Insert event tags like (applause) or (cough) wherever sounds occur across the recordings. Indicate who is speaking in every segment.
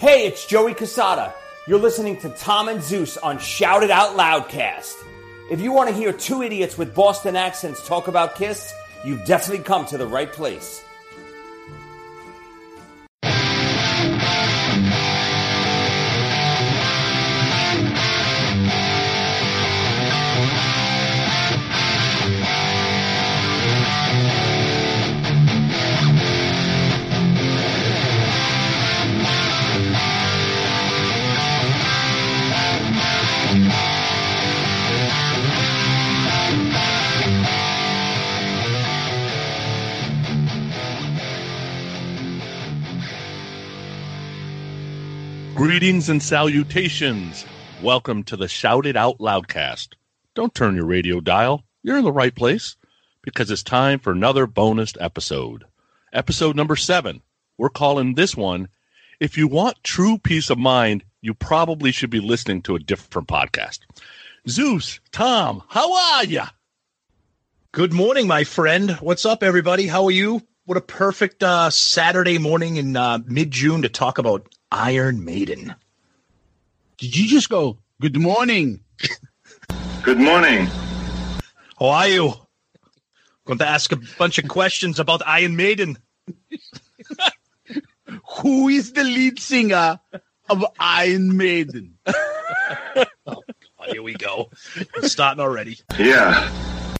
Speaker 1: Hey, it's Joey Casada. You're listening to Tom and Zeus on Shout It Out Loudcast. If you want to hear two idiots with Boston accents talk about Kiss, you've definitely come to the right place.
Speaker 2: Greetings and salutations. Welcome to the Shout It Out Loudcast. Don't turn your radio dial. You're in the right place because it's time for another bonus episode. Episode number seven. We're calling this one If You Want True Peace of Mind, you probably should be listening to a different podcast. Zeus, Tom, how are ya?
Speaker 3: Good morning, my friend. What's up, everybody? How are you? What a perfect uh, Saturday morning in uh, mid June to talk about Iron Maiden.
Speaker 4: Did you just go, good morning?
Speaker 5: Good morning.
Speaker 3: How are you? Going to ask a bunch of questions about Iron Maiden. (laughs)
Speaker 4: Who is the lead singer of Iron Maiden? (laughs)
Speaker 3: oh, God, here we go. It's starting already.
Speaker 5: Yeah.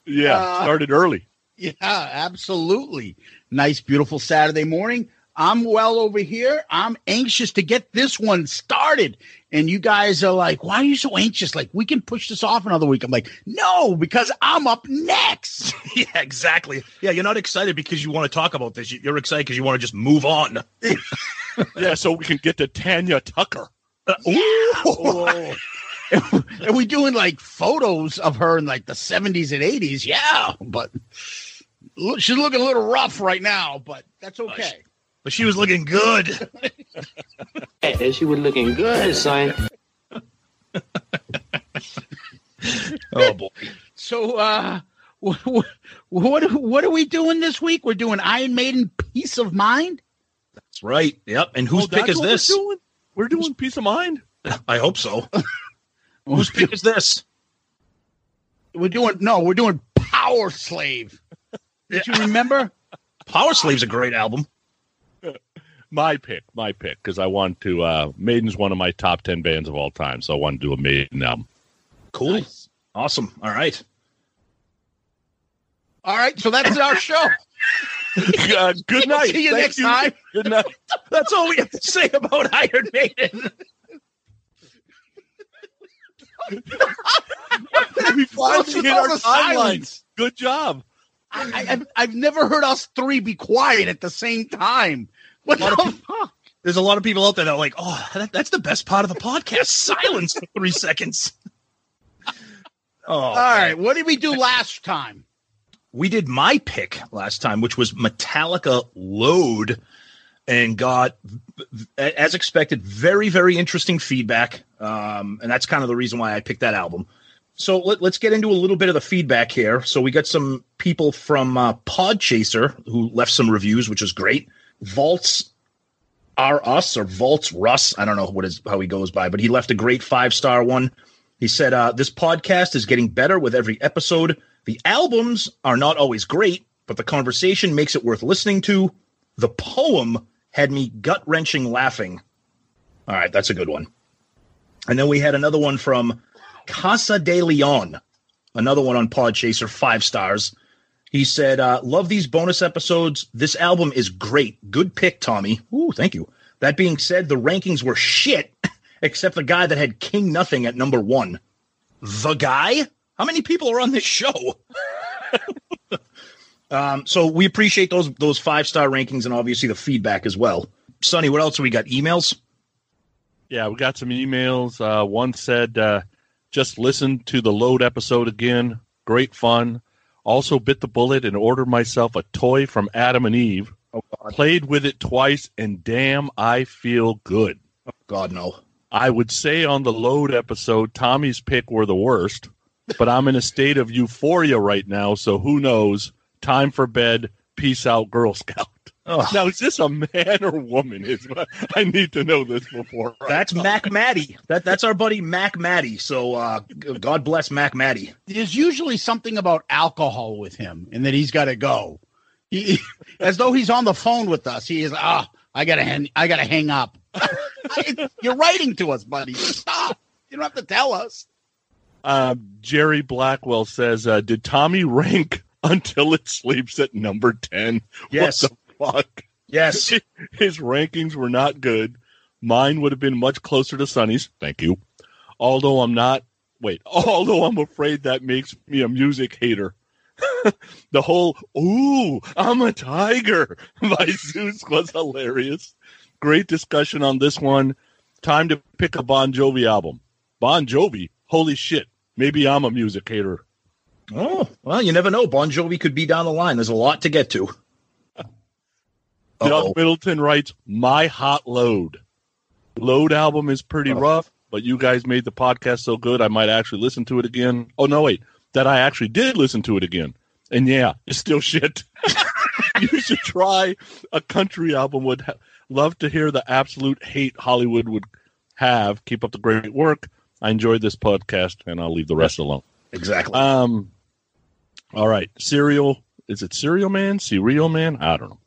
Speaker 2: Yeah,
Speaker 4: Uh,
Speaker 2: started early.
Speaker 4: Yeah, absolutely. Nice, beautiful Saturday morning. I'm well over here. I'm anxious to get this one started. And you guys are like, why are you so anxious? Like, we can push this off another week. I'm like, no, because I'm up next. (laughs)
Speaker 3: yeah, exactly. Yeah, you're not excited because you want to talk about this. You're excited because you want to just move on. (laughs)
Speaker 2: Yeah, so we can get to Tanya Tucker.
Speaker 3: Uh, ooh. (laughs)
Speaker 4: and we doing like photos of her in like the 70s and 80s. Yeah, but look, she's looking a little rough right now, but that's okay.
Speaker 3: But she was looking good. (laughs)
Speaker 6: Hey, she was looking good, son. (laughs)
Speaker 3: Oh boy.
Speaker 4: So, uh, what, what what are we doing this week? We're doing Iron Maiden Piece of Mind.
Speaker 3: That's right. Yep. And whose
Speaker 2: Oh,
Speaker 3: pick is this?
Speaker 2: We're doing, we're doing Piece of Mind.
Speaker 3: I hope so. (laughs) whose pick is this?
Speaker 4: We're doing no, we're doing Powerslave. Did you remember?
Speaker 3: Powerslave's a great album.
Speaker 2: My pick, my pick, because I want to. Uh, Maiden's one of my top ten bands of all time, so I want to do a Maiden album.
Speaker 3: Cool. Awesome. All right.
Speaker 4: All right, so that's our show. (laughs)
Speaker 2: Uh, good night.
Speaker 4: See you
Speaker 2: Thank
Speaker 4: next time.
Speaker 2: Good night. (laughs)
Speaker 3: That's all we have to say about Iron Maiden. (laughs)
Speaker 2: we finally
Speaker 4: What's
Speaker 2: hit our
Speaker 4: the
Speaker 2: timeline.
Speaker 4: silence?
Speaker 2: Good job.
Speaker 4: I, I've, I've never heard us three be quiet at the same time. What the fuck?
Speaker 3: There's a lot of people out there that are like, oh, that, that's the best part of the podcast. (laughs) Silence for three seconds. (laughs) Oh,
Speaker 4: All right, what did we do last time?
Speaker 3: we did my pick last time, which was Metallica Load, and got, as expected, very, very interesting feedback. Um, and that's kind of the reason why I picked that album. So let, us get into a little bit of the feedback here. So we got some people from uh, Podchaser who left some reviews, which is great. Vaults are us or Vaults Russ. I don't know what is how he goes by, but he left a great five star one. He said, uh, This podcast is getting better with every episode. The albums are not always great, but the conversation makes it worth listening to. The poem had me gut wrenching laughing. All right, that's a good one. And then we had another one from Casa de Leon, another one on Podchaser, five stars. He said, uh, Love these bonus episodes. This album is great. Good pick, Tommy. Ooh, thank you. That being said, the rankings were shit, (laughs) except the guy that had King Nothing at number one. The guy? How many people are on this show? (laughs) um, so we appreciate those those five star rankings and obviously the feedback as well. Sonny, what else we got? Emails?
Speaker 2: Yeah, we got some emails. Uh, one said, uh, just listen to the load episode again. Great fun. Also bit the bullet and ordered myself a toy from Adam and Eve.
Speaker 3: Oh.
Speaker 2: Played with it twice, and damn, I feel good.
Speaker 3: Oh, God, no.
Speaker 2: I would say on the load episode, Tommy's pick were the worst, but I'm in a state of euphoria right now, so who knows? Time for bed. Peace out, Girl Scout.
Speaker 3: Ugh.
Speaker 2: Now, is this a man or woman? Is I need to know this before. I
Speaker 3: That's Mac Maddie. That that's our buddy Mac Maddie. So uh, God bless Mac Maddie.
Speaker 4: There's usually something about alcohol with him, and that he's got to go. He, as though he's on the phone with us. He is. Ah, I gotta hang. I gotta hang up. (laughs) You're writing to us, buddy. Stop. You don't have to tell us.
Speaker 2: Uh, Jerry Blackwell says, uh, "Did Tommy rank (laughs) until it sleeps at number ten?
Speaker 3: Yes.
Speaker 2: What fuck?
Speaker 3: Yes. (laughs)
Speaker 2: His rankings were not good. Mine would have been much closer to Sonny's. Thank you. Although I'm not. Wait. (laughs) Although I'm afraid that makes me a music hater. (laughs) the whole "Ooh, I'm a tiger" by Zeus was hilarious. Great discussion on this one. Time to pick a Bon Jovi album. Bon Jovi. Holy shit. Maybe I'm a music hater.
Speaker 3: Oh, well, you never know. Bon Jovi could be down the line. There's a lot to get to.
Speaker 2: Doug
Speaker 3: Uh-oh.
Speaker 2: Middleton writes, "My hot load. Load album is pretty
Speaker 3: Oh.
Speaker 2: rough, but you guys made the podcast so good, I might actually listen to it again. Oh no, wait, that I actually did listen to it again, and yeah, it's still shit. (laughs) you should try a country album. Would ha- love to hear the absolute hate Hollywood would have. Keep up the great work. I enjoyed this podcast, and I'll leave the rest alone.
Speaker 3: Exactly.
Speaker 2: Um, all right, cereal. Is it cereal Man? Cereal Man? I don't know.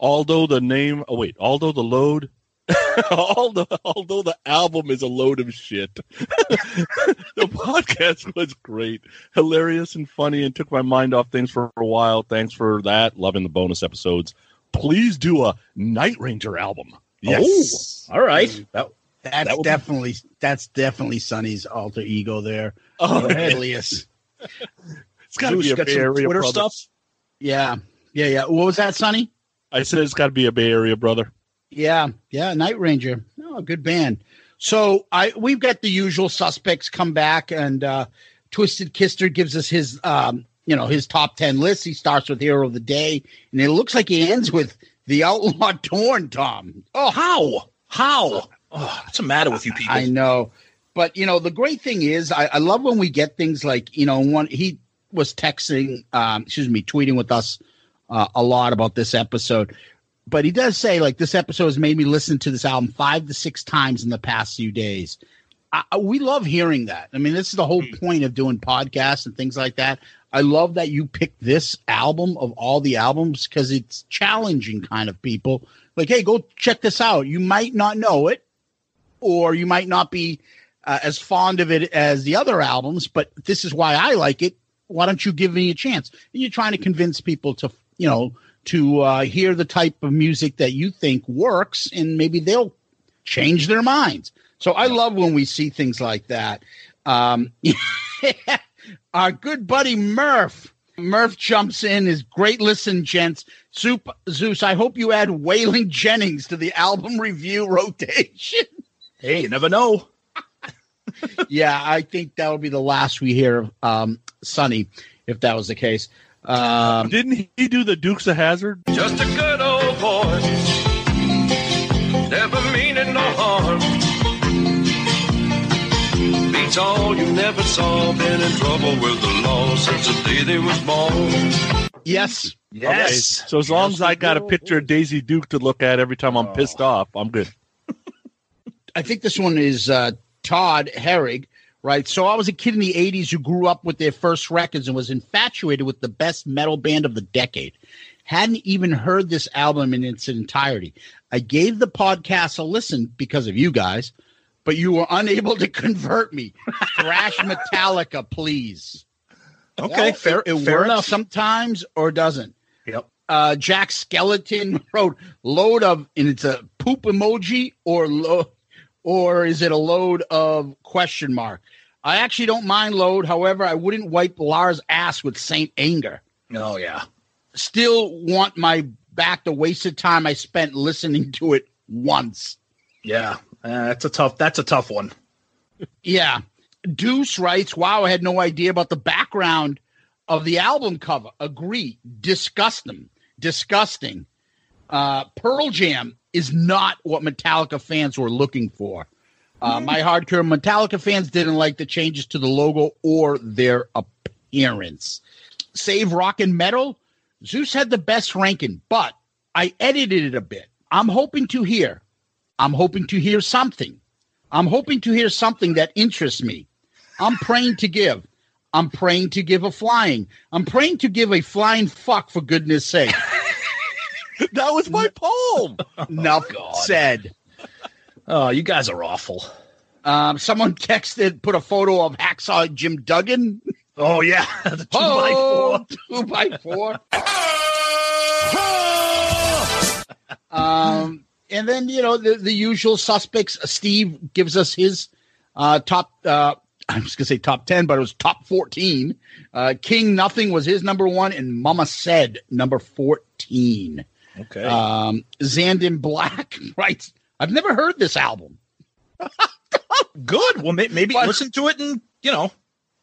Speaker 3: Yep.
Speaker 2: Although the name, oh wait, although the load, (laughs) although although the album is a load of shit, (laughs) the podcast was great, hilarious and funny, and took my mind off things for a while. Thanks for that. Loving the bonus episodes. Please do a Night Ranger album. Yes.
Speaker 3: Oh, All right. That,
Speaker 4: That's
Speaker 3: That would be-
Speaker 4: definitely that's definitely Sonny's alter ego there.
Speaker 2: Oh,
Speaker 4: alias. (laughs)
Speaker 2: it's got to
Speaker 3: Zeus
Speaker 2: be a
Speaker 3: got
Speaker 2: Bay
Speaker 3: some
Speaker 2: Area
Speaker 3: Twitter
Speaker 2: brother.
Speaker 3: stuff.
Speaker 4: Yeah, yeah, yeah. What was that, Sonny?
Speaker 2: I said it's got to be a Bay Area brother.
Speaker 4: Yeah, yeah, Night Ranger. Oh, good band. So I we've got the usual suspects come back, and uh, Twisted Kister gives us his um, you know his top ten list. He starts with Hero of the Day, and it looks like he ends with the Outlaw (laughs) Torn. Tom. Oh,
Speaker 3: How? How? Oh, what's the matter with you people?
Speaker 4: I know, but you know the great thing is I, I love when we get things like you know one he was texting, um, excuse me, tweeting with us uh, a lot about this episode, but he does say like this episode has made me listen to this album five to six times in the past few days. I, we love hearing that. I mean, this is the whole point of doing podcasts and things like that. I love that you picked this album of all the albums because it's challenging kind of people. Like, hey, go check this out. You might not know it, or you might not be uh, as fond of it as the other albums, but this is why I like it. Why don't you give me a chance? And you're trying to convince people to, you know, to uh, hear the type of music that you think works, and maybe they'll change their minds. So I love when we see things like that. Um, (laughs) our good buddy Murph. Murph jumps in. Is great listen, gents. Soup Zeus. I hope you add Waylon Jennings to the album review rotation. (laughs)
Speaker 3: hey, you never know. (laughs)
Speaker 4: yeah, I think that would be the last we hear of um, Sonny, if that was the case. Um,
Speaker 2: Didn't he do the Dukes of Hazzard?
Speaker 7: Just a good old boy, never meaning no harm. Beats all you never saw, been in trouble with the law since the day they was born.
Speaker 4: yes,
Speaker 2: Okay, So as long as I got a picture of Daisy Duke to look at every time I'm pissed off, I'm good.
Speaker 4: I think this one is uh, Todd Herrig, right? So I was a kid in the 80s who grew up with their first records and was infatuated with the best metal band of the decade. Hadn't even heard this album in its entirety. I gave the podcast a listen because of you guys, but you were unable to convert me. Thrash Metallica, please.
Speaker 3: Okay,
Speaker 4: Well,
Speaker 3: fair,
Speaker 4: It, it
Speaker 3: fair
Speaker 4: works
Speaker 3: enough.
Speaker 4: sometimes or doesn't.
Speaker 3: Yep.
Speaker 4: Uh, Jack Skeleton (laughs) wrote load of, and it's a poop emoji or lo- or is it a load of question mark? I actually don't mind load. However, I wouldn't wipe Lars' ass with Saint Anger.
Speaker 3: Oh yeah.
Speaker 4: Still want my back the wasted time I spent listening to it once.
Speaker 3: Yeah. Uh, that's a tough. That's a tough one.
Speaker 4: Yeah. Deuce writes, Wow, I had no idea about the background of the album cover. Agree. Disgusting. Disgusting. Uh, Pearl Jam is not what Metallica fans were looking for. Uh, my hardcore Metallica fans didn't like the changes to the logo or their appearance. Save rock and metal. Zeus had the best ranking, but I edited it a bit. I'm hoping to hear. I'm hoping to hear something. I'm hoping to hear something that interests me. I'm praying to give. I'm praying to give a flying. I'm praying to give a flying fuck for goodness sake. (laughs)
Speaker 2: that was my poem.
Speaker 4: Enough said.
Speaker 3: Oh, you guys are awful.
Speaker 4: Um, someone (laughs) texted, put a photo of Hacksaw Jim Duggan.
Speaker 3: Oh yeah, (laughs) the two
Speaker 4: by four, (laughs) um, and then you know the the usual suspects. Steve gives us his uh, top. Uh, I was gonna say top ten, but it was top fourteen. Uh, King Nothing was his number one, and Mama Said number fourteen.
Speaker 3: Okay.
Speaker 4: Um, Zandon Black writes, "I've never heard this album. (laughs)
Speaker 3: Good. Well, may- maybe
Speaker 4: But-
Speaker 3: listen to it and you know.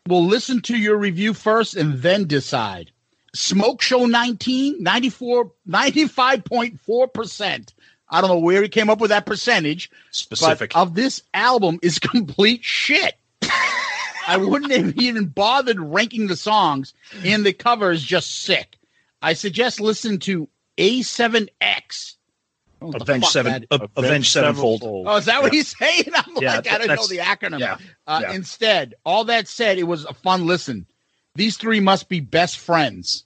Speaker 4: We'll listen to your review first and then decide." Smoke Show 19, 94, 95.4%. I don't know where he came up with that percentage.
Speaker 3: Specific.
Speaker 4: Of this album is (laughs) complete shit. I wouldn't have even bothered ranking the songs, and the cover is just sick. I suggest listening to A7X. Oh,
Speaker 3: Avenge seven.
Speaker 4: that-
Speaker 3: uh, Avenged Sevenfold.
Speaker 4: Oh, is that what he's saying? (laughs) I'm
Speaker 3: Yeah,
Speaker 4: like, I don't know the acronym.
Speaker 3: yeah,
Speaker 4: Uh,
Speaker 3: yeah.
Speaker 4: Instead, all that said, it was a fun listen. These three must be best friends.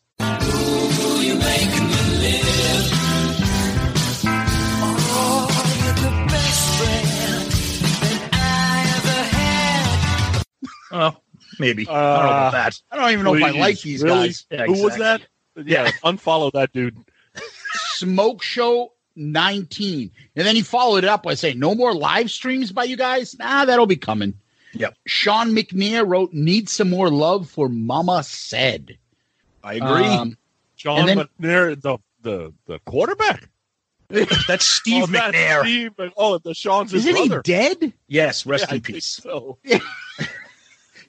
Speaker 3: Oh, maybe. I don't know
Speaker 2: Uh,
Speaker 3: about that.
Speaker 4: I don't even know if I like these
Speaker 2: really?
Speaker 4: guys.
Speaker 3: Yeah,
Speaker 2: Who was that? Yeah, unfollow that dude.
Speaker 4: Smoke Show 19. And then he followed it up by saying, No more live streams by you guys? Nah, that'll be coming.
Speaker 3: Yep.
Speaker 4: Sean McNair wrote, Need some more love for Mama Said.
Speaker 3: I agree.
Speaker 4: Um,
Speaker 2: John
Speaker 4: And then-
Speaker 2: McNair, the the the quarterback. (laughs)
Speaker 3: That's Steve
Speaker 2: oh, that's
Speaker 3: McNair.
Speaker 2: Steve, oh, the Sean's his
Speaker 4: isn't he
Speaker 2: brother.
Speaker 4: dead?
Speaker 3: Yes. Rest
Speaker 2: Yeah, I
Speaker 3: in
Speaker 2: think
Speaker 3: peace.
Speaker 2: So (laughs)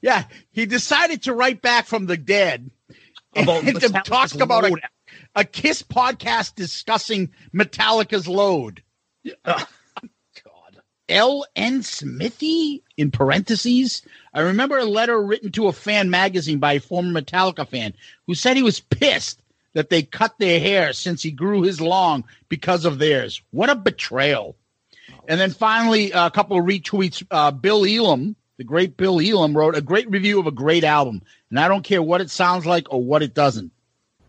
Speaker 4: Yeah, he decided to write back from the dead
Speaker 3: About
Speaker 4: and to talk about a,
Speaker 3: load.
Speaker 4: A Kiss podcast discussing Metallica's load. (laughs)
Speaker 3: God.
Speaker 4: L. N. Smithy in parentheses. I remember a letter written to a fan magazine by a former Metallica fan who said he was pissed that they cut their hair since he grew his long because of theirs. What a betrayal. And then finally, a couple of retweets. Uh, Bill Elam, the great Bill Elam, wrote a great review of a great album. And I don't care what it sounds like or what it doesn't.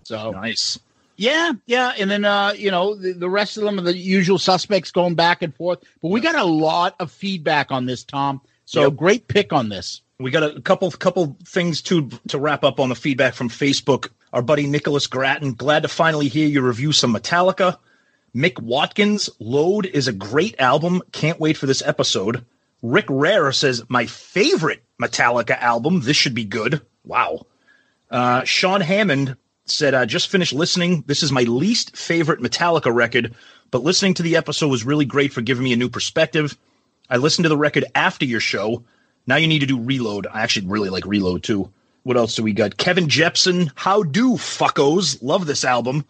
Speaker 4: So
Speaker 3: Nice.
Speaker 4: Yeah, yeah, and then uh, you know the, the rest of them are the usual suspects going back and forth. But we got a lot of feedback on this, Tom. So
Speaker 3: Yep.
Speaker 4: great pick on this.
Speaker 3: We got a couple couple things to to wrap up on the feedback from Facebook. Our buddy Nicholas Grattan, glad to finally hear you review some Metallica. Mick Watkins, Load is a great album. Can't wait for this episode. Rick Rare says, my favorite Metallica album. This should be good. Wow. Uh, Sean Hammond said, I just finished listening. This is my least favorite Metallica record, but listening to the episode was really great for giving me a new perspective. I listened to the record after your show. Now you need to do Reload. I actually really like Reload too. What else do we got? Kevin Jepson, How Do Fuckos? Love this album.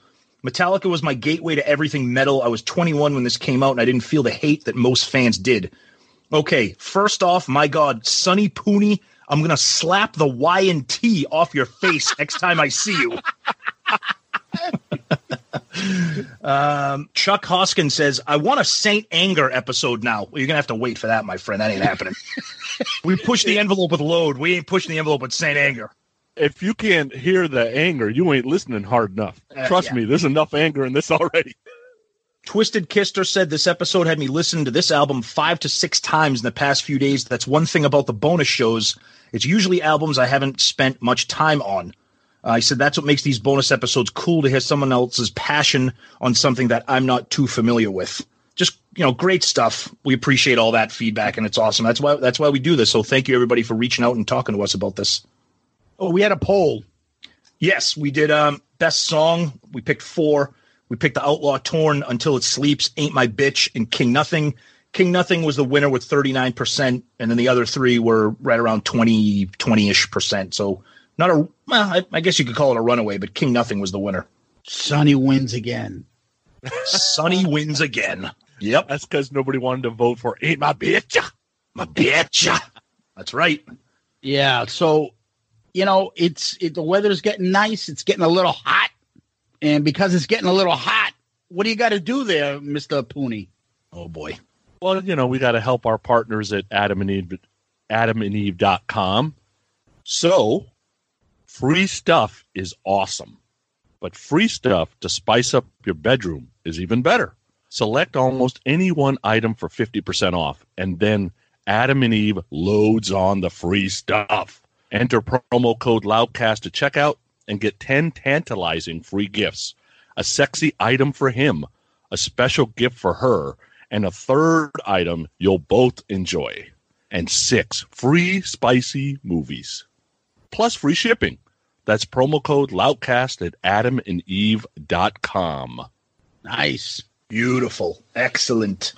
Speaker 3: Metallica was my gateway to everything metal. I was 21 when this came out and I didn't feel the hate that most fans did. Okay, first off, my God, Sonny Pooney, I'm gonna slap the Y and T off your face next time I see you. (laughs) um, Chuck Hoskin says, "I want a Saint Anger episode now." Well, you're gonna have to wait for that, my friend. That ain't happening. (laughs) we push the envelope with load. We ain't pushing the envelope with Saint Anger.
Speaker 2: if you can't hear the anger, you ain't listening hard enough.
Speaker 3: Uh,
Speaker 2: Trust
Speaker 3: yeah.
Speaker 2: me, there's enough anger in this already.
Speaker 3: Twisted Kister said this episode had me listen to this album five to six times in the past few days. That's one thing about the bonus shows. It's usually albums I haven't spent much time on. Uh, he said that's what makes these bonus episodes cool to hear someone else's passion on something that I'm not too familiar with. Just you know, great stuff. We appreciate all that feedback, and it's awesome. That's why that's why we do this. So thank you everybody for reaching out and talking to us about this.
Speaker 4: Oh, we had a poll.
Speaker 3: Yes, we did. Um, best song. We picked four. We picked the Outlaw Torn, Until It Sleeps, Ain't My Bitch, and King Nothing. King Nothing was the winner with 39%, and then the other three were right around 20, 20-ish percent. So not a, well, I, I guess you could call it a runaway, but King Nothing was the winner.
Speaker 4: Sonny wins again.
Speaker 3: Sonny (laughs) wins again. Yep.
Speaker 2: That's because nobody wanted to vote for Ain't My Bitch.
Speaker 3: My bitch. That's right.
Speaker 4: Yeah. So, you know, it's it, the weather's getting nice. It's getting a little hot, and because it's getting a little hot, what do you got to do there, Mister Pooney?
Speaker 3: Oh boy.
Speaker 2: Well, you know, we got to help our partners at Adam and Eve, adamandeve.com. So, free stuff is awesome, but free stuff to spice up your bedroom is even better. Select almost any one item for 50% off, and then Adam and Eve loads on the free stuff. Enter promo code Loudcast to checkout and get 10 tantalizing free gifts. A sexy item for him, a special gift for her, and a third item you'll both enjoy. And six free spicy movies. Plus free shipping. That's promo code Loudcast at adamandeve.com.
Speaker 4: Nice.
Speaker 3: Beautiful. Excellent.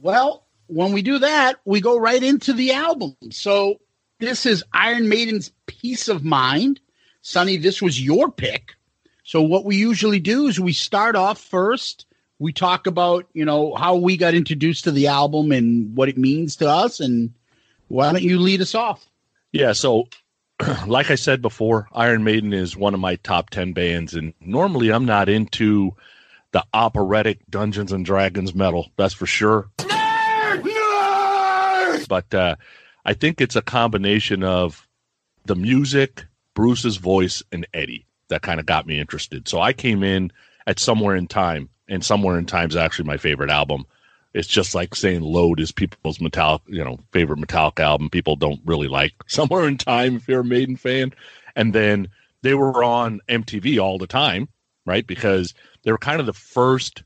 Speaker 4: Well, when we do that, we go right into the album. So this is Iron Maiden's Piece of Mind. Sonny, this was your pick. So what we usually do is we start off first. We talk about, you know, how we got introduced to the album and what it means to us. And why don't you lead us off?
Speaker 2: Yeah, so (clears throat) like I said before, Iron Maiden is one of my top 10 bands. And normally I'm not into the operatic Dungeons and Dragons metal, that's for sure. But uh, I think it's a combination of the music, Bruce's voice, and Eddie that kind of got me interested. So I came in at Somewhere in Time, and Somewhere in Time is actually my favorite album. It's just like saying Load is people's metallic, you know, favorite metallic album. People don't really like (laughs) Somewhere in Time if you're a Maiden fan. And then they were on MTV all the time, right? Because they were kind of the first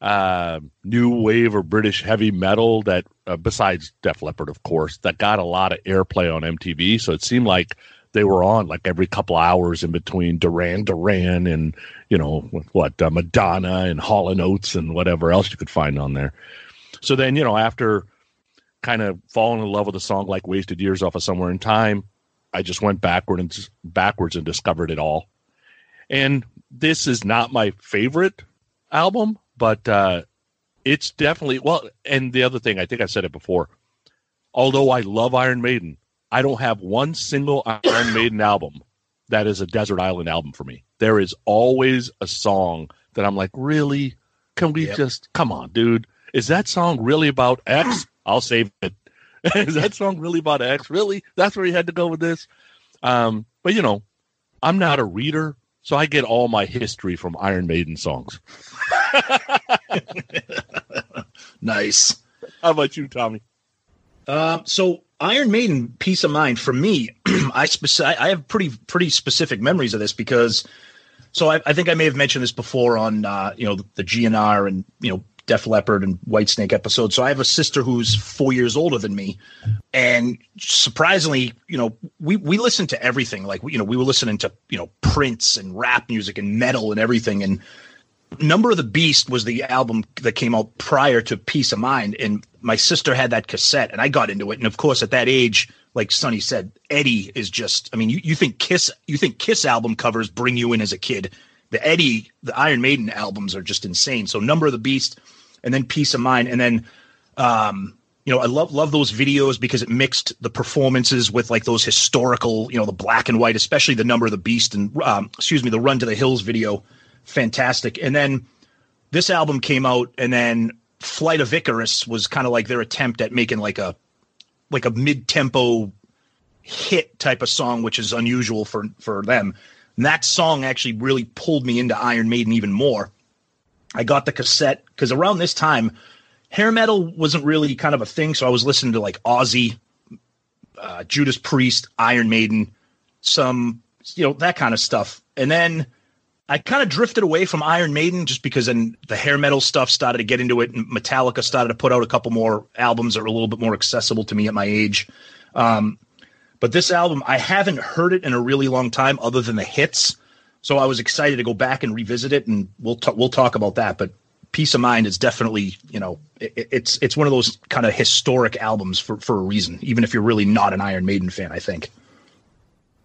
Speaker 2: uh, new wave or British heavy metal that, uh, besides Def Leppard, of course, that got a lot of airplay on MTV. So it seemed like they were on like every couple hours in between Duran Duran and you know what uh, Madonna and Hall and Oates and whatever else you could find on there. So then you know after kind of falling in love with a song like Wasted Years off of Somewhere in Time, I just went backward and backwards and discovered it all. And this is not my favorite album, but uh, it's definitely well. And the other thing, I think I said it before. Although I love Iron Maiden, I don't have one single Iron Maiden album that is a desert island album for me. There is always a song that I'm like, really? Can we
Speaker 3: Yep.
Speaker 2: just come on, dude? Is that song really about X? (clears throat) I'll save it. (laughs) is that song really about X? Really? That's where you had to go with this? Um, but you know, I'm not a reader, so I get all my history from Iron Maiden songs. (laughs) (laughs)
Speaker 3: Nice.
Speaker 2: How about you, Tommy?
Speaker 3: Um, so Iron Maiden, Piece of Mind for me, (clears throat) I speci- I have pretty pretty specific memories of this because, so I, I think I may have mentioned this before on uh, you know the, the GNR and you know Def Leppard and Whitesnake episode. So I have a sister who's four years older than me, and surprisingly, you know, we we listen to everything. Like you know, we were listening to you know Prince and rap music and metal and everything, and Number of the Beast was the album that came out prior to Piece of Mind, and my sister had that cassette, and I got into it. And of course, at that age, like Sonny said, Eddie is just—I mean, you, you think Kiss, you think Kiss album covers bring you in as a kid. The Eddie, the Iron Maiden albums are just insane. So Number of the Beast, and then Piece of Mind, and then um, you know, I love love those videos because it mixed the performances with like those historical, you know, the black and white, especially the Number of the Beast and um, excuse me, the Run to the Hills video, fantastic. And then this album came out, and then Flight of Icarus was kind of like their attempt at making like a like a mid tempo hit type of song, which is unusual for for them. And that song actually really pulled me into Iron Maiden even more. I got the cassette because around this time, hair metal wasn't really kind of a thing. So I was listening to like Ozzy, uh, Judas Priest, Iron Maiden, some you know that kind of stuff, and then I kind of drifted away from Iron Maiden just because then the hair metal stuff started to get into it, and Metallica started to put out a couple more albums that were a little bit more accessible to me at my age. Um, but this album, I haven't heard it in a really long time, other than the hits. So I was excited to go back and revisit it, and we'll t- we'll talk about that. But Piece of Mind is definitely, you know, it, it's it's one of those kind of historic albums for for a reason, even if you're really not an Iron Maiden fan. I think.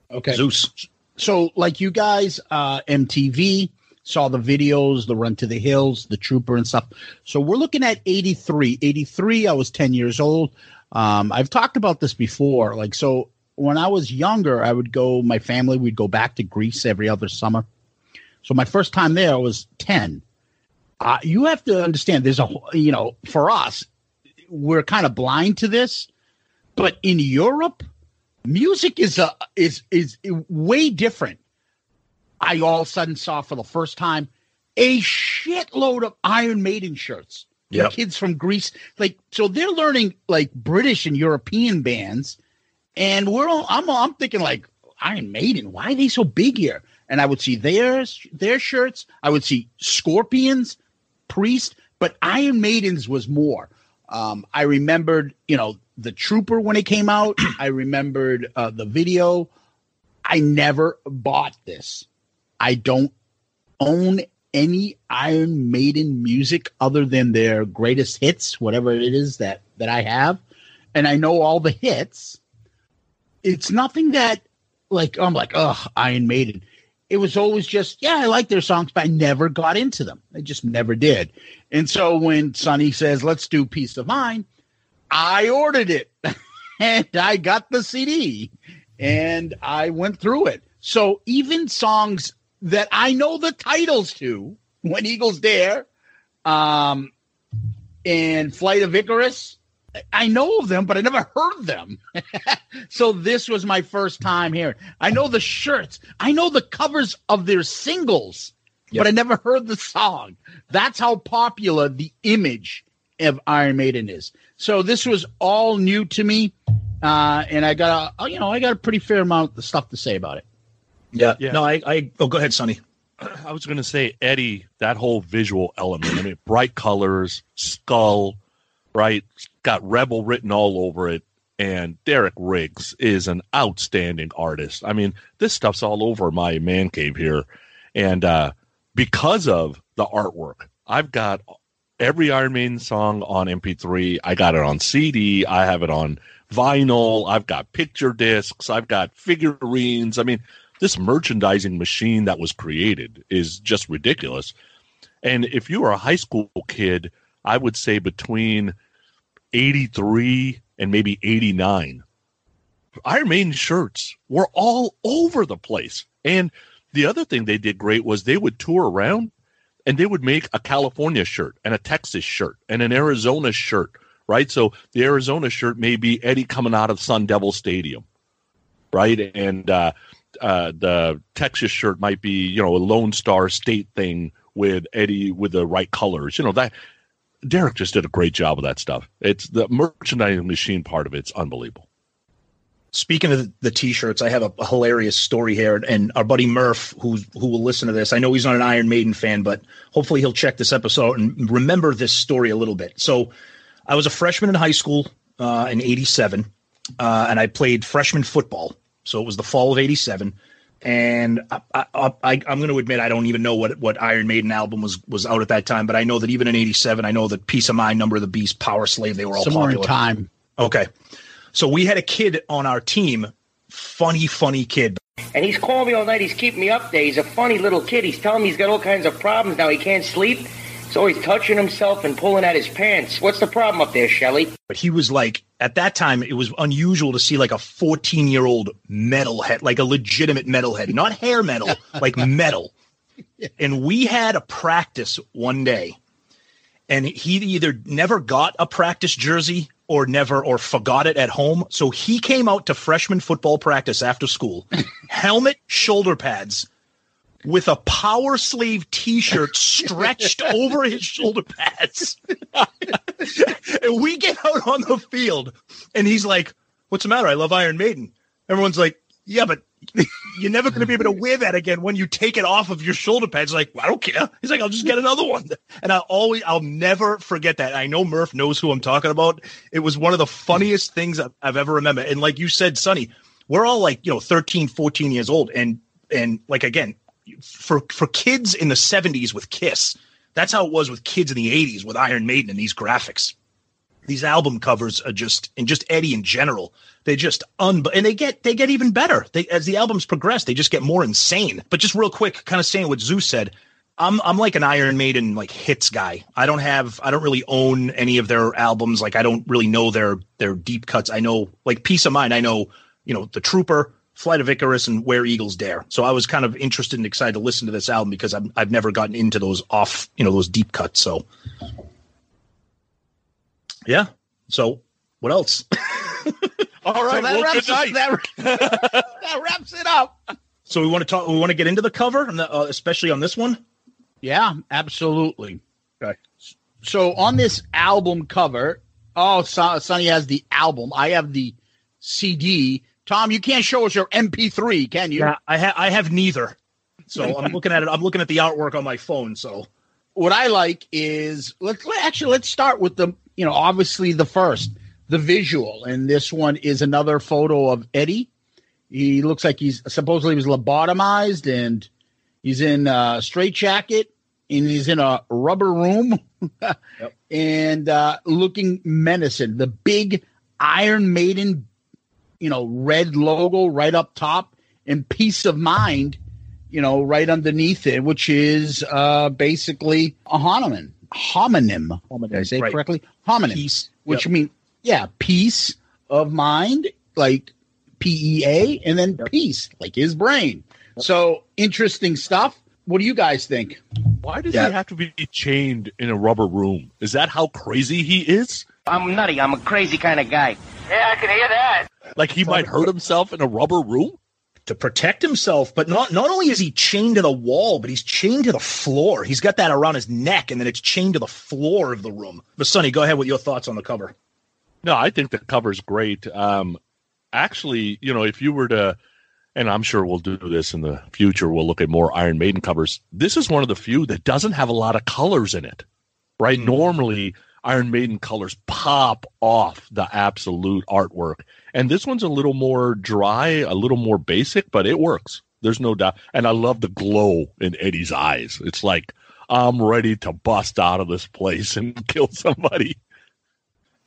Speaker 4: Okay.
Speaker 3: Zeus.
Speaker 4: So, like you guys, uh, MTV saw the videos, the Run to the Hills, the Trooper, and stuff. So we're looking at 83. 83, I was 10 years old. Um, I've talked about this before. Like, so when I was younger, I would go, my family, we'd go back to Greece every other summer. So my first time there I was 10. Uh, you have to understand there's a, you know, for us, we're kind of blind to this, but in Europe, music is a is is way different. I all of a sudden saw for the first time a shitload of Iron Maiden shirts.
Speaker 3: Yeah,
Speaker 4: kids from Greece, like so, they're learning like British and European bands, and we're all, I'm I'm thinking like Iron Maiden. Why are they so big here? And I would see theirs their shirts. I would see Scorpions, Priest, but Iron Maiden's was more. Um, I remembered, you know, the Trooper when it came out. (clears throat) I remembered uh, the video. I never bought this. I don't own any Iron Maiden music other than their greatest hits, whatever it is that that I have, and I know all the hits. It's nothing that like I'm like, oh, Iron Maiden. It was always just, yeah, I like their songs, but I never got into them. I just never did. And so when Sonny says, let's do Piece of Mind, I ordered it (laughs) and I got the CD and I went through it. So even songs that I know the titles to, Where Eagles Dare, um, and Flight of Icarus, I know of them, but I never heard them. (laughs) so this was my first time here. I know the shirts, I know the covers of their singles, but I never heard the song. That's how popular the image of Iron Maiden is. So this was all new to me, uh, and I got a you know I got a pretty fair amount of stuff to say about it.
Speaker 3: Yeah.
Speaker 2: Yeah.
Speaker 3: No, I, I. Oh, go ahead, Sonny.
Speaker 2: I was going to say Eddie, that whole visual element. I mean, bright colors, skull, right? Got rebel written all over it. And Derek Riggs is an outstanding artist. I mean, this stuff's all over my man cave here. And uh, because of the artwork, I've got every Iron Maiden song on MP3. I got it on CD. I have it on vinyl. I've got picture discs. I've got figurines. I mean, this merchandising machine that was created is just ridiculous. And if you were a high school kid, I would say between 83 and maybe 89, Iron Maiden shirts were all over the place. And the other thing they did great was they would tour around and they would make a California shirt and a Texas shirt and an Arizona shirt, right? So the Arizona shirt may be Eddie coming out of Sun Devil Stadium, right? And uh, uh, the Texas shirt might be, you know, a Lone Star State thing with Eddie with the right colors. You know that Derek just did a great job of that stuff. It's the merchandising machine part of it's unbelievable.
Speaker 3: Speaking of the t-shirts, I have a, a hilarious story here, and our buddy Murph, who who will listen to this, I know he's not an Iron Maiden fan, but hopefully he'll check this episode and remember this story a little bit. So, I was a freshman in high school uh, in '87, uh, and I played freshman football. So it was the fall of '87, and I, I, I, I'm going to admit I don't even know what what Iron Maiden album was was out at that time, but I know that even in '87, I know that Piece of Mind, Number of the Beast, Powerslave, they were all
Speaker 4: Somewhere
Speaker 3: popular.
Speaker 4: in time.
Speaker 3: Okay. So we had a kid on our team, funny, funny kid.
Speaker 8: And he's calling me all night. He's keeping me up there. He's a funny little kid. He's telling me he's got all kinds of problems now. He can't sleep. He's always touching himself and pulling at his pants. What's the problem up there, Shelly?
Speaker 3: But he was like, at that time, it was unusual to see like a 14 year old metalhead, like a legitimate metalhead, not hair metal, (laughs) like metal. And we had a practice one day, and he either never got a practice jersey or never or forgot it at home. So he came out to freshman football practice after school, (laughs) helmet, shoulder pads, with a Powerslave t-shirt stretched (laughs) over his shoulder pads. (laughs) and we get out on the field and he's like, What's the matter? I love Iron Maiden. Everyone's like, Yeah, but you're never going to be able to mm. wear that again when you take it off of your shoulder pads. Like, I don't care. He's like, I'll just get another one. And I'll always, I'll never forget that. I know Murph knows who I'm talking about. It was one of the funniest things I've, I've ever remembered. And like you said, Sonny, we're all like, you know, 13, 14 years old. And, and like, again, for, for kids in the 70s with Kiss, that's how it was with kids in the 80s with Iron Maiden and these graphics these album covers are just and just Eddie in general. They just un and they get they get even better. They as the albums progress, they just get more insane. But just real quick, kind of saying what Zeus said. I'm I'm like an Iron Maiden like hits guy. I don't have I don't really own any of their albums. Like I don't really know their their deep cuts. I know like Piece of Mind. I know you know the Trooper, Flight of Icarus, and Where Eagles Dare. So I was kind of interested and excited to listen to this album because I've I've never gotten into those off you know those deep cuts. So yeah. So what else? (laughs)
Speaker 4: All right, so that, well, wraps up, that, (laughs) that, wraps it up.
Speaker 3: So we want to talk. We want to get into the cover, the, uh, especially on this one.
Speaker 4: Yeah, absolutely.
Speaker 3: Okay.
Speaker 4: So on this album cover, oh, Sonny has the album. I have the CD. Tom, you can't show us your MP3, can you?
Speaker 3: Yeah, I have. I have neither. So (laughs) I'm looking at it. I'm looking at the artwork on my phone. So
Speaker 4: what I like is let's actually let's start with the you know, obviously the first, the visual, and this one is another photo of Eddie. He looks like he's supposedly was lobotomized, and he's in a straitjacket, and he's in a rubber room, (laughs) yep. and uh, looking menacing. The big Iron Maiden, you know, red logo right up top, and peace of mind, you know, right underneath it, which is uh, basically a homonym homonym. homonym Did I say right. correctly? Homonym. Peace. Which yep. mean yeah, peace of mind, like P E A, and then yep. peace, like his brain. Yep. So interesting stuff. What do you guys think?
Speaker 2: Why does yeah. he have to be chained in a rubber room? Is that how crazy he is?
Speaker 8: I'm nutty. I'm a crazy kind of guy.
Speaker 6: Yeah, I can hear that.
Speaker 2: Like he might hurt himself in a rubber room?
Speaker 3: To protect himself. But not not only is he chained to the wall, but he's chained to the floor. He's got that around his neck, and then it's chained to the floor of the room. But Sonny, go ahead with your thoughts on the cover.
Speaker 2: No, I think the cover's great. Um, actually, you know, if you were to, and I'm sure we'll do this in the future, we'll look at more Iron Maiden covers. This is one of the few that doesn't have a lot of colors in it, right? Mm-hmm. Normally, Iron Maiden colors pop off the absolute artwork. And this one's a little more dry, a little more basic, but it works. There's no doubt. And I love the glow in Eddie's eyes. It's like, I'm ready to bust out of this place and (laughs) kill somebody.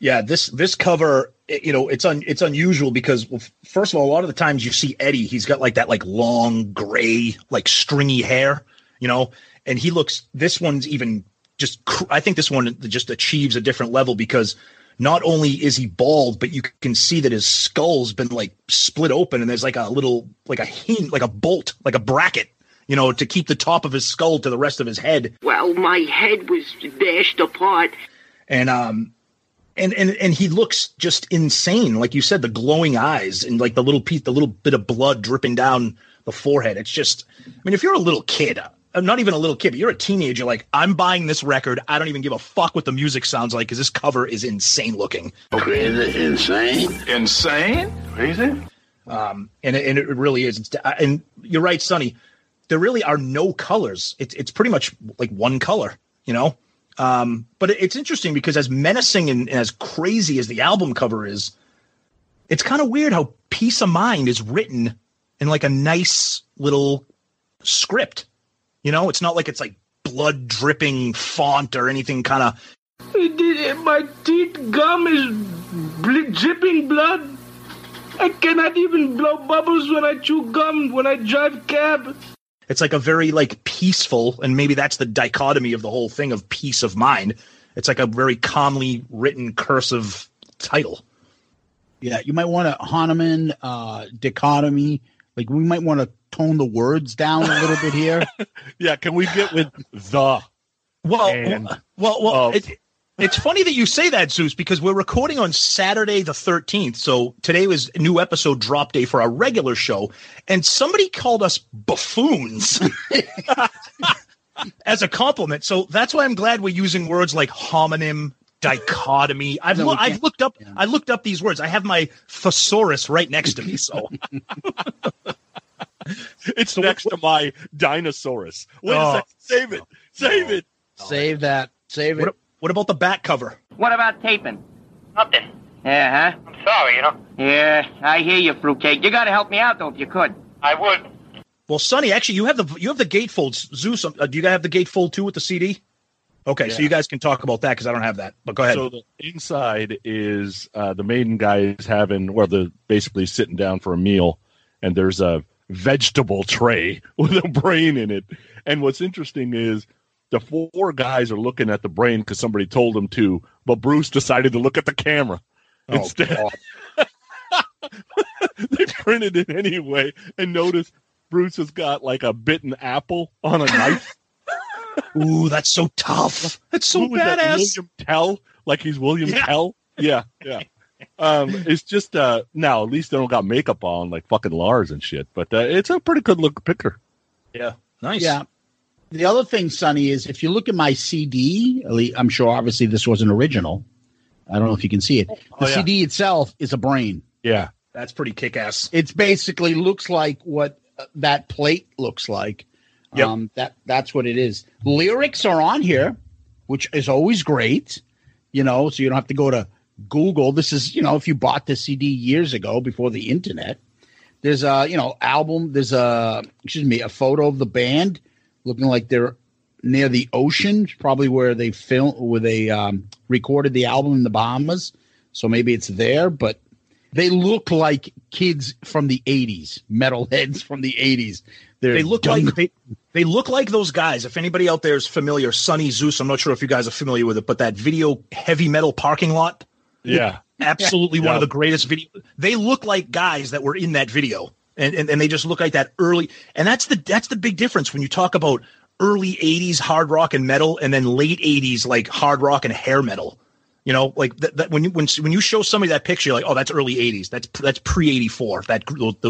Speaker 3: Yeah, this this cover, you know, it's un, it's unusual because well, first of all, a lot of the times you see Eddie, he's got like that like long gray, like stringy hair, you know, and he looks. This one's even just I think this one just achieves a different level because not only is he bald, but you can see that his skull's been like split open and there's like a little like a hint, like a bolt, like a bracket, you know, to keep the top of his skull to the rest of his head.
Speaker 8: Well, my head was bashed apart.
Speaker 3: And um and and and he looks just insane, like you said, the glowing eyes and like the little piece, the little bit of blood dripping down the forehead. It's just, I mean, if you're a little kid, not even a little kid, but you're a teenager. Like, I'm buying this record. I don't even give a fuck what the music sounds like because this cover is insane looking.
Speaker 6: Crazy, insane,
Speaker 7: insane, crazy.
Speaker 3: Um, and it, and it really is. It's, uh, and you're right, Sonny. There really are no colors. It's it's pretty much like one color, you know. Um, but it's interesting because as menacing and as crazy as the album cover is, it's kind of weird how "Peace of Mind" is written in like a nice little script. You know, it's not like it's like blood dripping font or anything kind of.
Speaker 9: My teeth gum is bl- dripping blood. I cannot even blow bubbles when I chew gum when I drive cab.
Speaker 3: It's like a very like peaceful, and maybe that's the dichotomy of the whole thing of peace of mind. It's like a very calmly written cursive title.
Speaker 4: Yeah, you might want a homonym uh, dichotomy. Like we might want to tone the words down a little bit here? (laughs)
Speaker 2: yeah, can we get with the?
Speaker 3: Well, well, well, it, It's funny that you say that, Zeus, because we're recording on Saturday the 13th. So today was a new episode drop day for our regular show. And somebody called us buffoons (laughs) as a compliment. So that's why I'm glad we're using words like homonym, dichotomy. I've,
Speaker 4: No,
Speaker 3: loo- I've looked up I looked up these words. I have my thesaurus right next to me. So (laughs)
Speaker 2: It's next to my Dinosaurus. Wait
Speaker 3: Oh.
Speaker 2: a second. Save it. Save it.
Speaker 4: Save that. Save it.
Speaker 3: what, what about the back cover?
Speaker 8: What about taping?
Speaker 6: Nothing.
Speaker 8: Yeah, huh?
Speaker 6: I'm sorry, you know.
Speaker 8: Yeah, I hear you, fruitcake. You gotta help me out, though, if you could.
Speaker 6: I would.
Speaker 3: Well, Sonny, actually, you have the you have the gatefolds. Zeus, uh, do you have the gatefold too with the CD? Okay, so you guys can talk about that because I don't have that. But go ahead.
Speaker 2: So the inside is uh, the maiden guy is having, or the basically sitting down for a meal, and there's a vegetable tray (laughs) with a brain in it. And what's interesting is the four guys are looking at the brain because somebody told them to, but Bruce decided to look at the camera
Speaker 3: Oh,
Speaker 2: instead. (laughs) They printed it anyway, and notice Bruce has got like a bitten apple on a knife. (laughs)
Speaker 3: Ooh, that's so tough. That's so
Speaker 2: Who was that,
Speaker 3: badass.
Speaker 2: William Tell, like he's William
Speaker 3: Yeah.
Speaker 2: Tell. Yeah, yeah. Um, it's just uh now at least they don't got makeup on like fucking Lars and shit. But uh, it's a pretty good look picture.
Speaker 3: Yeah, nice.
Speaker 4: Yeah. The other thing, Sonny, is if you look at my CD, I'm sure obviously this wasn't original. I don't know if you can see it. The
Speaker 3: Oh, yeah.
Speaker 4: CD itself is a brain.
Speaker 2: Yeah,
Speaker 3: that's pretty kick ass.
Speaker 4: It's basically looks like what uh, that plate looks like.
Speaker 3: Yep.
Speaker 4: Um, that that's what it is. Lyrics are on here, which is always great. You know, so you don't have to go to Google. This is you know if you bought the CD years ago before the internet. There's a you know album. There's a excuse me a photo of the band looking like they're near the ocean, probably where they film where they um, recorded the album in the Bahamas. So maybe it's there, but they look like kids from the 80s, metalheads from the 80s. They're
Speaker 3: They look like they they look like those guys. If anybody out there is familiar, Sonny Zeus. I'm not sure if you guys are familiar with it, but that video heavy metal parking lot,
Speaker 2: yeah. (laughs)
Speaker 3: absolutely one
Speaker 2: Yeah.
Speaker 3: of the greatest video. They look like guys that were in that video, and, and and they just look like that early. And that's the that's the big difference when you talk about early '80s hard rock and metal, and then late '80s like hard rock and hair metal. You know, like that, that when you when when you show somebody that picture, you're like, oh, that's early '80s. That's that's pre '84. That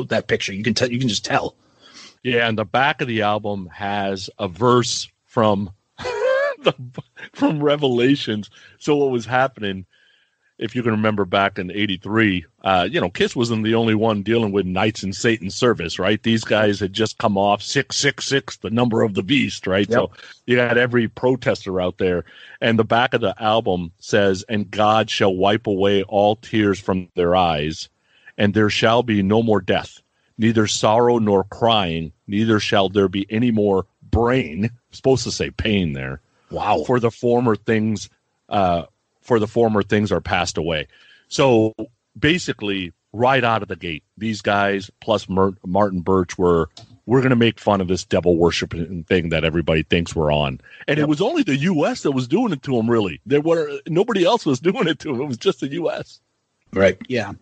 Speaker 3: that picture, you can tell. You can just tell.
Speaker 2: Yeah, and the back of the album has a verse from (laughs) the from Revelations. So what was happening, if you can remember back in '83, uh, you know, Kiss wasn't the only one dealing with Knights in Satan's service, right? These guys had just come off six six six, the number of the beast, right? So you had every protester out there, and the back of the album says, "And God shall wipe away all tears from their eyes, and there shall be no more death." neither sorrow nor crying, neither shall there be any more brain. supposed to say pain there.
Speaker 3: Wow.
Speaker 2: For the former things, uh, for the former things are passed away. So basically, right out of the gate, these guys plus Mer- Martin Birch were we're going to make fun of this devil worshiping thing that everybody thinks we're on. And it was only the U.S. that was doing it to them. Really, there were nobody else was (laughs) doing it to them. It was just the U.S.
Speaker 3: Right.
Speaker 4: Yeah.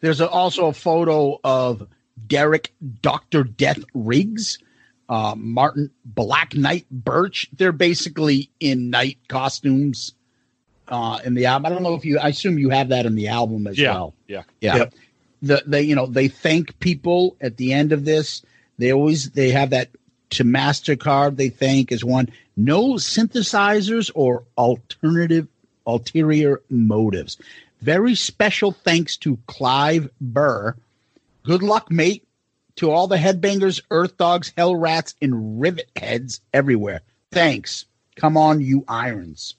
Speaker 4: There's a, also a photo of Derek Dr. Death Riggs, uh, Martin Black Knight Birch. They're basically in knight costumes uh, in the album. I don't know if you, I assume you have that in the album as
Speaker 2: Yeah,
Speaker 4: well.
Speaker 2: yeah.
Speaker 4: Yeah.
Speaker 3: Yep.
Speaker 4: The, they, you know, they thank people at the end of this. They always, they have that to MasterCard. They thank as one, no synthesizers or alternative, ulterior motives. Very special thanks to Clive Burr. Good luck, mate, to all the headbangers, earth dogs, hell rats, and rivet heads everywhere. Thanks. Come on, you irons.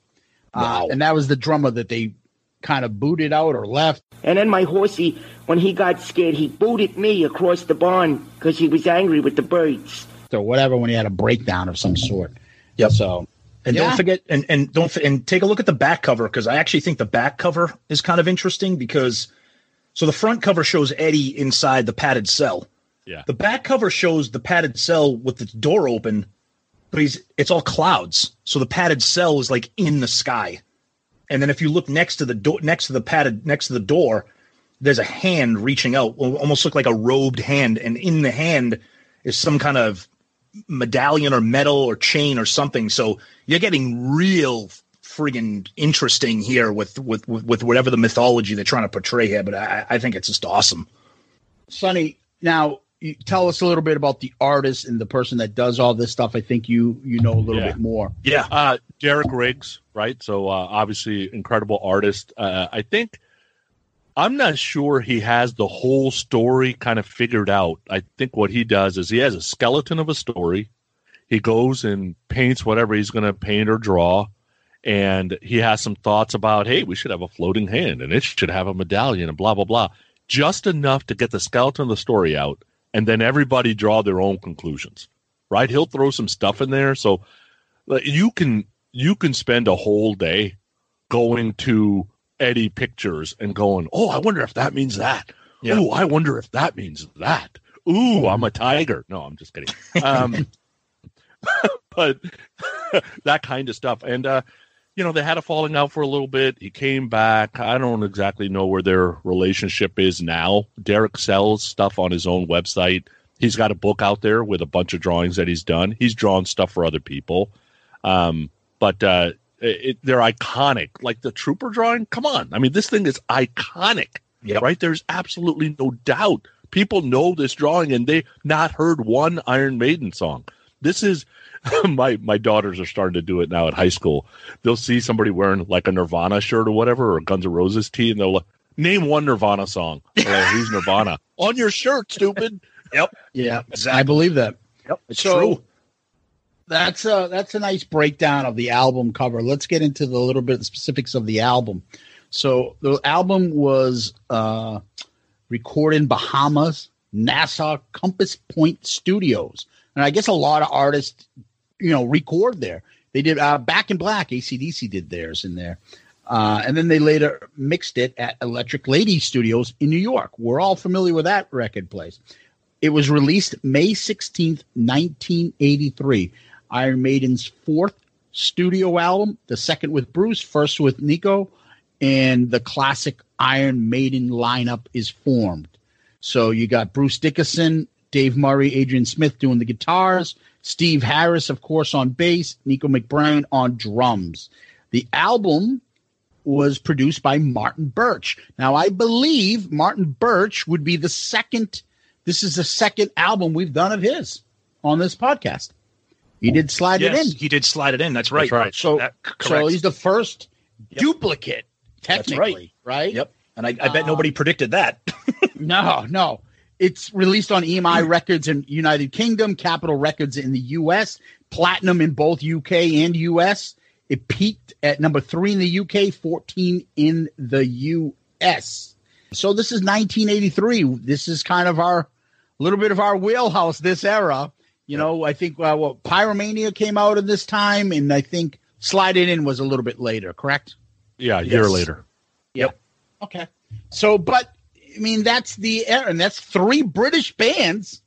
Speaker 4: Uh, and that was the drummer that they kind of booted out or left.
Speaker 8: And then my horsey, when he got scared, he booted me across the barn because he was angry with the birds.
Speaker 4: or whatever when he had a breakdown of some sort.
Speaker 3: Yep.
Speaker 4: So
Speaker 3: And
Speaker 4: Yeah.
Speaker 3: don't forget, and and don't and take a look at the back cover because I actually think the back cover is kind of interesting because so the front cover shows Eddie inside the padded cell.
Speaker 2: Yeah.
Speaker 3: The back cover shows the padded cell with the door open, but he's it's all clouds. So the padded cell is like in the sky. And then if you look next to the door next to the padded next to the door, there's a hand reaching out, almost look like a robed hand, and in the hand is some kind of medallion or metal or chain or something. So you're getting real friggin' interesting here with, with with with whatever the mythology they're trying to portray here. But I, I think it's just awesome.
Speaker 4: Sonny, now tell us a little bit about the artist and the person that does all this stuff. I think you you know a little
Speaker 2: Yeah.
Speaker 4: bit more.
Speaker 3: Yeah.
Speaker 2: Uh, Derek Riggs, right? So uh, obviously incredible artist. Uh, I think I'm not sure he has the whole story kind of figured out. I think what he does is he has a skeleton of a story. He goes and paints whatever he's going to paint or draw, and he has some thoughts about, hey, we should have a floating hand, and it should have a medallion, and blah blah blah. Just enough to get the skeleton of the story out, and then everybody draw their own conclusions. Right? He'll throw some stuff in there, so you can you can spend a whole day going to Eddie Pictures and going, "Oh, I wonder if that means that.
Speaker 3: Yeah.
Speaker 2: Oh, I wonder if that means that. Ooh, I'm a tiger." No, I'm just kidding. Um, (laughs) but (laughs) that kind of stuff, and uh, you know, they had a falling out for a little bit. He came back. I don't exactly know where their relationship is now. Derek sells stuff on his own website. He's got a book out there with a bunch of drawings that he's done. He's drawn stuff for other people. Um, but uh, it, they're iconic. Like the trooper drawing, come on. I mean, this thing is iconic,
Speaker 3: Yep.
Speaker 2: right? There's absolutely no doubt. People know this drawing and they not heard one Iron Maiden song. This is (laughs) my my daughters are starting to do it now at high school. They'll see somebody wearing like a Nirvana shirt or whatever, or a Guns N' Roses tee, and they'll like, name one Nirvana song. Like, (laughs) Who's Nirvana? On your shirt, stupid. (laughs)
Speaker 3: Yep.
Speaker 4: Yeah, I believe that.
Speaker 3: Yep. It's
Speaker 4: So-
Speaker 3: true.
Speaker 4: That's a that's a nice breakdown of the album cover. Let's get into the little bit of the specifics of the album. So the album was uh, recorded in Bahamas, Nassau Compass Point Studios, and I guess a lot of artists, you know, record there. They did uh, Back in Black, ACDC did theirs in there, uh, and then they later mixed it at Electric Lady Studios in New York. We're all familiar with that record place. It was released May 16th, 1983. Iron Maiden's fourth studio album, the second with Bruce, first with Nicko, and the classic Iron Maiden lineup is formed. So you got Bruce Dickinson, Dave Murray, Adrian Smith doing the guitars, Steve Harris, of course, on bass, Nicko McBrain on drums. The album was produced by Martin Birch. Now, I believe Martin Birch would be the second. This is the second album we've done of his on this podcast. He did slide
Speaker 3: yes,
Speaker 4: it in.
Speaker 3: he did slide it in. That's right.
Speaker 2: right.
Speaker 4: So,
Speaker 3: That-
Speaker 4: so he's the first
Speaker 3: Yep.
Speaker 4: duplicate,
Speaker 3: That's
Speaker 4: technically, right?
Speaker 3: Yep. And I, I bet uh, nobody predicted that. (laughs)
Speaker 4: No, no. It's released on EMI Records in United Kingdom, Capitol Records in the US, platinum in both UK and US. It peaked at number three in the UK, 14 in the US. So this is 1983. This is kind of our little bit of our wheelhouse, this era. You know, I think uh, well, Pyromania came out at this time, and I think Slide It In was a little bit later, correct?
Speaker 2: Yeah, a year
Speaker 3: Yes.
Speaker 2: later.
Speaker 3: Yep.
Speaker 4: Okay. So, but I mean, that's the era, and that's three British bands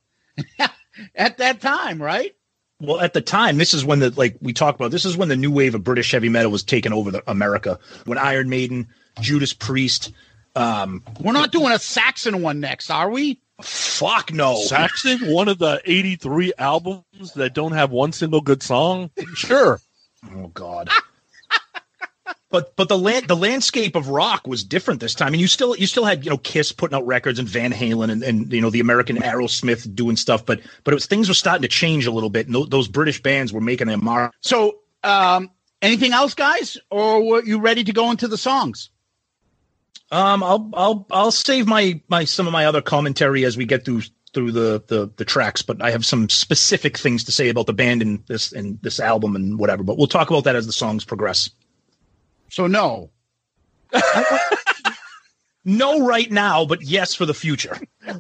Speaker 4: (laughs) at that time, right?
Speaker 3: Well, at the time, this is when the like we talked about. This is when the new wave of British heavy metal was taking over the, America. When Iron Maiden, Judas Priest, um,
Speaker 4: We're not doing a Saxon one next, are we?
Speaker 3: fuck no,
Speaker 2: Saxon, one of the 83 albums that don't have one single good song? Sure. (laughs)
Speaker 3: Oh God. But but the land the landscape of rock was different this time, and you still you still had you know Kiss putting out records and Van Halen and, and you know the American Aerosmith doing stuff, but but it was things were starting to change a little bit, and tho- those British bands were making their mark.
Speaker 4: So, um, anything else, guys, or were you ready to go into the songs?
Speaker 3: Um, I'll I'll I'll save my my some of my other commentary as we get through through the the the tracks, but I have some specific things to say about the band and this and this album and whatever. But we'll talk about that as the songs progress.
Speaker 4: So, no. (laughs)
Speaker 3: No, right now, but yes for the future.
Speaker 4: All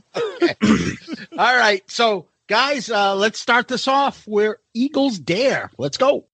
Speaker 4: right. So, guys, uh, let's start this off where Eagles Dare. Let's go.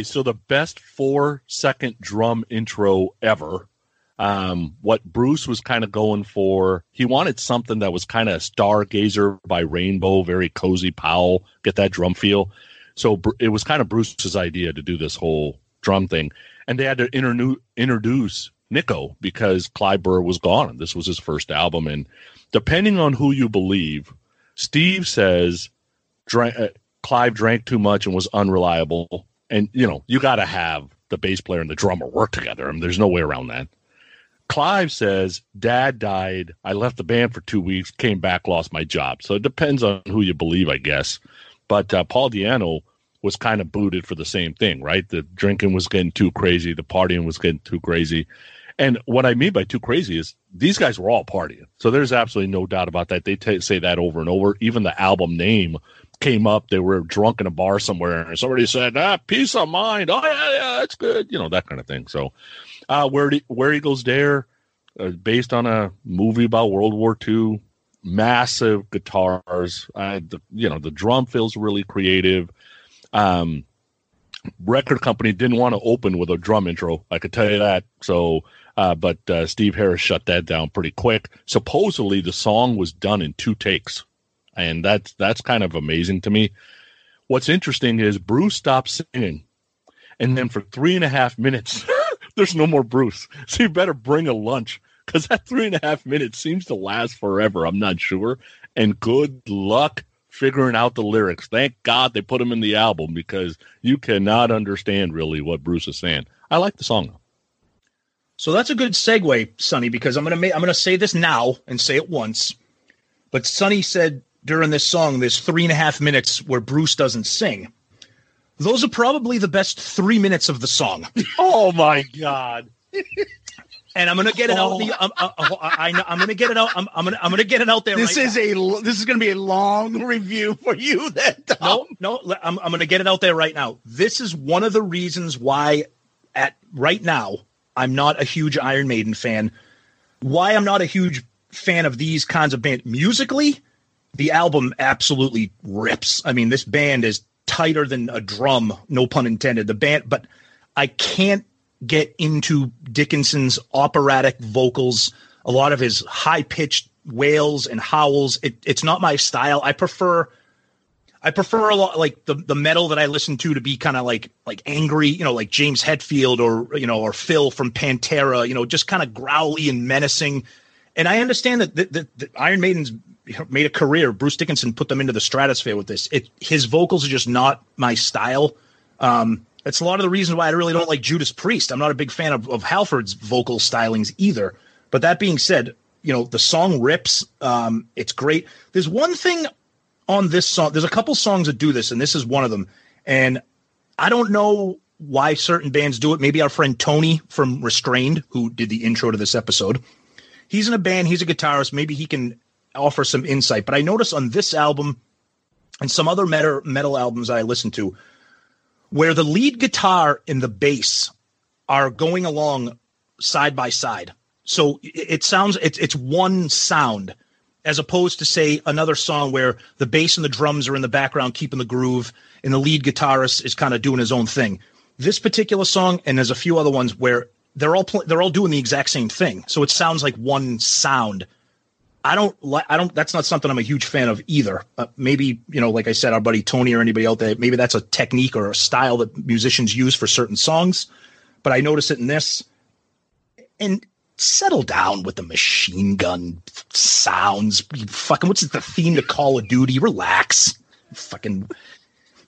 Speaker 2: Okay, so the best four second drum intro ever. Um, what Bruce was kind of going for, he wanted something that was kind of Stargazer by Rainbow, very Cozy Powell, get that drum feel. So it was kind of Bruce's idea to do this whole drum thing. And they had to internu- introduce Nicko because Clive Burr was gone. This was his first album. And depending on who you believe, Steve says drank, uh, Clive drank too much and was unreliable. And, you know, you got to have the bass player and the drummer work together. I mean, there's no way around that. Clive says, Dad died. I left the band for two weeks, came back, lost my job. So it depends on who you believe, I guess. But uh, Paul Di'Anno was kind of booted for the same thing, right? The drinking was getting too crazy, the partying was getting too crazy. And what I mean by too crazy is these guys were all partying. So there's absolutely no doubt about that. They t- say that over and over. Even the album name came up. They were drunk in a bar somewhere, and somebody said, "Ah, Piece of Mind." Oh yeah, yeah, that's good. You know that kind of thing. So, uh, where where Eagles Dare, uh, based on a movie about World War II, massive guitars. Uh, you know the drum feels really creative. Um, record company didn't want to open with a drum intro. I could tell you that. So, uh, but uh, Steve Harris shut that down pretty quick. Supposedly, the song was done in two takes, and that's that's kind of amazing to me. What's interesting is Bruce stops singing, and then for three and a half minutes, (laughs) there's no more Bruce. (laughs) So you better bring a lunch because that three and a half minutes seems to last forever. I'm not sure. And good luck figuring out the lyrics. Thank God they put them in the album because you cannot understand really what Bruce is saying. I like the song.
Speaker 3: So that's a good segue, Sonny, because I'm gonna make I'm gonna say this now and say it once. But Sonny said during this song, there's three and a half minutes where Bruce doesn't sing. Those are probably the best three minutes of the song. (laughs)
Speaker 2: oh my God. (laughs)
Speaker 3: and I'm gonna get it out. The, I'm, I, I'm gonna get it out. I'm, I'm gonna I'm gonna get it out there.
Speaker 4: This
Speaker 3: right
Speaker 4: is
Speaker 3: now.
Speaker 4: a this is gonna be a long (laughs) review for you. Then Tom.
Speaker 3: no, no, I'm I'm gonna get it out there right now. This is one of the reasons why, at right now, I'm not a huge Iron Maiden fan. Why I'm not a huge fan of these kinds of bands musically, the album absolutely rips. I mean, this band is tighter than a drum, no pun intended. The band, but I can't get into Dickinson's operatic vocals, a lot of his high pitched wails and howls. It, it's not my style. I prefer I prefer a lot like the the metal that I listen to to be kind of like like angry, you know, like James Hetfield or you know or Phil from Pantera, you know, just kind of growly and menacing. And I understand that the, the, the Iron Maiden's made a career. Bruce Dickinson put them into the stratosphere with this. It his vocals are just not my style. Um, it's a lot of the reasons why I really don't like Judas Priest. I'm not a big fan of, of Halford's vocal stylings either. But that being said, you know, the song rips. Um, it's great. There's one thing on this song. There's a couple songs that do this, and this is one of them. And I don't know why certain bands do it. Maybe our friend Tony from Restrained, who did the intro to this episode, he's in a band, he's a guitarist. Maybe he can offer some insight. But I notice on this album and some other metal, metal albums I listen to, where the lead guitar and the bass are going along side by side. So it sounds it's it's one sound as opposed to say another song where the bass and the drums are in the background keeping the groove and the lead guitarist is kind of doing his own thing. This particular song and there's a few other ones where they're all pl- they're all doing the exact same thing. So it sounds like one sound. I don't like I don't that's not something I'm a huge fan of either. Uh, maybe, you know, like I said our buddy Tony or anybody out there, maybe that's a technique or a style that musicians use for certain songs, but I notice it in this and settle down with the machine gun sounds. Fucking what's the theme to Call of Duty? Relax. Fucking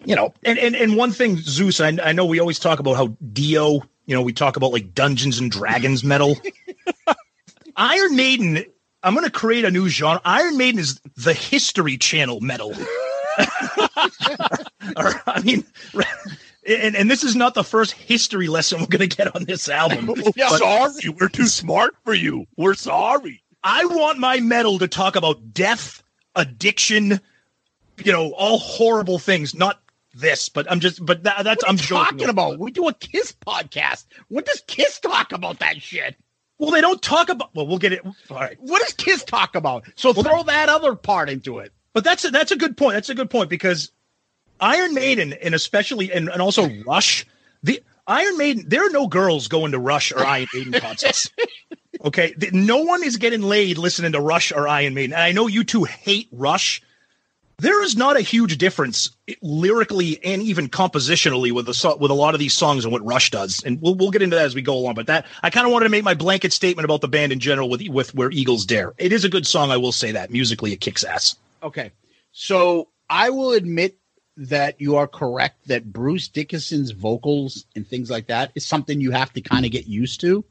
Speaker 3: you know, and, and and one thing, Zeus, I, I know we always talk about how Dio, you know, we talk about like Dungeons and Dragons metal. (laughs) Iron Maiden, I'm gonna create a new genre. Iron Maiden is the history channel metal. (laughs) or, I mean, (laughs) and, and this is not the first history lesson we're going to get on this album. (laughs)
Speaker 2: But, sorry, we're too smart for you. We're sorry.
Speaker 3: I want my metal to talk about death, addiction, you know, all horrible things. Not this, but I'm just, but that, that's I'm
Speaker 4: talking about. We do a Kiss podcast. What does Kiss talk about that shit?
Speaker 3: Well, they don't talk about. Well, we'll get it. All right.
Speaker 4: What does Kiss talk about? So well, throw that, other part into it.
Speaker 3: But that's a, that's a good point. That's a good point because Iron Maiden and especially and, and also Rush, the Iron Maiden, there are no girls going to Rush or Iron Maiden concerts. (laughs) Okay, no one is getting laid listening to Rush or Iron Maiden. And I know you two hate Rush. There is not a huge difference lyrically and even compositionally with so- with a lot of these songs and what Rush does, and we'll we'll get into that as we go along. But that I kind of wanted to make my blanket statement about the band in general with with where Eagles Dare. It is a good song, I will say that musically it kicks ass.
Speaker 4: Okay. So I will admit that you are correct that Bruce Dickinson's vocals and things like that is something you have to kind of get used to.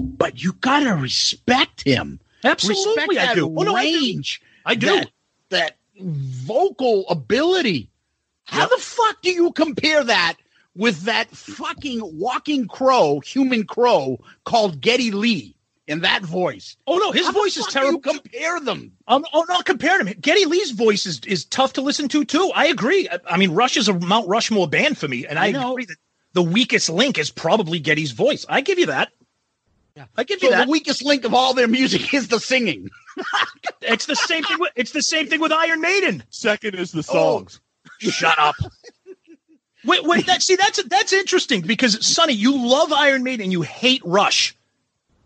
Speaker 4: But you gotta respect him.
Speaker 3: Absolutely,
Speaker 4: respect
Speaker 3: I do. Oh, no, I do. I do.
Speaker 4: That, that vocal ability. How the fuck do you compare that with that fucking walking crow, human crow called Geddy Lee in that voice?
Speaker 3: Oh no, his
Speaker 4: How
Speaker 3: voice is terrible.
Speaker 4: You compare them.
Speaker 3: I'm, oh, not comparing him. Geddy Lee's voice is, is tough to listen to too. I agree. I, I mean, Rush is a Mount Rushmore band for me, and I,
Speaker 4: I know.
Speaker 3: agree that the weakest link is probably Geddy's voice. I give you that.
Speaker 4: Yeah.
Speaker 3: I give
Speaker 4: So
Speaker 3: you that.
Speaker 4: the weakest link of all their music is the singing. (laughs)
Speaker 3: it's the same thing. With, it's the same thing with Iron Maiden.
Speaker 2: Second is the
Speaker 3: Oh.
Speaker 2: songs.
Speaker 3: Shut up. (laughs) wait, wait. That see, that's that's interesting because Sonny, you love Iron Maiden and you hate Rush.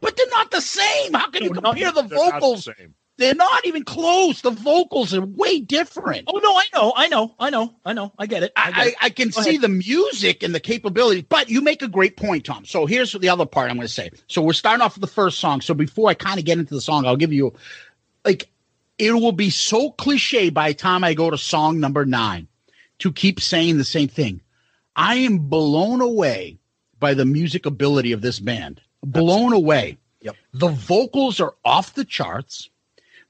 Speaker 4: But they're not the same. How can you
Speaker 3: No, not-
Speaker 4: compare the
Speaker 2: They're not the
Speaker 4: vocals?
Speaker 2: same.
Speaker 4: They're not even close. The vocals are way different.
Speaker 3: Oh no, I know, I know, I know, I know. I get it. I, get
Speaker 4: I,
Speaker 3: it.
Speaker 4: I can
Speaker 3: Go
Speaker 4: see
Speaker 3: ahead.
Speaker 4: the music and the capability, but you make a great point, Tom. So here's the other part I'm going to say. So we're starting off with the first song. So before I kind of get into the song, I'll give you like it will be so cliche by the time I go to song number nine to keep saying the same thing. I am blown away by the music ability of this band. Blown away.
Speaker 3: Yep.
Speaker 4: The vocals are off the charts.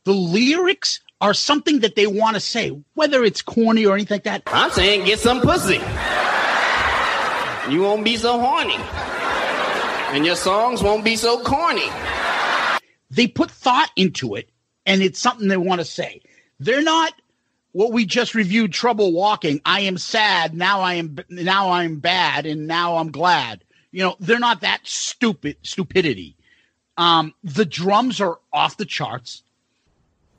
Speaker 4: The lyrics are something that they want to say, whether it's corny or anything like that.
Speaker 6: I'm saying get some pussy. You won't be so horny. And your songs won't be so corny.
Speaker 4: they put thought into it and it's something they want to say. They're not what we just reviewed trouble walking. I am sad, now I am now I'm bad and now I'm glad. You know, they're not that stupid stupidity. Um the drums are off the charts.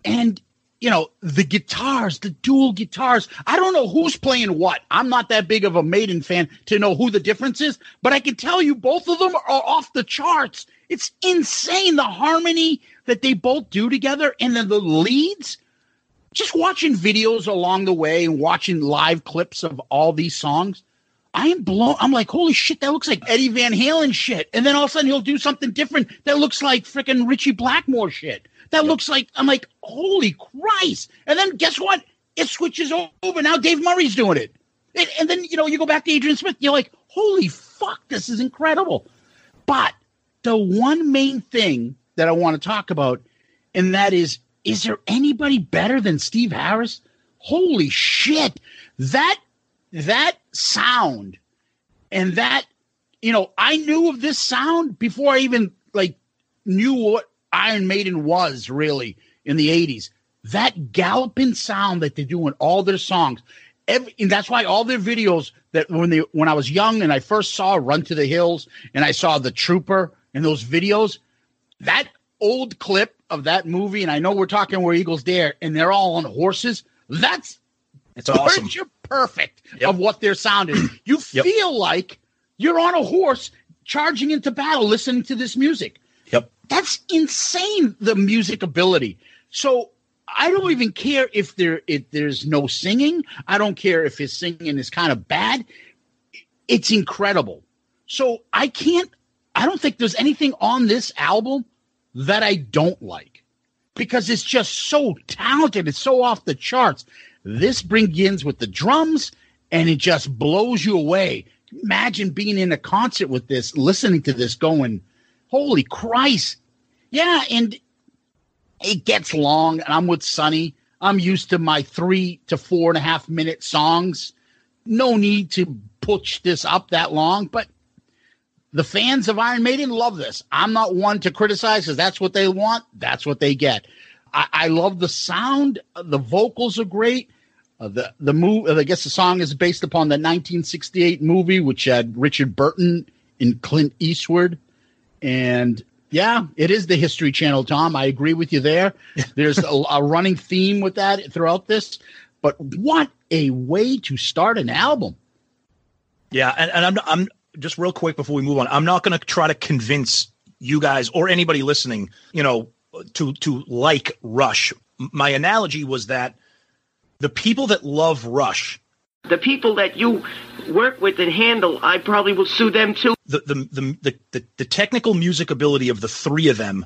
Speaker 4: And you know, the guitars, the dual guitars. I don't know who's playing what. I'm not that big of a Maiden fan to know who the difference is, but I can tell you both of them are off the charts. It's insane the harmony that they both do together and then the leads. Just watching videos along the way and watching live clips of all these songs, I am blown. I'm like, holy shit, that looks like Eddie Van Halen shit. And then all of a sudden he'll do something different that looks like freaking Ritchie Blackmore shit. That looks like I'm like, holy Christ! And then guess what? It switches over. Now Dave Murray's doing it. And, and then you know you go back to Adrian Smith. You're like, holy fuck, this is incredible. But the one main thing that I want to talk about, and that is, is there anybody better than Steve Harris? Holy shit! That that sound and that you know I knew of this sound before I even like knew what Iron Maiden was really in the 80s. That galloping sound that they do in all their songs. Every, and that's why all their videos that when they when I was young and I first saw Run to the Hills and I saw the Trooper and those videos, that old clip of that movie, and I know we're talking where Eagles Dare, and they're all on horses. That's
Speaker 3: It's awesome.
Speaker 4: picture perfect
Speaker 3: Yep.
Speaker 4: of what their sound is. You
Speaker 3: Yep.
Speaker 4: feel like you're on a horse charging into battle listening to this music. That's insane, the music ability. So I don't even care if there if there's no singing. I don't care if his singing is kind of bad. It's incredible. So I can't I don't think there's anything on this album that I don't like because it's just so talented. It's so off the charts. This begins with the drums and it just blows you away. Imagine being in a concert with this, listening to this, going, Holy Christ. Yeah. And it gets long. And I'm with Sonny. I'm used to my three to four and a half minute songs. No need to push this up that long, but the fans of Iron Maiden love this. I'm not one to criticize because that's what they want. That's what they get. I, I love the sound. The vocals are great. Uh, the the move. I guess the song is based upon the 1968 movie, which had Richard Burton and Clint Eastwood. And yeah, it is the History Channel, Tom. I agree with you there. (laughs) There's a, a running theme with that throughout this. But what a way to start an album!
Speaker 3: Yeah, and, and I'm I'm just real quick before we move on, I'm not going to try to convince you guys or anybody listening, you know, to to like Rush. My analogy was that the people that love Rush,
Speaker 8: The people that you work with and handle, I probably will sue them too.
Speaker 3: the the the the, the, technical music ability of the three of them,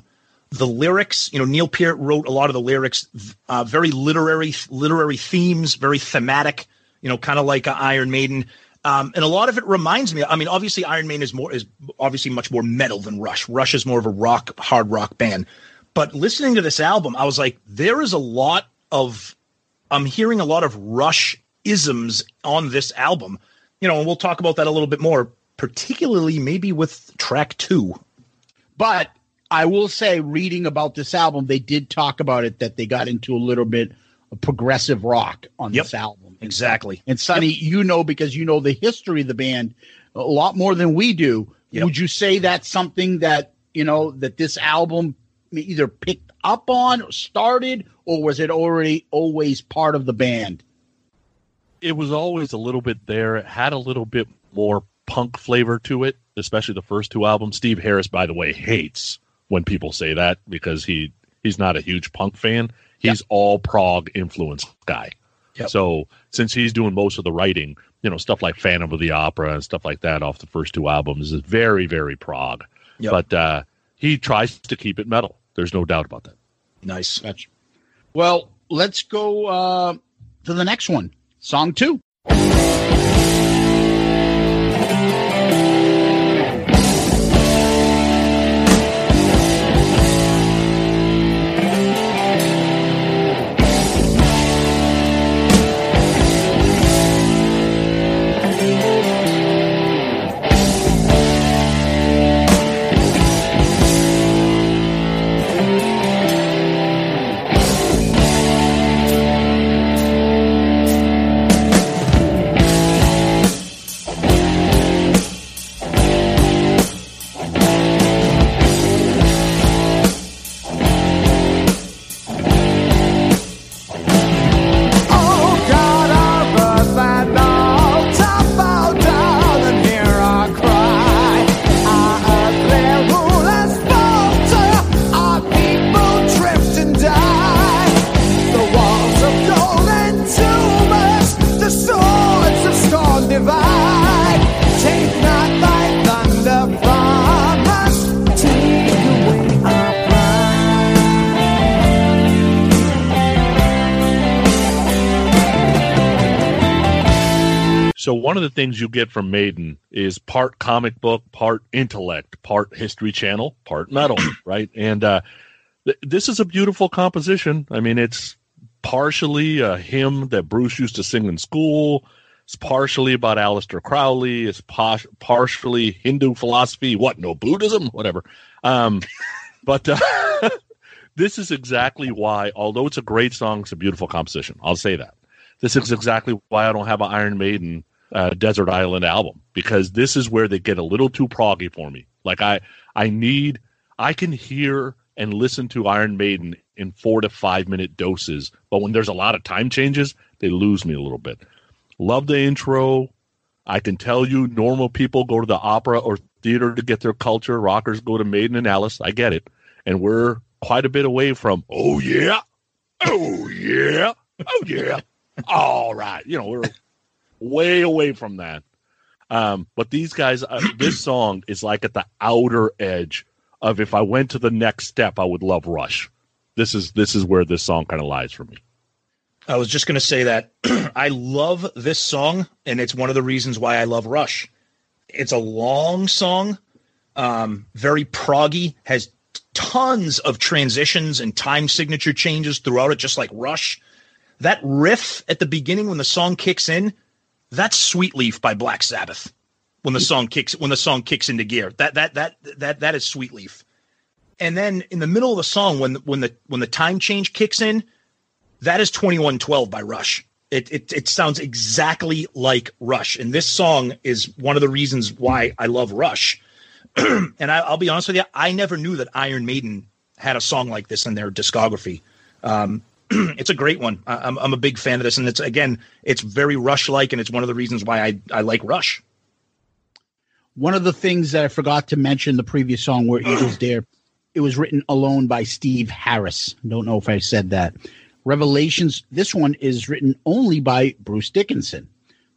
Speaker 3: the lyrics, you know, Neil Peart wrote a lot of the lyrics, uh, very literary literary themes, very thematic, you know, kind of like uh, Iron Maiden. Um, and a lot of it reminds me. I mean, obviously, Iron Maiden is more is obviously much more metal than Rush. Rush is more of a rock, hard rock band. But listening to this album, I was like, there is a lot of. I'm hearing a lot of Rush isms on this album. You know, and we'll talk about that a little bit more, particularly maybe with track two.
Speaker 4: But I will say, reading about this album, they did talk about it that they got into a little bit of progressive rock on
Speaker 3: Yep.
Speaker 4: this album.
Speaker 3: Exactly.
Speaker 4: And Sonny, you know because you know the history of the band a lot more than we do.
Speaker 3: Yep.
Speaker 4: Would you say that's something that you know that this album either picked up on, or started, or was it already always part of the band?
Speaker 2: It was always a little bit there. It had a little bit more punk flavor to it, especially the first two albums. Steve Harris, by the way, hates when people say that because he he's not a huge punk fan. He's all prog influence guy.
Speaker 3: Yep.
Speaker 2: So since he's doing most of the writing, you know, stuff like Phantom of the Opera and stuff like that off the first two albums is very, very prog.
Speaker 3: Yep.
Speaker 2: But uh, he tries to keep it metal. There's no doubt about that.
Speaker 3: Nice.
Speaker 4: Gotcha. Well, let's go uh, to the next one. Song two.
Speaker 2: One of the things you get from Maiden is part comic book, part intellect, part History Channel, part metal, (clears throat) right? And uh, th- this is a beautiful composition. I mean, it's partially a hymn that Bruce used to sing in school. It's partially about Aleister Crowley. It's pos- partially Hindu philosophy. What? No Buddhism? Whatever. Um, (laughs) but uh, (laughs) this is exactly why, although it's a great song, it's a beautiful composition. I'll say that. This is exactly why I don't have an Iron Maiden uh, Desert Island album because this is where they get a little too proggy for me. Like I, I need, I can hear and listen to Iron Maiden in four to five minute doses, but when there's a lot of time changes, they lose me a little bit. Love the intro. I can tell you, normal people go to the opera or theater to get their culture. Rockers go to Maiden and Alice. I get it, and we're quite a bit away from. Oh yeah, oh yeah, oh yeah. All right, you know we're way away from that. Um, but these guys, uh, (clears throat) this song is like at the outer edge of if I went to the next step, I would love Rush. This is this is where this song kind of lies for me.
Speaker 3: I was just going to say that (clears throat) I love this song, and it's one of the reasons why I love Rush. It's a long song, um, very proggy, has tons of transitions and time signature changes throughout it, just like Rush. That riff at the beginning when the song kicks in, that's Sweet Leaf by Black Sabbath. When the song kicks when the song kicks into gear, that that that that that is Sweet Leaf. And then in the middle of the song, when when the when the time change kicks in, that is 2112 by Rush. It, it it sounds exactly like Rush, and this song is one of the reasons why I love Rush. (clears throat) and I, I'll be honest with you, I never knew that Iron Maiden had a song like this in their discography. Um, (clears throat) it's a great one. I, I'm I'm a big fan of this, and it's again, it's very Rush like, and it's one of the reasons why I I like Rush.
Speaker 4: One of the things that I forgot to mention the previous song where Eagles Dare, it was written alone by Steve Harris. Don't know if I said that. Revelations, this one is written only by Bruce Dickinson.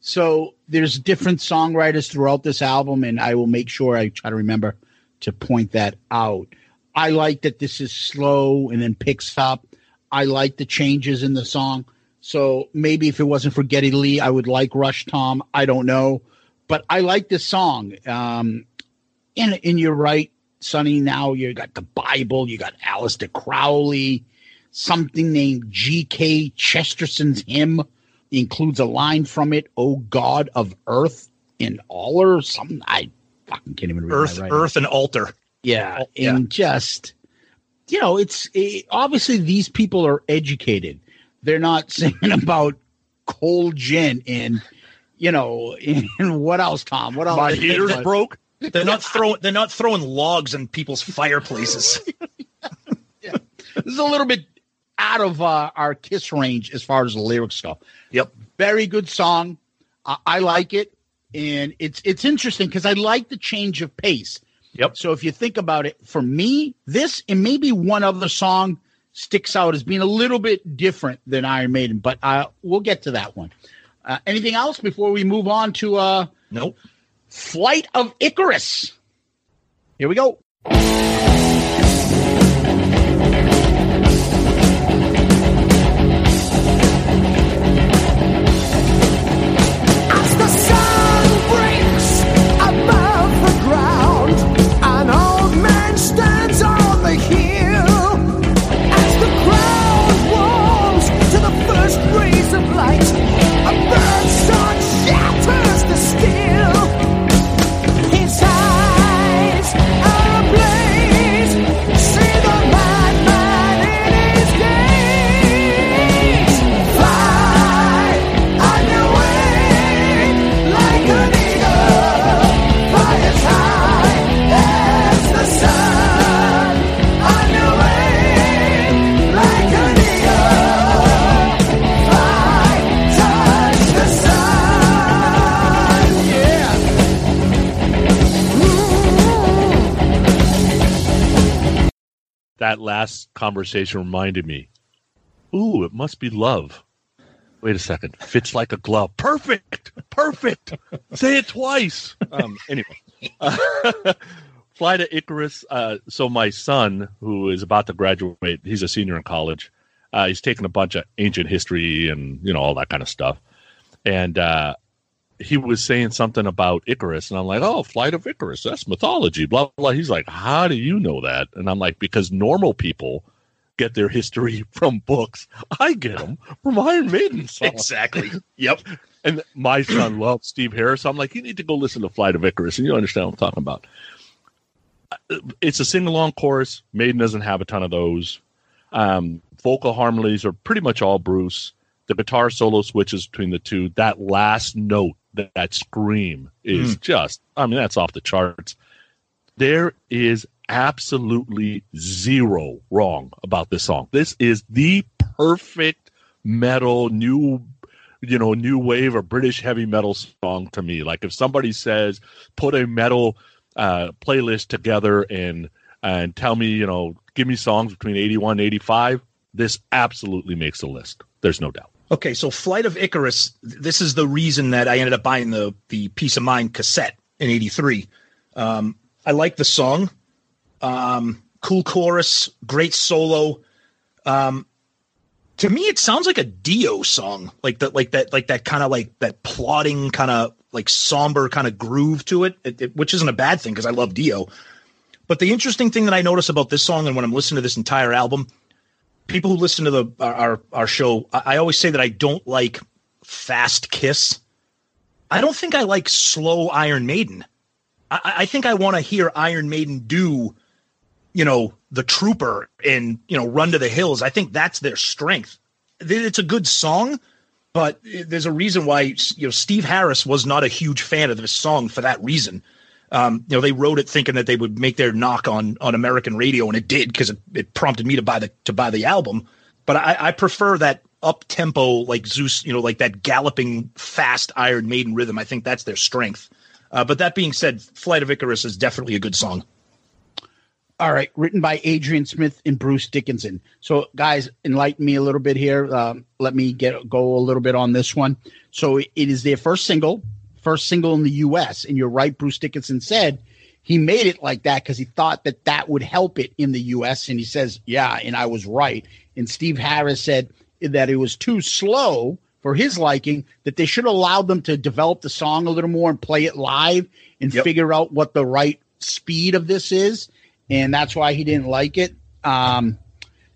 Speaker 4: So there's different songwriters throughout this album, and I will make sure I try to remember to point that out. I like that this is slow and then picks up. I like the changes in the song. So maybe if it wasn't for Geddy Lee, I would like Rush Tom. I don't know, but I like this song. Um, and and you're right, Sonny. Now you got the Bible, you got Aleister Crowley, something named G.K. Chesterton's hymn includes a line from it. Oh God of Earth and all or something. I fucking can't even read
Speaker 3: Earth. Earth, and altar.
Speaker 4: Yeah,
Speaker 3: Yeah.
Speaker 4: and just you know, it's eh, obviously these people are educated. They're not (laughs) singing about cold gin and you know, (laughs) and what else, Tom? What else?
Speaker 3: My (laughs) heater's broke. They're not throwing. They're not throwing logs in people's fireplaces.
Speaker 4: This is a little bit out of uh, our kiss range as far as the lyrics go.
Speaker 3: Yep.
Speaker 4: Very good song. I, I like it, and it's it's interesting because I like the change of pace.
Speaker 3: Yep.
Speaker 4: So if you think about it, for me, this and maybe one other song sticks out as being a little bit different than Iron Maiden, but uh, we'll get to that one. Uh, anything else before we move on to uh,
Speaker 3: Nope.
Speaker 4: Flight of Icarus? Here we go.
Speaker 2: Conversation reminded me. Ooh, it must be love. Wait a second. Fits like a glove. Perfect. Perfect. Say it twice. Um, anyway, uh, (laughs) fly to Icarus. Uh, so my son, who is about to graduate, he's a senior in college. Uh, he's taking a bunch of ancient history and you know all that kind of stuff. And uh, he was saying something about Icarus, and I'm like, "Oh, Flight of Icarus, that's mythology." Blah blah. blah. He's like, "How do you know that?" And I'm like, "Because normal people get their history (laughs) from books. I get them from Iron Maiden songs."
Speaker 3: Exactly. (laughs) Yep.
Speaker 2: And my son loves Steve Harris. I'm like, "You need to go listen to Flight of Icarus, and you understand what I'm talking about." It's a sing along chorus. Maiden doesn't have a ton of those. Um, vocal harmonies are pretty much all Bruce. The guitar solo switches between the two. That last note, that, that scream, is just, I mean, that's off the charts. There is absolutely zero wrong about this song. This is the perfect metal, new, you know, new wave or British heavy metal song to me. Like if somebody says, put a metal uh, playlist together and and tell me, you know, give me songs between 81 and 85, this absolutely makes the list. There's no doubt.
Speaker 3: Okay, so Flight of Icarus. This is the reason that I ended up buying the the Piece of Mind cassette in '83. Um, I like the song, um, cool chorus, great solo. Um, to me, it sounds like a Dio song, like that, like that, like that kind of like that plodding kind of like somber kind of groove to it, it, it- which isn't a bad thing because I love Dio. But the interesting thing that I notice about this song and when I'm listening to this entire album, people who listen to the our our, show, I, I always say that I don't like fast Kiss. I don't think I like slow Iron Maiden. I, I think I want to hear Iron Maiden do, you know, the Trooper and you know Run to the Hills. I think that's their strength. It's a good song, but there's a reason why you know Steve Harris was not a huge fan of this song for that reason. Um, you know, they wrote it thinking that they would make their knock on on American radio, and it did because it, it prompted me to buy the to buy the album. But I, I prefer that up tempo, like Zeus, you know, like that galloping fast Iron Maiden rhythm. I think that's their strength. Uh, but that being said, Flight of Icarus is definitely a good song.
Speaker 4: All right, written by Adrian Smith and Bruce Dickinson. So, guys, enlighten me a little bit here. Um, let me get go a little bit on this one. So, it is their first single, first single in the U.S. And you're right, Bruce Dickinson said he made it like that because he thought that that would help it in the U.S. And he says, "Yeah," and I was right. And Steve Harris said that it was too slow for his liking. That they should allow them to develop the song a little more and play it live and
Speaker 3: Yep.
Speaker 4: figure out what the right speed of this is and that's why he didn't like it. Um,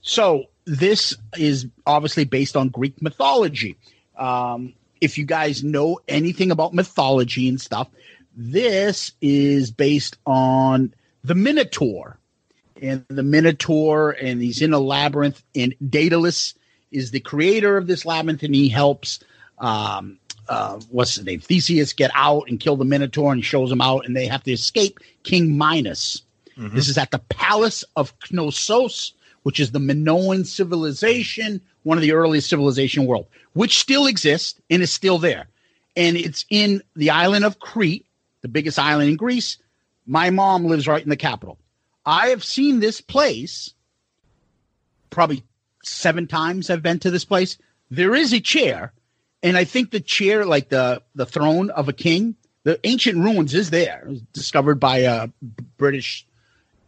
Speaker 4: so this is obviously based on Greek mythology. Um, if you guys know anything about mythology and stuff, this is based on the Minotaur. And the Minotaur, and he's in a labyrinth, and Daedalus is the creator of this labyrinth, and he helps um, uh, what's his name? Theseus get out and kill the Minotaur, and shows him out, and they have to escape King Minos. This is at the Palace of Knossos, which is the Minoan civilization, one of the earliest civilization world, which still exists and is still there. And it's in the island of Crete, the biggest island in Greece. My mom lives right in the capital. I have seen this place probably seven times I've been to this place. There is a chair, and I think the chair, like the the throne of a king, the ancient ruins is there. It was discovered by a British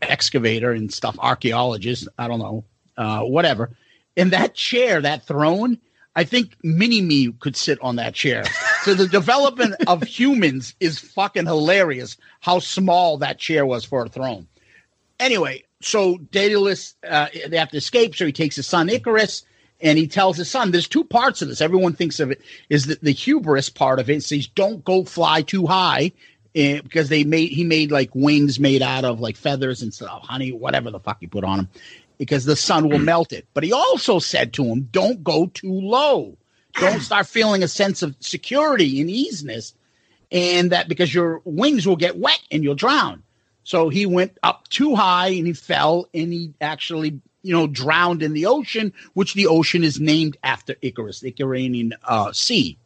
Speaker 4: excavator and stuff, archaeologist. I don't know, uh, whatever. And that chair, that throne, I think Mini Me could sit on that chair. So the development of humans is fucking hilarious. How small that chair was for a throne anyway, so Daedalus, uh, they have to escape. So he takes his son Icarus, and he tells his son, "There's two parts of this. Everyone thinks of it is the, the hubris part of it. Says don't go fly too high." eh, because they made he made like wings made out of like feathers and stuff, honey, whatever the fuck you put on him, because the sun will melt it. But he also said to him, "Don't go too low. Don't (clears throat) start feeling a sense of security and easiness, and that because your wings will get wet and you'll drown." So he went up too high and he fell and he actually, you know, drowned in the ocean, which the ocean is named after Icarus, the Icarian uh, Sea.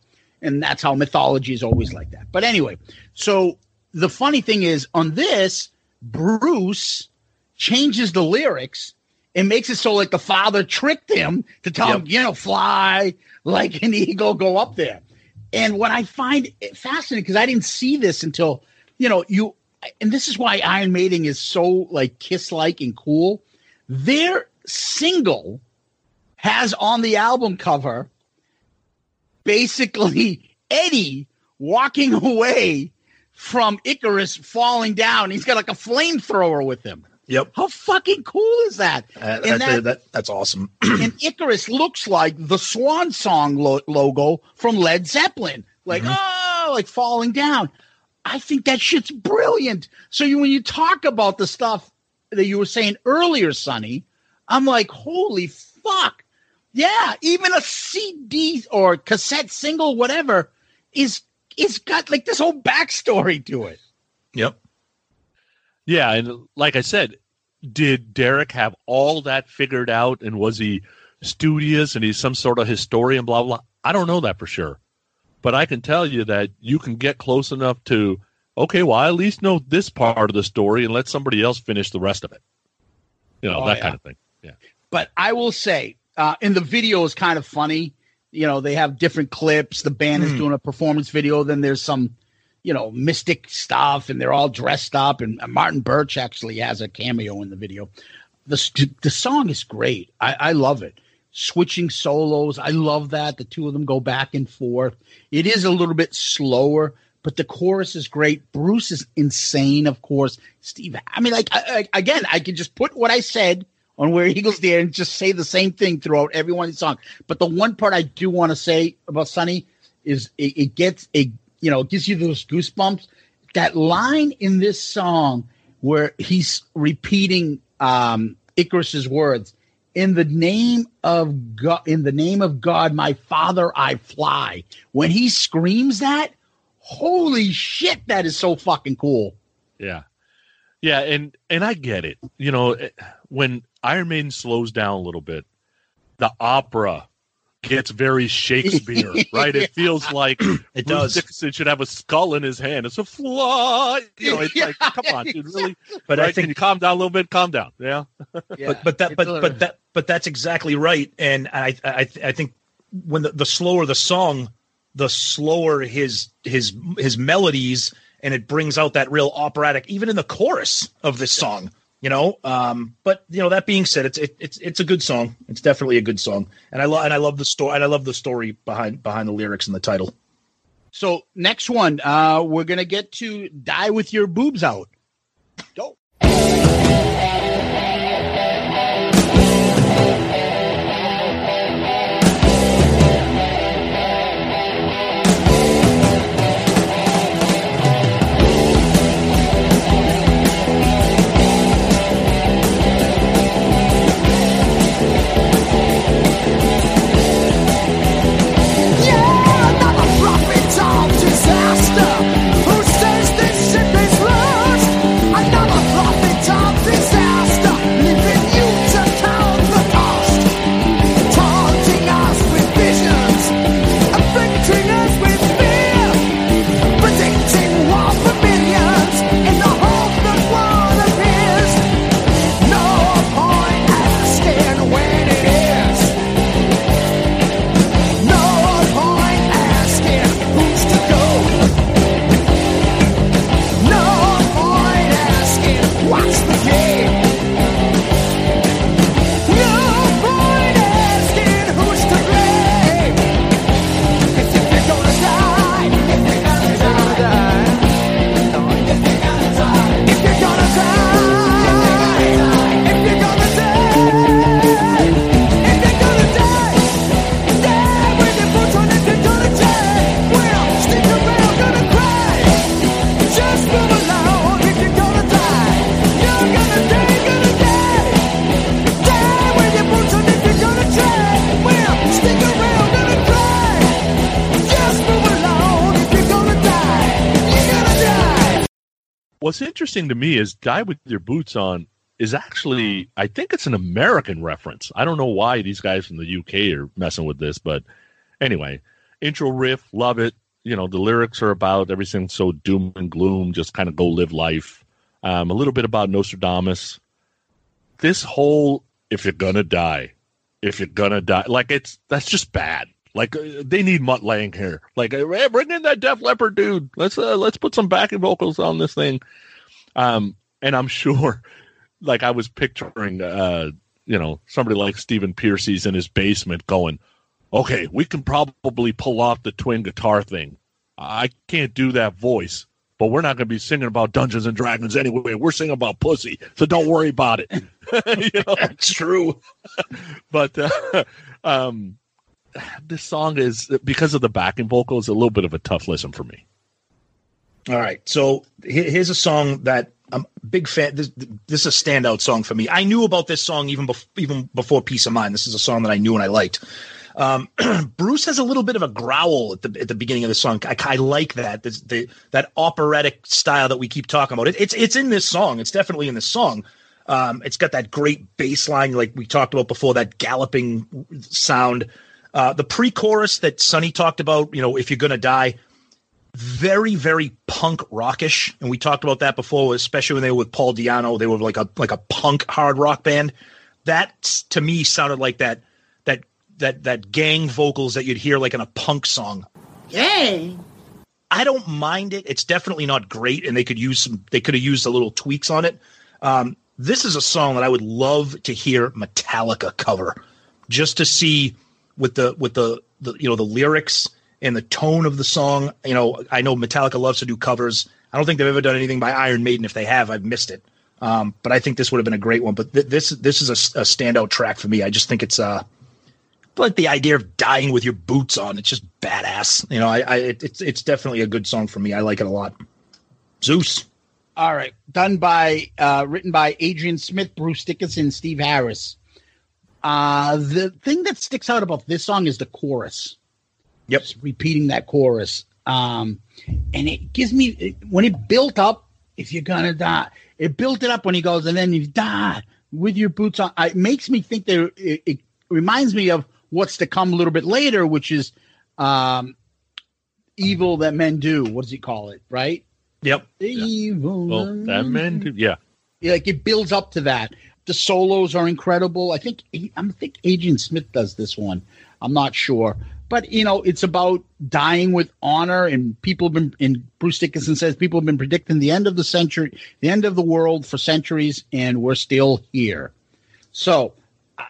Speaker 4: And that's how mythology is always like that. But anyway, so the funny thing is on this, Bruce changes the lyrics and makes it so like the father tricked him to tell him, you know, fly like an (laughs) eagle, go up there. And what I find it fascinating because I didn't see this until, you know, you and this is why Iron Maiden is so like Kiss like and cool. Their single has on the album cover basically (laughs) Eddie walking (laughs) away from Icarus falling down. He's got like a flamethrower with him.
Speaker 3: Yep.
Speaker 4: How fucking cool is that?
Speaker 3: Uh,
Speaker 4: and
Speaker 3: that,
Speaker 4: that,
Speaker 3: that- that's awesome. (clears throat)
Speaker 4: and Icarus looks like the Swan Song lo- logo from Led Zeppelin, like
Speaker 3: Mm-hmm.
Speaker 4: oh, like falling down. I think that shit's brilliant. So you, when you talk about the stuff that you were saying earlier, Sonny, I'm like, holy fuck, yeah. Even a CD or cassette single, whatever, is is got like this whole backstory to it.
Speaker 3: Yep.
Speaker 2: Yeah, and like I said, did Derek have all that figured out, and was he studious and he's some sort of historian? Blah blah. I don't know that for sure, but I can tell you that you can get close enough to okay. Well, I at least know this part of the story, and let somebody else finish the rest of it. You know
Speaker 4: Oh,
Speaker 2: that
Speaker 4: yeah.
Speaker 2: kind of thing. Yeah.
Speaker 4: But I will say, uh, in the video is kind of funny. You know, they have different clips. The band is
Speaker 3: Hmm.
Speaker 4: doing a performance video. Then there's some, you know, mystic stuff, and they're all dressed up. And Martin Birch actually has a cameo in the video. The the song is great. I, I love it. Switching solos, I love that. The two of them go back and forth. It is a little bit slower, but the chorus is great. Bruce is insane, of course. Steve, I mean, like I, I, again, I can just put what I said on where Eagles Dare and just say the same thing throughout every one of these songs. But the one part I do want to say about Sonny is it, it gets a you know it gives you those goosebumps. That line in this song where he's repeating um, Icarus's words in the name of God, in the name of God, my Father, I fly. When he screams that, holy shit, that is so fucking cool.
Speaker 2: Yeah. Yeah, and and I get it. You know, eh, when Iron Maiden slows down a little bit, the opera gets very Shakespeare, (laughs) right? It feels like
Speaker 3: It (clears throat)
Speaker 2: Bruce
Speaker 3: does.
Speaker 2: Dickinson should have a skull in his hand. It's a flaw. You know, it's (laughs) like, come on, dude, really? (laughs)
Speaker 3: But
Speaker 2: right?
Speaker 3: I think
Speaker 2: Can you calm down a little bit? Calm down. Yeah.
Speaker 3: but but that but but that but that's exactly right and i i i think when the, the slower the song the slower his his his melodies and it brings out that real operatic even in the chorus of this song you know um but you know that being said it's it, it's it's a good song it's definitely a good song and i love and i love the story and i love the story behind behind the lyrics and the title
Speaker 10: So next one, uh, we're gonna get to "Die with Your Boobs Out." Go.
Speaker 2: Interesting to me is "Die with Your Boots On" is actually, I think it's an American reference. I don't know why these guys from the UK are messing with this, but anyway, intro riff, love it. You know, the lyrics are about everything so doom and gloom, just kind of go live life. Um, a little bit about Nostradamus. This whole "if you're gonna die," if you're gonna die, like it's that's just bad. Like uh, they need Mutt Lange here. Like, hey, bring in that Def Leppard dude. Let's uh, let's put some backing vocals on this thing. Um, and I'm (laughs) sure, like I was picturing, uh, you know, somebody like Stephen Pearcy's in his basement going, "Okay, we can probably pull off the twin guitar thing. I can't do that voice, but we're not going to be singing about Dungeons and Dragons anyway. We're singing about pussy, so don't worry about it." (laughs) you know,
Speaker 3: it's true. (laughs)
Speaker 2: but uh, um, this song is because of the backing vocals a little bit of a tough listen for me.
Speaker 3: All right. So here's a song that I'm a big fan. This, this is a standout song for me. I knew about this song even even before Piece of Mind. This is a song that I knew and I liked. Um, (clears throat) Bruce has a little bit of a growl at the at the beginning of the song. I, I like that. This, the, that operatic style that we keep talking about. It, it's it's in this song. It's definitely in this song. Um, it's got that great bass line, like we talked about before, that galloping sound. Uh, the pre-chorus that Sonny talked about, you know, if you're gonna die, very very punk rockish, and we talked about that before, especially when they were with Paul Di'Anno. They were like a like a punk hard rock band. That to me sounded like that that that that gang vocals that you'd hear like in a punk song.
Speaker 10: Yay!
Speaker 3: I don't mind it. It's definitely not great, and they could use some. They could have used a little tweaks on it. Um, this is a song that I would love to hear Metallica cover, just to see with the with the, the you know the lyrics and the tone of the song. You know, I know Metallica loves to do covers. I don't think they've ever done anything by Iron Maiden. If they have, I've missed it. Um, but I think this would have been a great one. But th- this this is a, a standout track for me. I just think it's uh like the idea of dying with your boots on. It's just badass. You know, I, I it, it's it's definitely a good song for me. I like it a lot. Zeus.
Speaker 10: All right, done by uh, written by Adrian Smith, Bruce Dickinson, Steve Harris. Uh, the thing that sticks out about this song is the chorus.
Speaker 3: Yep,
Speaker 10: Just repeating that chorus. Um, and it gives me it- when it built up. If you're gonna die, it built it up when he goes, and then you die with your boots on. It makes me think that it, it reminds me of
Speaker 4: what's to come a little bit later, which is um, evil that men do. What does he call it? Right?
Speaker 3: Yep.
Speaker 4: Evil.
Speaker 2: Well, that men do. Yeah.
Speaker 4: Yeah, like it builds up to that. The solos are incredible. I think I think Adrian Smith does this one. I'm not sure, but you know, it's about dying with honor, and people have been. And Bruce Dickinson says people have been predicting the end of the century, the end of the world for centuries, and we're still here. So, uh,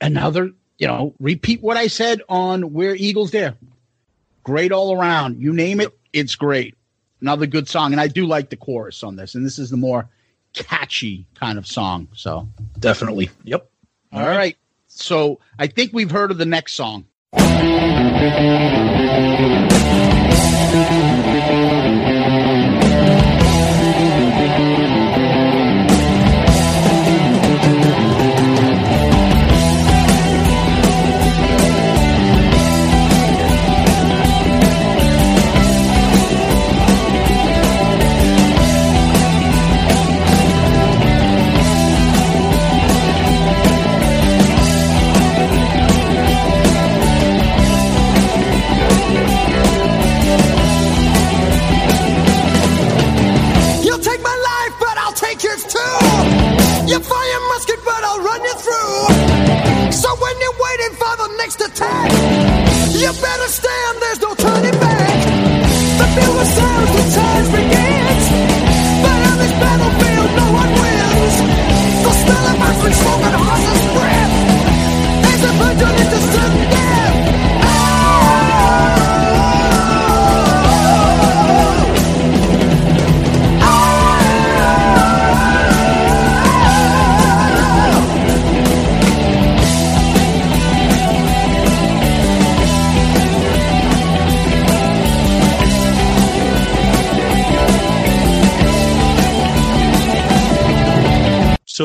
Speaker 4: another, you know, repeat what I said on Where Eagles Dare. Great all around. You name it, it's great. Another good song, and I do like the chorus on this. And this is the more catchy kind of song. So
Speaker 3: definitely. Yep.
Speaker 4: All right. right. So I think we've heard of the next song.
Speaker 10: Thank you.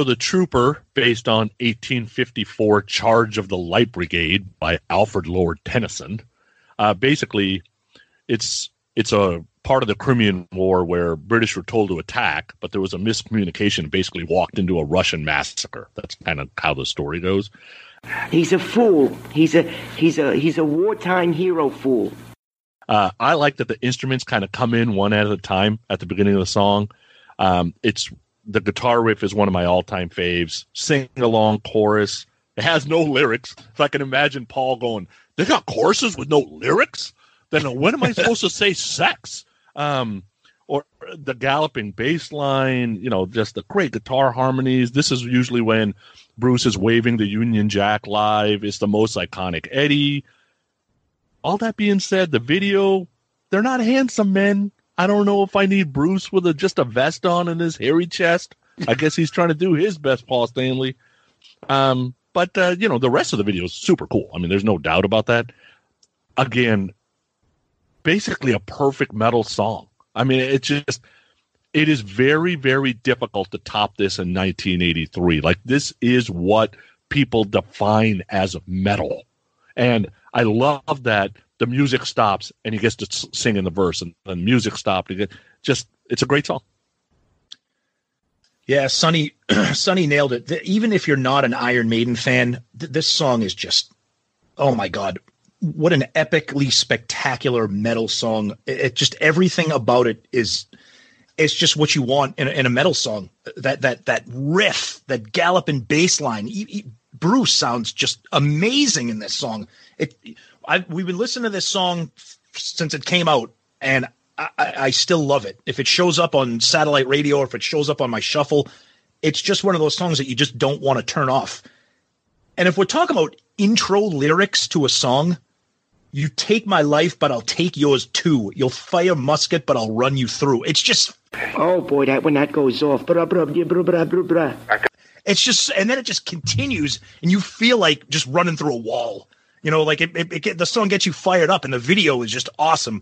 Speaker 10: So the
Speaker 2: Trooper, based on 1854 Charge of the Light Brigade by Alfred Lord Tennyson, uh, basically it's it's a part of the Crimean War where British were told to attack, but there was a miscommunication. Basically, walked into a Russian massacre. That's kind of how the story goes.
Speaker 8: He's a fool. He's a he's a he's a wartime hero fool.
Speaker 2: Uh, I like that the instruments kind of come in one at a time at the beginning of the song. Um, it's the guitar riff is one of my all-time faves. Sing along chorus. It has no lyrics. If I can imagine Paul going, "They got choruses with no lyrics." Then when am I supposed to say sex? Um, or the galloping bass line, you know, just the great guitar harmonies. This is usually when Bruce is waving the Union Jack live. It's the most iconic Eddie. All that being said, the video, they're not handsome men. I don't know if I need Bruce with a, just a vest on and his hairy chest. I guess he's trying to do his best, Paul Stanley. Um, but uh, you know, the rest of the video is super cool. I mean, there's no doubt about that. Again, basically a perfect metal song. I mean, it's just it is very, very difficult to top this in 1983. Like this is what people define as metal, and I love that the music stops and he gets to sing in the verse, and the music stopped. Just it's a great song.
Speaker 3: Yeah, Sonny, (clears throat) Sonny nailed it. Even if you're not an Iron Maiden fan, th- this song is just, oh my god, what an epically spectacular metal song! It, it just everything about it is, it's just what you want in a, in a metal song. That that that riff, that galloping bass line. E- e- Bruce sounds just amazing in this song. It, I we've been listening to this song since it came out, and I, I, still love it. If it shows up on satellite radio or if it shows up on my shuffle, it's just one of those songs that you just don't want to turn off. And if we're talking about intro lyrics to a song, you take my life, but I'll take yours too. You'll fire musket, but I'll run you through. It's just
Speaker 8: Oh boy, that when that goes off, blah blah blah blah blah blah.
Speaker 3: It's just and then it just continues and you feel like just running through a wall you know like it, it, it get, the song gets you fired up and the video is just awesome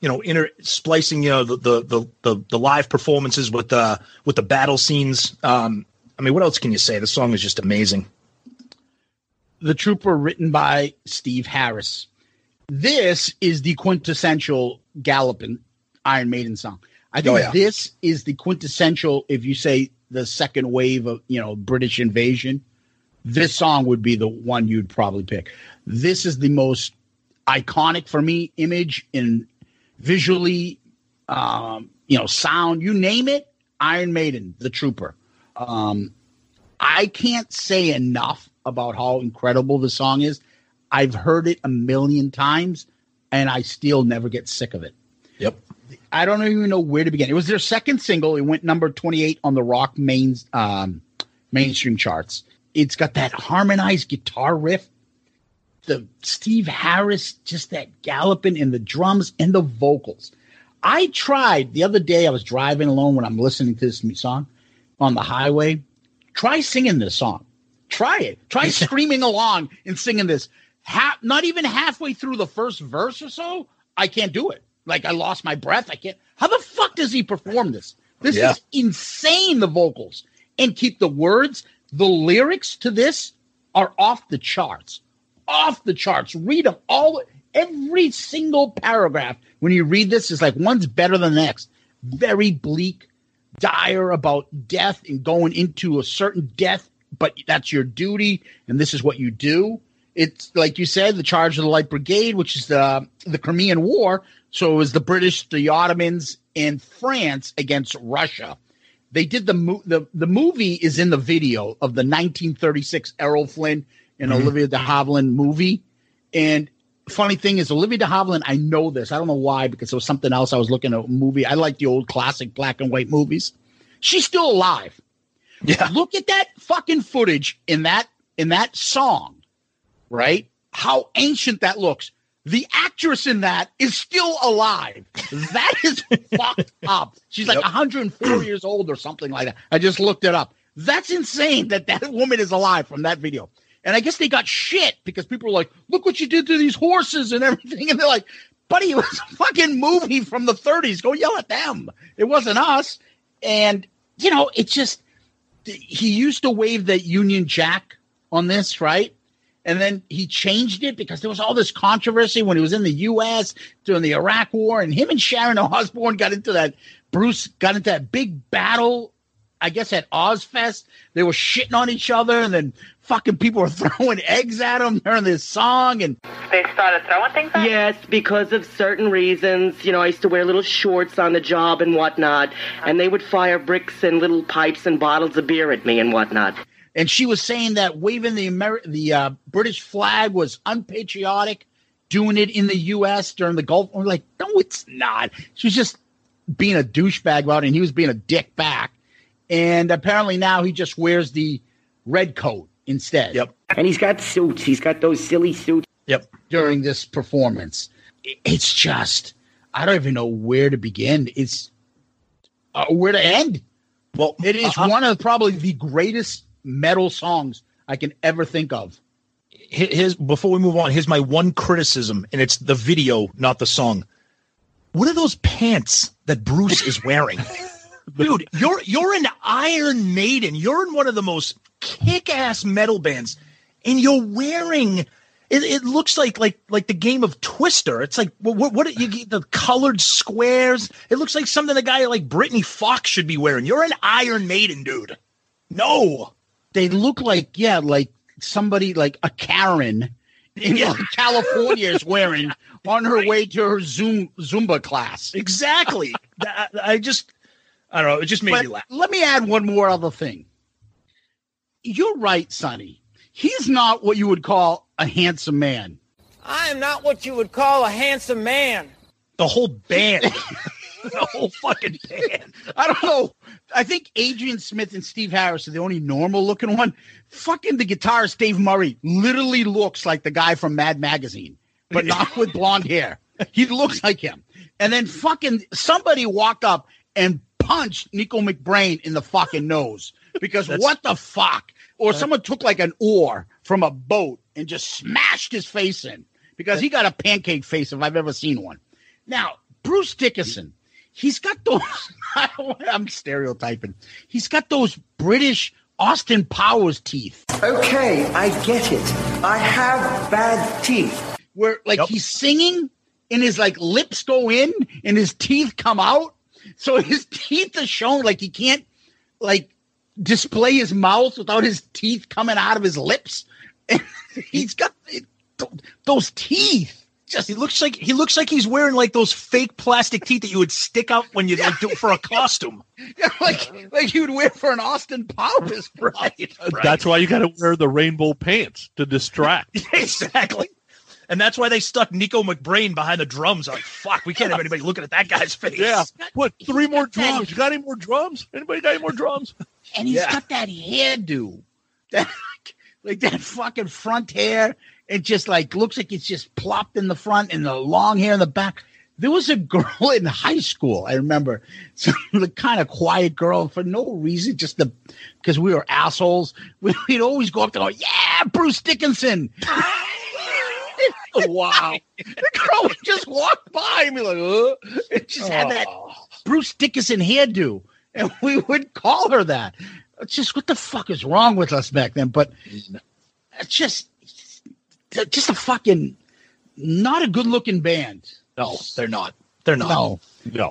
Speaker 3: you know inter splicing you know the the the, the, the live performances with the with the battle scenes um i mean what else can you say the song is just amazing
Speaker 4: The Trooper, written by Steve Harris. This is the quintessential Gallopin Iron Maiden song. I think
Speaker 3: Oh, yeah.
Speaker 4: this is the quintessential, if you say the second wave of you know British invasion, this song would be the one you'd probably pick. This is the most iconic for me image in visually, um, you know, sound, you name it. Iron Maiden, The Trooper. Um, I can't say enough about how incredible the song is. I've heard it a million times and I still never get sick of it. I don't even know where to begin. It was their second single. It went number 28 on the rock main um, mainstream charts. It's got that harmonized guitar riff, the Steve Harris, just that galloping in the drums and the vocals. I tried the other day. I was driving alone when I'm listening to this song on the highway. Try singing this song. Try it. Try (laughs) screaming along and singing this. Half, not even halfway through the first verse or so, I can't do it. Like I lost my breath. I can't. How the fuck does he perform this? This
Speaker 3: Yeah.
Speaker 4: is insane. The vocals and keep the words. The lyrics to this are off the charts. Off the charts. Read them all. Every single paragraph when you read this is like one's better than the next. Very bleak, dire about death and going into a certain death, but that's your duty and this is what you do. It's like you said, the charge of the Light Brigade, which is the the Crimean War. So it was the British, the Ottomans, and France against Russia. They did the mo- the the movie is in the video of the 1936 Errol Flynn and
Speaker 3: Mhm.
Speaker 4: Olivia de Havilland movie. And funny thing is, Olivia de Havilland, I know this. I don't know why because it was something else. I was looking at a movie. I like the old classic black and white movies. She's still alive.
Speaker 3: Yeah.
Speaker 4: Look at that fucking footage in that in that song, right? How ancient that looks. The actress in that is still alive. That is (laughs) fucked up. She's like
Speaker 3: Yep.
Speaker 4: 104 (clears throat) years old or something like that. I just looked it up. That's insane that that woman is alive from that video. And I guess they got shit because people were like, look what you did to these horses and everything. (laughs) And they're like, buddy, it was a fucking movie from the 30s. Go yell at them. It wasn't us. And, you know, it's just, he used to wave the Union Jack on this, right? And then he changed it because there was all this controversy when he was in the U.S. during the Iraq War, and him and Sharon Osbourne got into that. Bruce got into that big battle, I guess at Ozzfest. They were shitting on each other, and then fucking people were (laughs) throwing eggs at him during this song. And
Speaker 11: They started throwing things at
Speaker 8: Yes, because of certain reasons. You know, I used to wear little shorts on the job and whatnot, and they would fire bricks and little pipes and bottles of beer at me and whatnot.
Speaker 4: And she was saying that waving the Ameri- the uh, British flag was unpatriotic, doing it in the U.S. during the Gulf. We're like, no, it's not. She was just being a douchebag about it, and he was being a dick back. And apparently now he just wears the red coat instead.
Speaker 3: Yep.
Speaker 8: And he's got suits. He's got those silly suits.
Speaker 3: Yep.
Speaker 4: During this performance, it's just I don't even know where to begin. It's uh, where to end.
Speaker 3: Well,
Speaker 4: It is
Speaker 3: uh,
Speaker 4: one of probably the greatest metal songs I can ever think of.
Speaker 3: hi- his before we move on, here's my one criticism, and it's the video, not the song. What are those pants that Bruce is wearing? (laughs) Dude, you're you're an Iron Maiden. You're in one of the most kick-ass metal bands, and you're wearing. It, it looks like like like the game of Twister. It's like what what, what you get the colored squares. It looks like something a guy like Britny Fox should be wearing. You're an Iron Maiden, dude. No,
Speaker 4: they look like yeah, like somebody like a Karen in like, California is wearing (laughs) on her way to her Zoom Zumba class.
Speaker 3: exactly. (laughs) I, I just I don't know. It just made
Speaker 4: But
Speaker 3: me laugh.
Speaker 4: let me add one more other thing. You're right, Sonny. He's not what you would call a handsome man.
Speaker 12: I am not what you would call a handsome man.
Speaker 3: The whole band. (laughs) the whole fucking band.
Speaker 4: I don't know. I think Adrian Smith and Steve Harris are the only normal looking one. Fucking the guitarist Dave Murray literally looks like the guy from Mad Magazine, but not (laughs) with blonde hair. He looks like him. And then fucking somebody walked up and punched Nicko McBrain in the fucking nose because what the fuck? Or someone took like an oar from a boat and just smashed his face in because he got a pancake face if I've ever seen one. Now, Bruce Dickinson, he's got those. (laughs) I'm stereotyping. He's got those British Austin Powers teeth.
Speaker 13: Okay, I get it. I have bad teeth.
Speaker 4: Where like he's singing and his like lips go in and his teeth come out. So (laughs) his teeth are shown like he can't like display his mouth without his teeth coming out of his lips. And (laughs) he's got it- those teeth.
Speaker 3: Just he looks like he looks like he's wearing like those fake plastic teeth that you would stick out when you like do for a costume. (laughs)
Speaker 4: Yeah, like like you would wear for an Austin Powers (laughs) bride.
Speaker 2: That's why you got to wear the rainbow pants to distract. (laughs)
Speaker 3: exactly. And that's why they stuck Nicko McBrain behind the drums. Like, fuck, we can't have anybody looking at that guy's face.
Speaker 2: Yeah. What? Three more drums? You got any more drums? Anybody got any more drums?
Speaker 4: And he's
Speaker 3: Yeah.
Speaker 4: got that hairdo. That like that fucking front hair. It just like looks like it's just plopped in the front and the long hair in the back. There was a (laughs) girl in high school, I remember, some the kind of quiet girl for no reason, just the because we were assholes. (laughs) We, would always go up to her, yeah, Bruce Dickinson. (laughs) wow. The girl would just walk by and be like, uh, and just had that Bruce Dickinson hairdo. And we would call her that. It's just what the fuck is wrong with us back then? But it's just just a fucking not a good looking band.
Speaker 3: No, they're not. They're not.
Speaker 4: No.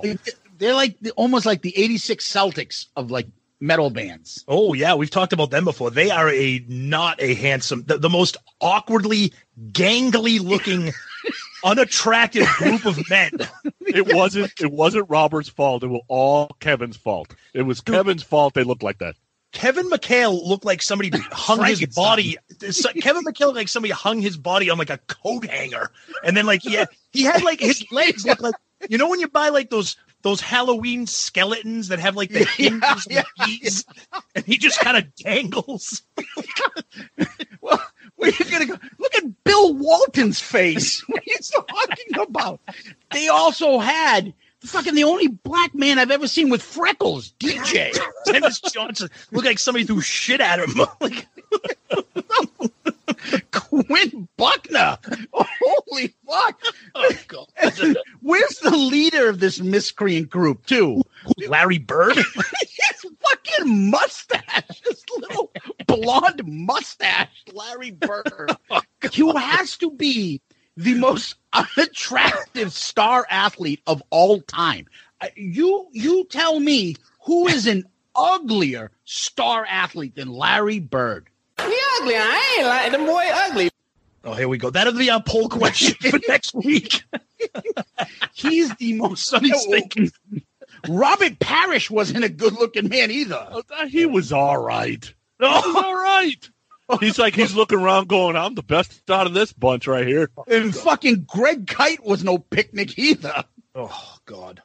Speaker 2: No.
Speaker 4: They're like almost like the 86 Celtics of like metal bands.
Speaker 3: Oh yeah, we've talked about them before. They are a not a handsome, the, the most awkwardly gangly looking, (laughs) unattractive group of men.
Speaker 2: It wasn't. It wasn't Robert's fault. It was all Kevin's fault. It was Kevin's fault. They looked like that.
Speaker 3: Kevin McHale looked like somebody (laughs) hung his body. Kevin McHale looked like somebody hung his body on like a coat hanger, and then like yeah, he had like his (laughs) legs look like you know when you buy like those those Halloween skeletons that have like the hinges and the keys, and he just kind of dangles. (laughs)
Speaker 4: Well, where you gonna go? Look at Bill Walton's face. What are you talking about? They also had fucking the only black man I've ever seen with freckles, DJ. (laughs)
Speaker 3: Dennis Johnson looked like somebody threw shit at him. (laughs) like, (laughs)
Speaker 4: Quinn Buckner. Holy fuck.
Speaker 3: oh god,
Speaker 4: Where's the leader of this miscreant group, too?
Speaker 3: Larry Bird.
Speaker 4: His fucking mustache, his little blonde mustache, Larry Bird. Oh, Who has to be the most unattractive star athlete of all time? Uh, You you tell me who is an uglier star athlete than Larry Bird?
Speaker 6: He ugly. I ain't like them boy ugly.
Speaker 3: Oh, here we go. That'll be our poll question for (laughs) next week.
Speaker 4: He's the most. (laughs)
Speaker 3: Thinking.
Speaker 4: Robert Parish wasn't a good-looking man either.
Speaker 2: Oh, He was all right. (laughs) He was all right. He's like he's looking around, going, "I'm the best out of this bunch right here."
Speaker 4: And fucking Greg Kite was no picnic either.
Speaker 3: Oh God.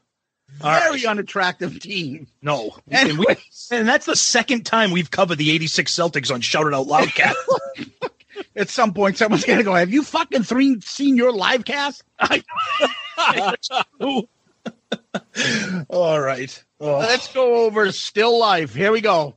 Speaker 3: All
Speaker 4: Very
Speaker 3: right.
Speaker 4: unattractive team.
Speaker 3: No. And, we, and that's the second time we've covered the 86 Celtics on Shout It Out Loudcast. (laughs)
Speaker 4: at some point, someone's gonna go. Have you fucking three seen your live cast? (laughs)
Speaker 3: All right. Oh.
Speaker 4: Let's go over still life. Here we go.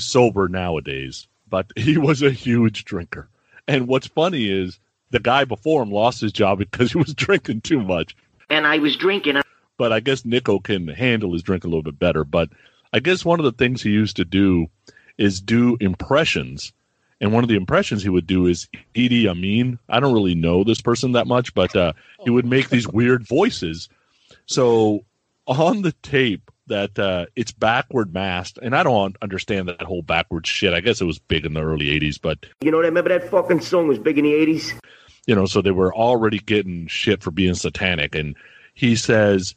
Speaker 2: Is sober nowadays, but (laughs) he was a huge drinker. And what's funny is the guy before him lost his job (laughs) because he was drinking too much.
Speaker 8: And I was drinking.
Speaker 2: But I guess Nicko can handle his drink a little bit better. But I guess one of the things he used to do is do impressions. And one of the impressions he would do is Idi Amin. I don't really know this person that much, but uh, he would make these weird voices. So on the tape that uh, it's backward masked, and I don't understand that whole backward shit. I guess it was big in the early '80s, but
Speaker 8: You know, that remember that fucking song was big in the 80s?
Speaker 2: you know, so they were already getting shit for being satanic. And he says,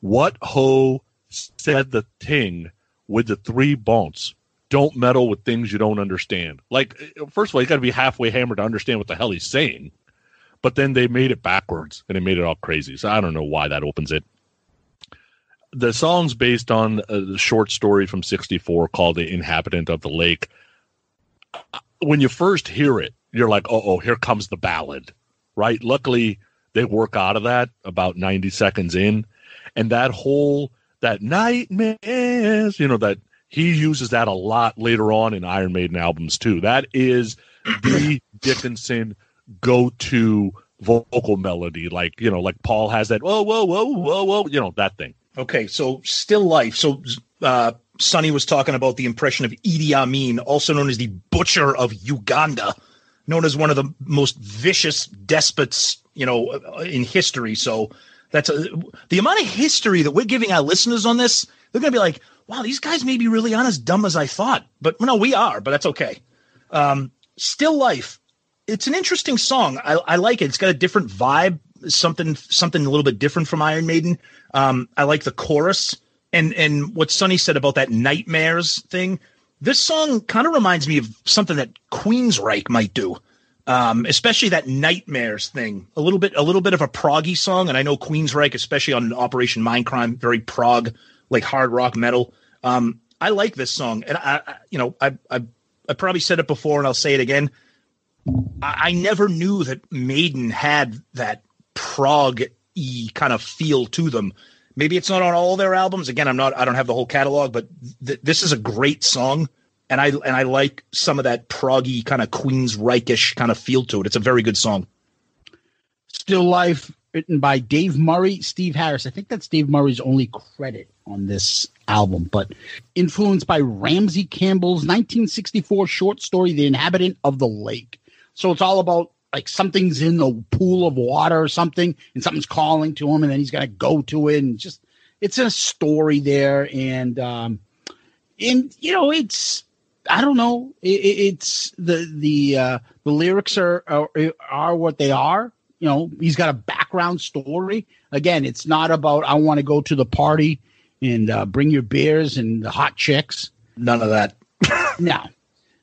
Speaker 2: "What ho said the ting with the three bonts? Don't meddle with things you don't understand." Like, first of all, you got to be halfway hammered to understand what the hell he's saying. But then they made it backwards and they made it all crazy. So I don't know why that opens it. The song's based on uh, a short story from '64 called "The Inhabitant of the Lake." When you first hear it, you're like, "Oh, oh, here comes the ballad." right? Luckily, they work out of that about 90 seconds in. And that whole, that nightmares, you know, that he uses that a lot later on in Iron Maiden albums too. That is the (coughs) Dickinson go to vocal melody. Like, you know, like Paul has that, whoa, whoa, whoa, whoa, whoa, you know, that thing.
Speaker 3: Okay, so still life. So uh, Sonny was talking about the impression of Idi Amin, also known as the Butcher of Uganda, known as one of the most vicious despots, you know, in history. So that's a, the amount of history that we're giving our listeners on this. They're going to be like, "Wow, these guys may be really aren't as dumb as I thought." But no, we are. But that's okay. Um, still life. It's an interesting song. I, I like it. It's got a different vibe. Something something a little bit different from Iron Maiden. Um, I like the chorus and and what Sonny said about that nightmares thing. This song kind of reminds me of something that Queensryche might do, um, especially that nightmares thing. A little bit, a little bit of a proggy song, and I know Queensryche, especially on Operation Mindcrime, very prog, like hard rock metal. Um, I like this song, and I, I you know, I, I, I probably said it before, and I'll say it again. I, I never knew that Maiden had that prog y kind of feel to them. Maybe it's not on all their albums. Again, I'm not. I don't have the whole catalog, but th- this is a great song, and I and I like some of that proggy kind of Queens Reichish kind of feel to it. It's a very good song.
Speaker 4: Still Life, written by Dave Murray, Steve Harris. I think that's Dave Murray's only credit on this album, but influenced by Ramsey Campbell's 1964 short story, The Inhabitant of the Lake. So it's all about like something's in the pool of water or something, and something's calling to him, and then he's got to go to it, and just it's a story there, and um, and you know it's I don't know, it, it's the the uh, the lyrics are, are are what they are. You know, he's got a background story. Again, it's not about I want to go to the party and uh, bring your beers and the hot chicks.
Speaker 3: None of that. (laughs)
Speaker 4: no,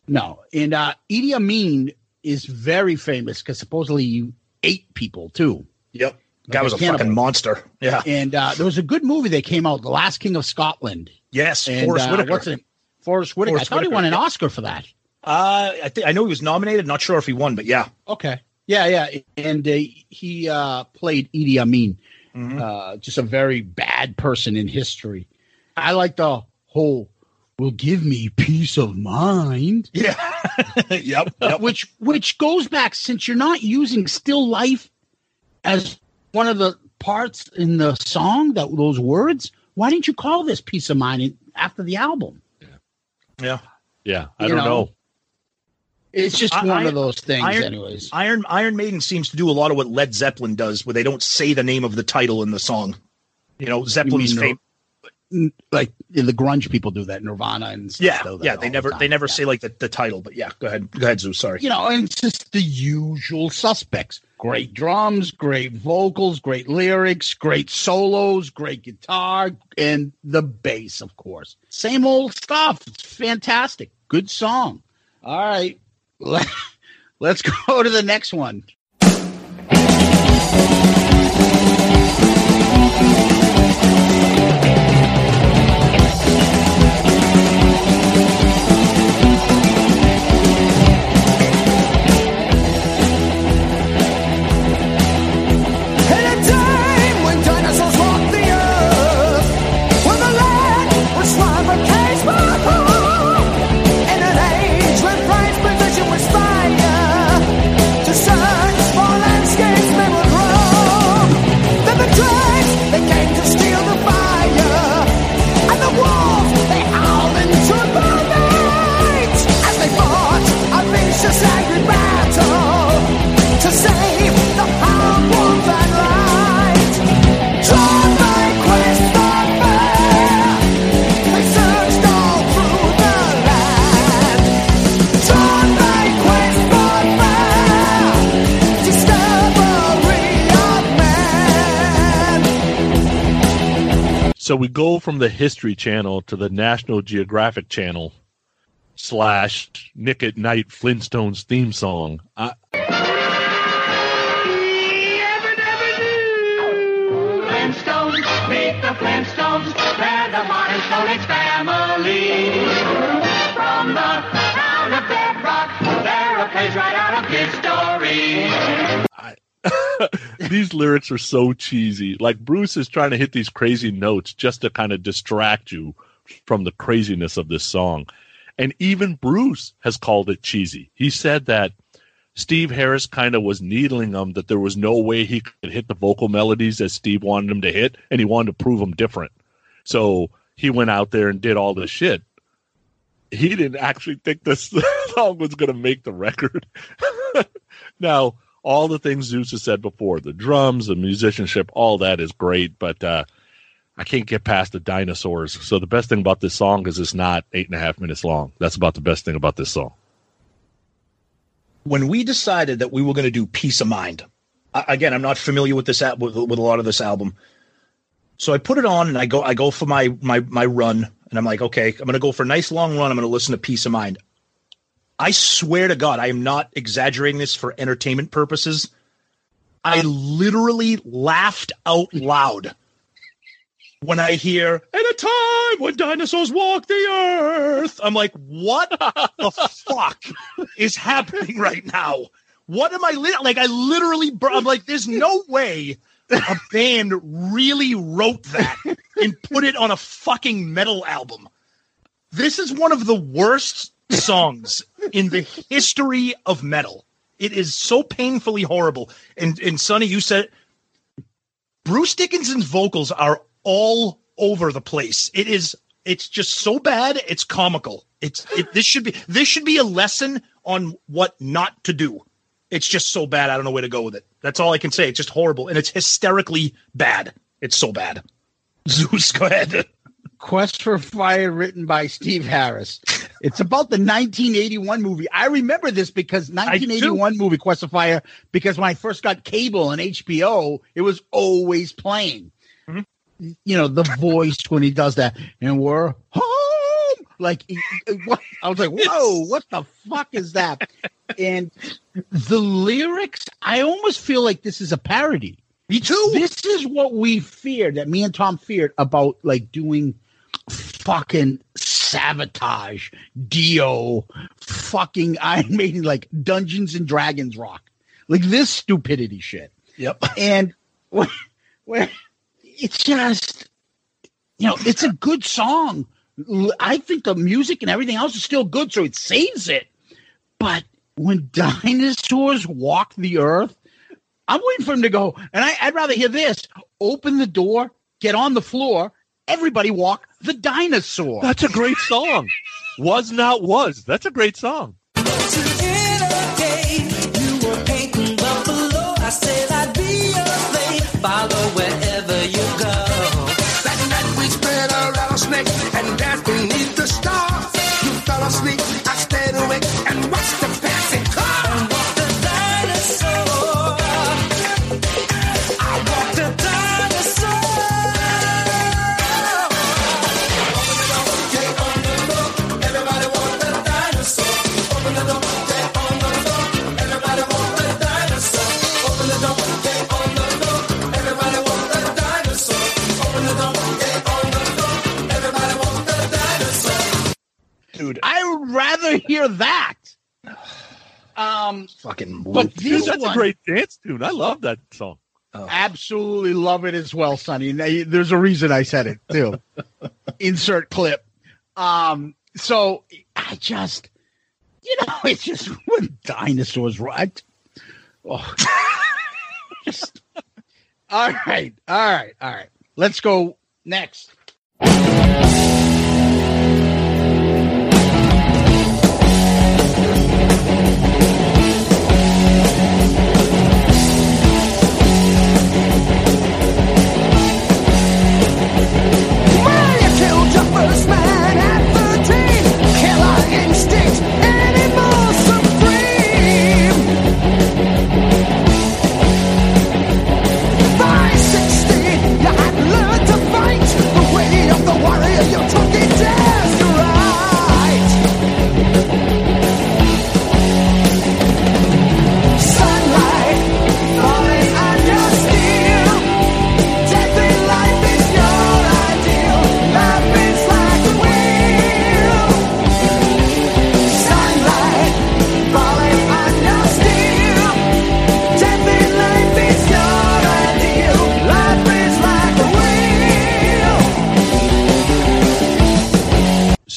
Speaker 4: no. And uh, Idi Amin is very famous because supposedly you ate people too.
Speaker 3: Yep. Guy was a fucking monster. Yeah.
Speaker 4: And uh, there was a good movie that came out, The Last King of Scotland.
Speaker 3: Yes,
Speaker 4: And,
Speaker 3: Forest
Speaker 4: uh,
Speaker 3: Whitaker.
Speaker 4: What's it? Forest Whitaker.
Speaker 3: Forest
Speaker 4: I thought he won an. Oscar for that.
Speaker 3: Uh, I think I know he was nominated. Not sure if he won, but yeah.
Speaker 4: Okay. Yeah, yeah. And uh, he uh, played Idi Amin,
Speaker 3: Mm-hmm.
Speaker 4: uh, just a very bad person in history. I like the whole will give me peace of mind.
Speaker 3: Yeah. (laughs) yep. Uh, yep.
Speaker 4: Which which goes back since you're not using still life as one of the parts in the song that those words, why didn't you call this Piece of Mind after the album?
Speaker 3: Yeah.
Speaker 2: Yeah, I
Speaker 4: You
Speaker 2: don't
Speaker 4: know,
Speaker 2: know.
Speaker 4: It's just
Speaker 3: I-
Speaker 4: one
Speaker 3: I-
Speaker 4: of those things,
Speaker 3: Iron,
Speaker 4: anyways.
Speaker 3: Iron Iron Maiden seems to do a lot of what Led Zeppelin does, where they don't say the name of the title in the song. You know, Zeppelin's
Speaker 4: mean
Speaker 3: fame.
Speaker 4: Like the grunge people do that, Nirvana and stuff.
Speaker 3: Yeah, yeah. They never
Speaker 4: time.
Speaker 3: they never say like the, the title, but yeah. Go ahead, go ahead, Zeus. Sorry.
Speaker 4: you know, and it's just the usual suspects. Great drums, great vocals, great lyrics, great solos, great guitar, and the bass, of course. Same old stuff. It's fantastic. Good song. All right. (laughs) Let's go to the next one.
Speaker 2: So we go from the History Channel to the National Geographic Channel slash Nick at Night Flintstones theme song. I,
Speaker 10: Flintstones. They're the modern Stone Age family. From the town of Bedrock, they're a page right out of. (laughs)
Speaker 2: these lyrics are so cheesy. Like Bruce is trying to hit these crazy notes just to kind of distract you from the craziness of this song. And even Bruce has called it cheesy. He said that Steve Harris kind of was needling him that there was no way he could hit the vocal melodies as Steve wanted him to hit, and he wanted to prove him different. So he went out there and did all this shit. He didn't actually think this (laughs) song was going to make the record. (laughs) now, all the things Zeus has said before, the drums, the musicianship, all that is great, but uh, I can't get past the dinosaurs. So the best thing about this song is it's not eight and a half minutes long. That's about the best thing about this song.
Speaker 3: when we decided that we were going to do Piece of Mind, again, I'm not familiar with this al- with, with a lot of this album, so I put it on and I go I go for my my my run, and I'm like, okay, I'm going to go for a nice long run. I'm going to listen to Piece of Mind. I swear to God, I am not exaggerating this for entertainment purposes. I literally laughed out loud when I hear "At a time when dinosaurs walk the earth." I'm like, what the (laughs) fuck is happening right now? What am I li- like? I literally, br- I'm like, there's no way a band really wrote that and put it on a fucking metal album. This is one of the worst songs in the history of metal. It is so painfully horrible. And and Sonny, you said Bruce Dickinson's vocals are all over the place. It is it's just so bad, it's comical. It's it, this should be this should be a lesson on what not to do. It's just so bad. I don't know where to go with it. That's all I can say. It's just horrible and it's hysterically bad. It's so bad. (laughs) Zeus, go ahead.
Speaker 4: Quest for Fire, written by Steve Harris. It's about the 1981 movie. I remember this because 1981 movie Quest for Fire. Because when I first got cable and HBO, it was always playing. Mm-hmm. You know the voice when he does that, and we're home. Like? I was like, whoa, (laughs) what the fuck is that? And the lyrics, I almost feel like this is a parody.
Speaker 3: Me too.
Speaker 4: This is what we feared that me and Tom feared about like doing fucking sabotage, Dio, fucking (laughs) Iron Maiden, like Dungeons and Dragons rock, like this stupidity shit.
Speaker 3: Yep. (laughs)
Speaker 4: And it's just, you know, it's a good song. I think the music and everything else is still good, so it saves it. But when dinosaurs walk the earth, I'm waiting for him to go, and I, I'd rather hear this: open the door, get on the floor, everybody walk the dinosaur.
Speaker 2: That's a great song. was not was. That's a great song.
Speaker 4: Rather hear that. Um,
Speaker 3: fucking
Speaker 4: but
Speaker 2: Dude,
Speaker 4: this
Speaker 2: that's
Speaker 4: one,
Speaker 2: a great dance tune. I love that song.
Speaker 4: absolutely love it as well, Sonny. There's a reason I said it too. (laughs) Insert clip. Um, so I just, you know, (laughs) it's just when dinosaurs right. Oh. (laughs) Just- all right, all right, all right. Let's go next.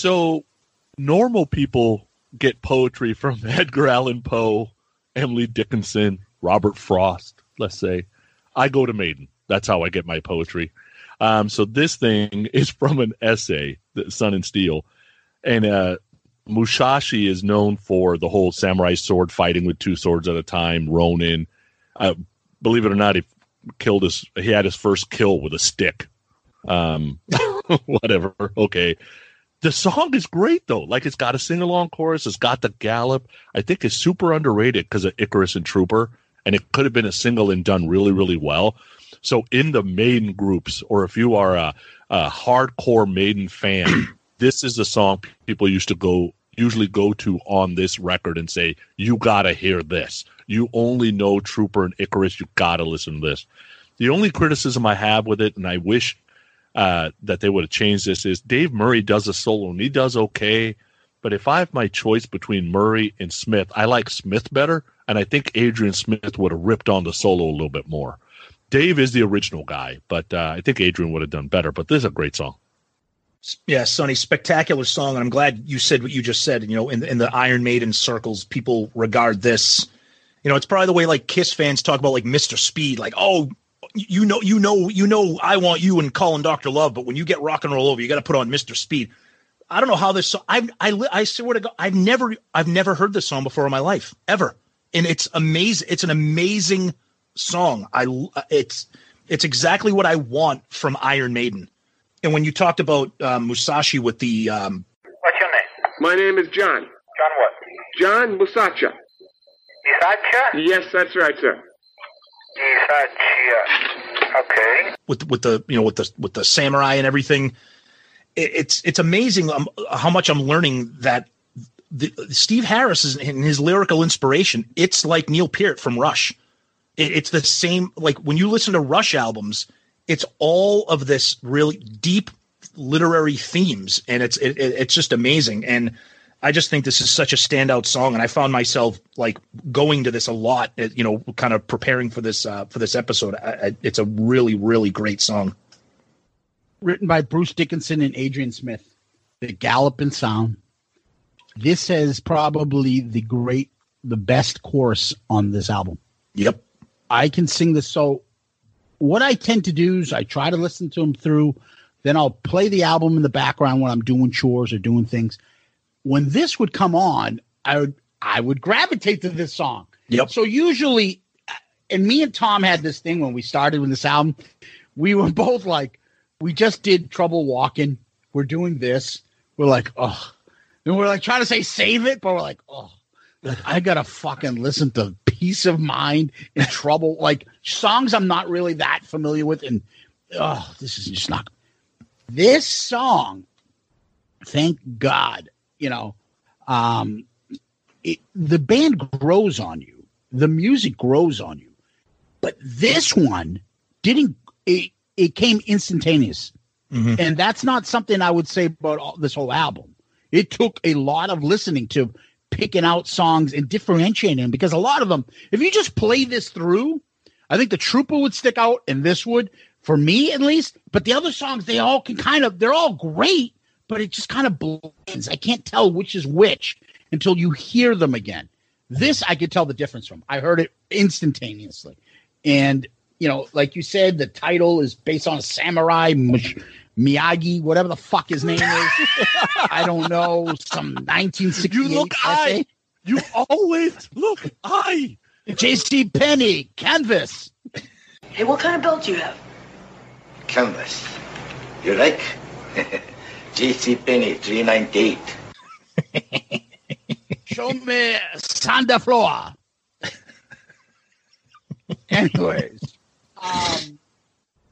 Speaker 2: So normal people get poetry from (laughs) Edgar Allan Poe, Emily Dickinson, Robert Frost, let's say. I go to Maiden. That's how I get my poetry. Um, so this thing (laughs) is from an essay, the Sun and Steel, and uh, Musashi is known for the whole samurai sword fighting with two swords at a time. Ronin, uh, believe it or not, he killed his. He had his first kill with a stick. Um, (laughs) whatever. Okay. The song is great though. Like it's got a sing along chorus. It's got the gallop. I think it's super underrated because of Icarus and Trooper, and it could have been a single and done really, really well. So in the Maiden groups, or if you are a, a hardcore Maiden fan, (clears throat) this is the song people used to go usually go to on this record and say, "You gotta hear this. You only know Trooper and Icarus. You gotta listen to this." The only criticism I have with it, and I wish uh, that they would have changed this, is Dave Murray does a solo and he does okay. But if I have my choice between Murray and Smith, I like Smith better, and I think Adrian Smith would have ripped on the solo a little bit more. Dave is the original guy, but uh, I think Adrian would have done better. But this is a great song.
Speaker 3: Yeah, Sonny, spectacular song, and I'm glad you said what you just said. You know, in in the Iron Maiden circles, people regard this. You know, it's probably the way like Kiss fans talk about like Mr. Speed, like, oh, you know, you know, you know, I want you and calling Doctor Love, but when you get rock and roll over, you got to put on Mr. Speed. I don't know how this. I I I swear to God, I've never I've never heard this song before in my life ever, and it's amazing. It's an amazing song. I it's it's exactly what I want from Iron Maiden. And when you talked about uh, Musashi with the um,
Speaker 14: What's your name?
Speaker 9: My name is John.
Speaker 14: John what?
Speaker 9: John Musacha.
Speaker 14: Isacha?
Speaker 9: Yes, that's right, sir.
Speaker 14: Okay.
Speaker 3: with with the you know with the with the samurai and everything, it, it's it's amazing um, how much I'm learning that the, Steve Harris is in his lyrical inspiration. It's like Neil Peart from Rush. It, it's the same like when you listen to Rush albums, it's all of this really deep literary themes, and it's it, it, it's just amazing. And I just think this is such a standout song, and I found myself like going to this a lot. uh, You know, kind of preparing for this uh, for this episode. I, I, it's a really really great song.
Speaker 4: written by Bruce Dickinson and Adrian Smith. The Galloping Sound. This is probably the great, the best chorus on this album.
Speaker 3: Yep.
Speaker 4: I can sing this. So, what I tend to do is I try to listen to them through, then I'll play the album in the background when I'm doing chores or doing things. When this would come on, I would I would gravitate to this song.
Speaker 3: Yep.
Speaker 4: So usually, uh, and me and Tom had this thing when we started with this album. We were (laughs) both like, we just did Trouble Walking. We're doing this. We're like, oh, and we're like trying to say save it, but we're like, oh, like, I gotta fucking listen to Piece of Mind and Trouble, like songs I'm not really that familiar with, and oh, this is just not. This song, thank God, you know, um, it, the band grows on you, the music grows on you, but this one didn't. It it came instantaneous, and that's not something I would say about all, this whole album. It took a lot of listening to picking out songs and differentiating them because a lot of them, if you just play this through, I think the Trooper would stick out and this would, for me at least. But the other songs, they all can kind of, they're all great, but it just kind of blends. I can't tell which is which until you hear them again. This I could tell the difference from. I heard it instantaneously. And, you know, like you said, the title is based on a samurai, Mish- Miyagi, whatever the fuck his name is. I don't know. Some 1968
Speaker 2: You look
Speaker 4: essay.
Speaker 2: I. You always look I.
Speaker 4: J.C. Penney, Canvas.
Speaker 13: Hey, what kind of belt do you have?
Speaker 15: Canvas. You like? (laughs) J.C. Penney, 398. (laughs)
Speaker 4: Show me Sanda Floor. (laughs) Anyways, um,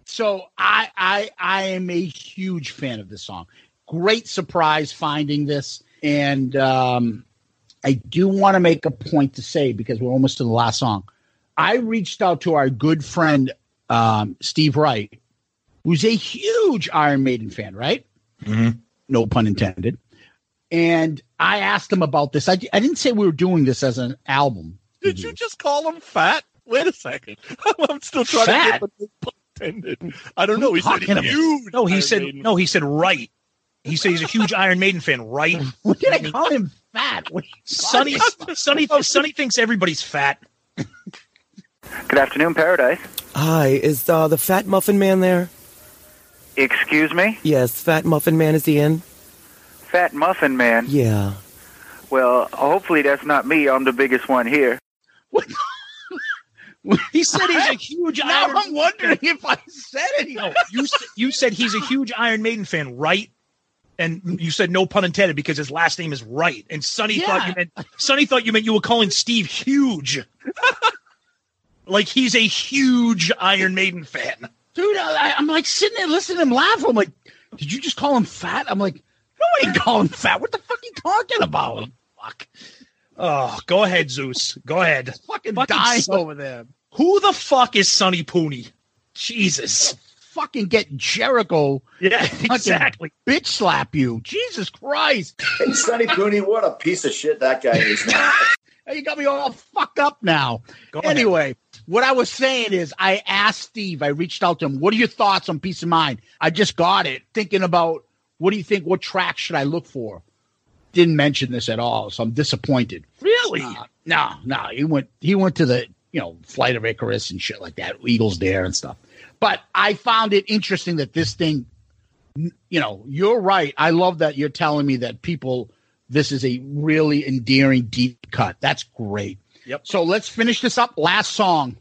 Speaker 4: so I I I am a huge fan of this song. Great surprise finding this, and um, I do want to make a point to say because we're almost to the last song. I reached out to our good friend um, Steve Wright, who's a huge Iron Maiden fan, right?
Speaker 3: Mm-hmm.
Speaker 4: No pun intended. And I asked him about this. I, I didn't say we were doing this as an album.
Speaker 2: Did you just call him fat? Wait a second. (laughs) I'm still trying
Speaker 3: Fat?
Speaker 2: to get the pun intended. I don't know. He said huge.
Speaker 3: No, he
Speaker 2: Iron
Speaker 3: said
Speaker 2: Maiden.
Speaker 3: no. He said right. He said he's a huge Iron Maiden fan, right? (laughs)
Speaker 4: What did I call him fat? What
Speaker 3: Sonny, Sonny, (laughs) Sonny thinks everybody's fat.
Speaker 16: Good afternoon, Paradise.
Speaker 17: Hi, is uh, the Fat Muffin Man there?
Speaker 16: Excuse me?
Speaker 17: Yes, Fat Muffin Man, is he in?
Speaker 16: Fat Muffin Man.
Speaker 17: Yeah.
Speaker 16: Well, hopefully that's not me. I'm the biggest one here. (laughs)
Speaker 3: He said he's a huge
Speaker 4: Now
Speaker 3: Iron.
Speaker 4: I'm wondering if I said it.
Speaker 3: No, you you said he's a huge Iron Maiden fan, right? And you said no pun intended because his last name is Wright. And Sonny thought you meant Sonny thought you meant you were calling Steve huge. (laughs) like he's a huge Iron Maiden fan.
Speaker 4: Dude, I, I'm like sitting there listening to him laugh. I'm like, did you just call him fat? I'm like, no, I didn't call him fat. What the fuck are you talking about?
Speaker 3: Fuck. Oh, go ahead, Zeus. Go ahead.
Speaker 4: Fucking
Speaker 3: Fucking
Speaker 4: dying
Speaker 3: Son-
Speaker 4: over there.
Speaker 3: Who the fuck is Sonny Pooney? Jesus.
Speaker 4: Fucking get Jericho.
Speaker 3: Yeah, exactly.
Speaker 4: Bitch slap you. Jesus Christ.
Speaker 15: Hey, Sonny Cooney, what a piece of shit that guy is. (laughs)
Speaker 4: Hey, You got me all fucked up now.
Speaker 3: Go ahead.
Speaker 4: What I was saying is I asked Steve, I reached out to him, what are your thoughts on Piece of Mind? I just got it, thinking about what do you think, what track should I look for? Didn't mention this at all, so I'm disappointed.
Speaker 3: Really?
Speaker 4: Uh, no, no, he went he went to the you know Flight of Icarus and shit like that, Eagles Dare and stuff. But I found it interesting that this thing, you know, you're right. I love that you're telling me that people, this is a really endearing deep cut. That's great.
Speaker 3: Yep.
Speaker 4: So let's finish this up. Last song.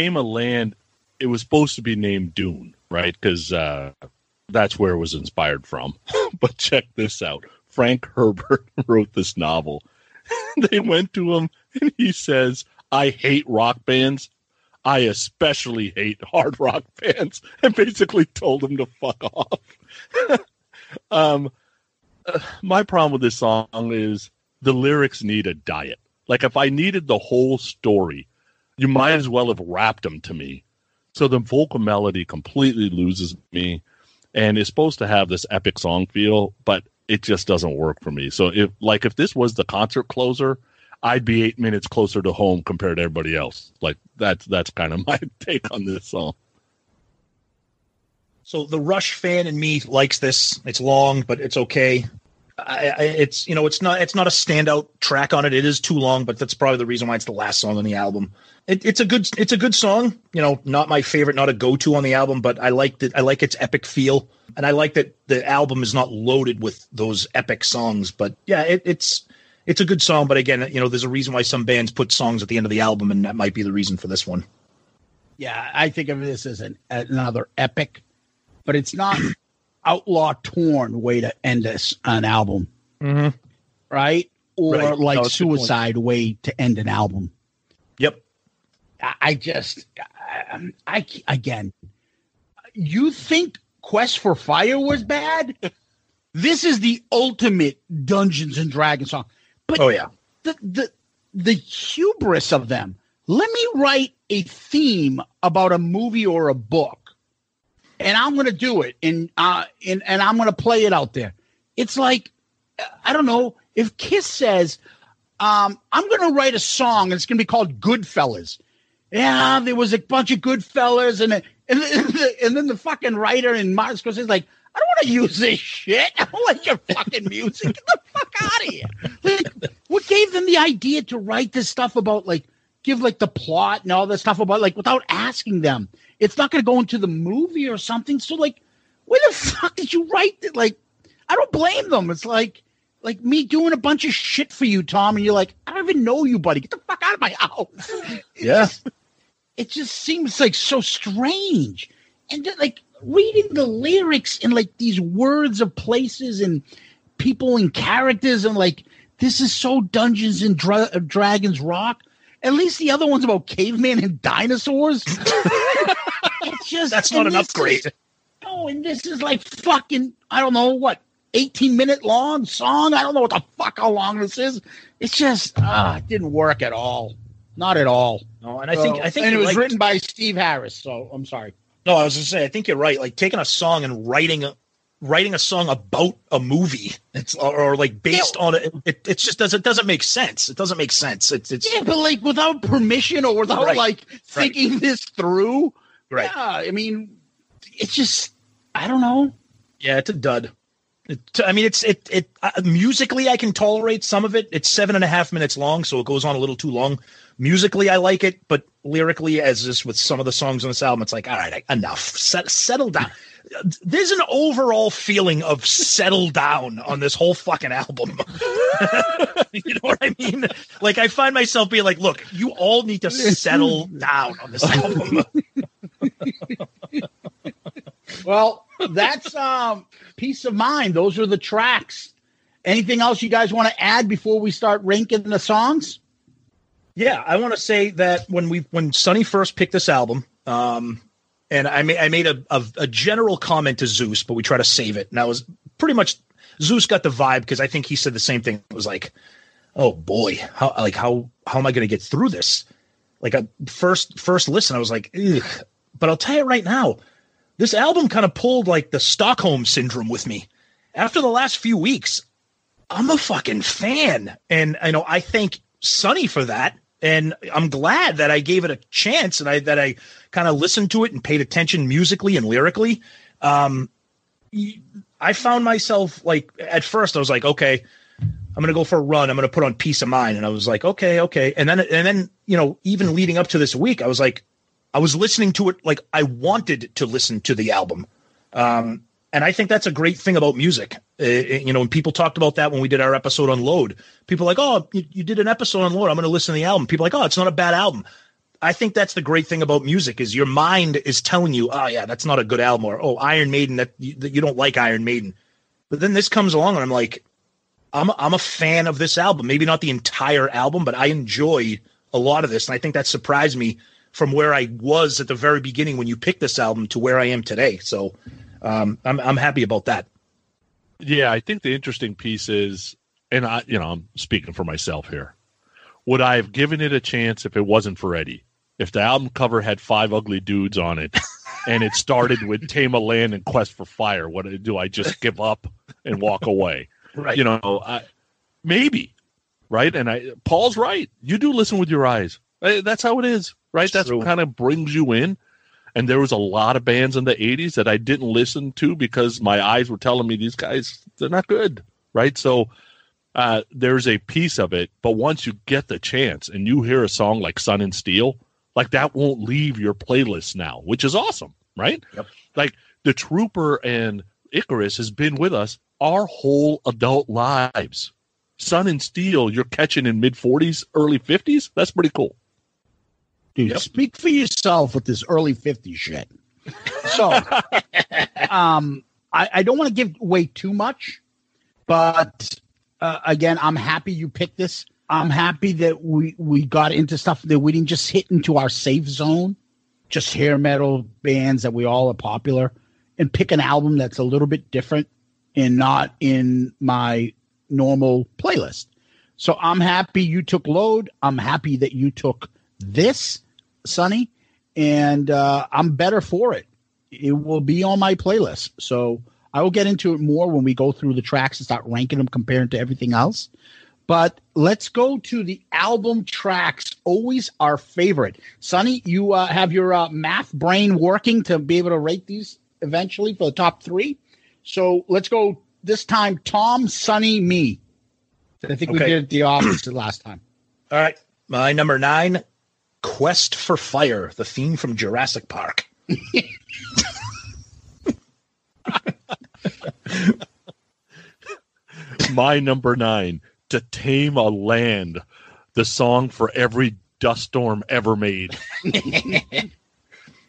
Speaker 10: To
Speaker 2: tame a land, it was supposed to be named Dune, right? Because uh, that's where it was inspired from. (laughs) but check this out: Frank Herbert (laughs) wrote this novel. (laughs) they went to him, and he says, "I hate rock bands. I especially hate hard rock bands," and basically told him to fuck off. um, uh, my problem with this song is the lyrics need a diet. Like if I needed the whole story, you might as well have rapped them to me. So the vocal melody completely loses me and is supposed to have this epic song feel, but it just doesn't work for me. So if like if this was the concert closer, I'd be eight minutes closer to home compared to everybody else. Like that's that's kind of (laughs) my take on this song.
Speaker 3: So the Rush fan in me likes this. It's long, but it's okay. I, it's you know it's not it's not a standout track on it. It is too long, but that's probably the reason why it's the last song on the album. It, it's a good it's a good song. You know, not my favorite, not a go to on the album, but I like it. I like its epic feel, and I like that the album is not loaded with those epic songs. But yeah, it, it's it's a good song. But again, you know, there's a reason why some bands put songs at the end of the album, and that might be the reason for this one.
Speaker 4: Yeah, I think of this as an another epic, but it's not outlaw torn way to end this an album,
Speaker 3: Mm-hmm.
Speaker 4: right? Or
Speaker 3: Right.
Speaker 4: like
Speaker 3: No, it's a good point.
Speaker 4: suicide way to end an album.
Speaker 3: Yep.
Speaker 4: I, I just, I, I again, you think Quest for Fire was bad, (laughs) this is the ultimate Dungeons and Dragons song. But
Speaker 3: oh yeah,
Speaker 4: the the the hubris of them. Let me write a theme about a movie or a book, and I'm going to do it, and uh, and and I'm going to play it out there. It's like I don't know if Kiss says, um, "I'm going to write a song, and it's going to be called Goodfellas." Yeah, there was a bunch of Goodfellas, and and and, (laughs) and then the fucking writer and Martin Scorsese's like, I don't want to use this shit. (laughs) I don't like your fucking music. Get the fuck out of here. Like, what gave them the idea to write this stuff about like give like the plot and all this stuff about like without asking them? It's not going to go into the movie or something. So like, where the fuck did you write it? Like, I don't blame them. It's like like me doing a bunch of shit for you, Tom, and you're like, I don't even know you, buddy. Get the fuck out of my house. (laughs)
Speaker 3: Yeah.
Speaker 4: It just seems like so strange. And then, like reading the lyrics and like these words of places and people and characters and like this is so Dungeons and Dra- Dragons rock. At least the other one's about caveman and dinosaurs. (laughs) it's just
Speaker 3: That's not an upgrade.
Speaker 4: is- no, and this is like fucking I don't know what 18 minute long song. I don't know what the fuck how long this is. It's just ah, it didn't work at all. Not at all.
Speaker 3: No, and I think- I think
Speaker 4: and it was
Speaker 3: right.
Speaker 4: written by Steve Harris. So I'm sorry.
Speaker 3: No, I was gonna say I think you're right. Like taking a song and writing a writing a song about a movie, it's or, or like based on it, it. It just doesn't doesn't make sense. It doesn't make sense. It's it's
Speaker 4: Yeah, but like without permission or without
Speaker 3: Right.
Speaker 4: like thinking this through.
Speaker 3: Right.
Speaker 4: Yeah, I mean, it's just I don't know.
Speaker 3: Yeah, it's a dud. It, I mean, it's it it uh, musically I can tolerate some of it. It's seven and a half minutes long, so it goes on a little too long. Musically, I like it, but lyrically, as is with some of the songs on this album, it's like, all right, enough. Set, settle down. There's an overall feeling of settle down on this whole fucking album. (laughs) you know what I mean? Like, I find myself being like, look, you all need to settle down on this album. (laughs)
Speaker 4: Well, that's um Piece of Mind. Those are the tracks. Anything else you guys want to add before we start ranking the songs?
Speaker 3: Yeah, I want to say that when we when Sonny first picked this album, um, and I made I made a, a a general comment to Zeus, but we try to save it, and that was pretty much Zeus got the vibe because I think he said the same thing. It was like, oh boy, how like how how am I going to get through this? Like a first first listen, I was like. But I'll tell you right now, this album kind of pulled like the Stockholm syndrome with me. After the last few weeks, I'm a fucking fan, and I know I thank Sonny for that, and I'm glad that I gave it a chance and I that I kind of listened to it and paid attention musically and lyrically. Um, I found myself like at first I was like, okay, I'm gonna go for a run. I'm gonna put on Piece of Mind, and I was like, okay, okay, and then and then you know even leading up to this week, I was like, I was listening to it like I wanted to listen to the album. Um, and I think that's a great thing about music. Uh, you know, and people talked about that when we did our episode on Load. People like, oh, you, you did an episode on Load. I'm going to listen to the album. People like, oh, it's not a bad album. I think that's the great thing about music is your mind is telling you, oh yeah, that's not a good album, or oh Iron Maiden that you, that you don't like Iron Maiden. But then this comes along and I'm like, I'm I'm a fan of this album. Maybe not the entire album, but I enjoy a lot of this, and I think that surprised me from where I was at the very beginning when you picked this album to where I am today. So um, I'm I'm happy about that.
Speaker 2: Yeah, I think the interesting piece is, and I, you know, I'm speaking for myself here. Would I have given it a chance if it wasn't for Eddie? If the album cover had five ugly dudes on it, (laughs) and it started with Tame a Land and Quest for Fire, what do I just give up and walk away? (laughs)
Speaker 3: Right.
Speaker 2: You know, I, maybe, right? And I, Paul's right. You do listen with your eyes. That's how it is, right? That's what kind of brings you in. And there was a lot of bands in the 80s that I didn't listen to because my eyes were telling me these guys, they're not good, right? So uh, there's a piece of it. But once you get the chance and you hear a song like Sun and Steel, like that won't leave your playlist now, which is awesome, right?
Speaker 3: Yep.
Speaker 2: Like the Trooper and Icarus has been with us our whole adult lives. Sun and Steel, you're catching in mid 40s, early 50s. That's pretty cool.
Speaker 4: Dude, speak for yourself with this early 50s shit. So, (laughs) um, I, I don't want to give away too much, but uh, again, I'm happy you picked this. I'm happy that we, we got into stuff that we didn't just hit into our safe zone, just hair metal bands that we all are popular. and pick an album that's a little bit different and not in my normal playlist. So I'm happy you took load. I'm happy that you took this, Sonny, and uh, I'm better for it. It will be on my playlist. So I will get into it more when we go through the tracks and start ranking them compared to everything else. But let's go to the album tracks. Always our favorite. Sonny, you uh, have your uh, math brain working to be able to rate these eventually for the top three. So let's go this time. Tom, Sonny, me. I think we did it the opposite last time.
Speaker 3: All right. My number nine, Quest for Fire, the theme from Jurassic Park. (laughs)
Speaker 2: My number nine, To Tame a Land, the song for every dust storm ever made. (laughs)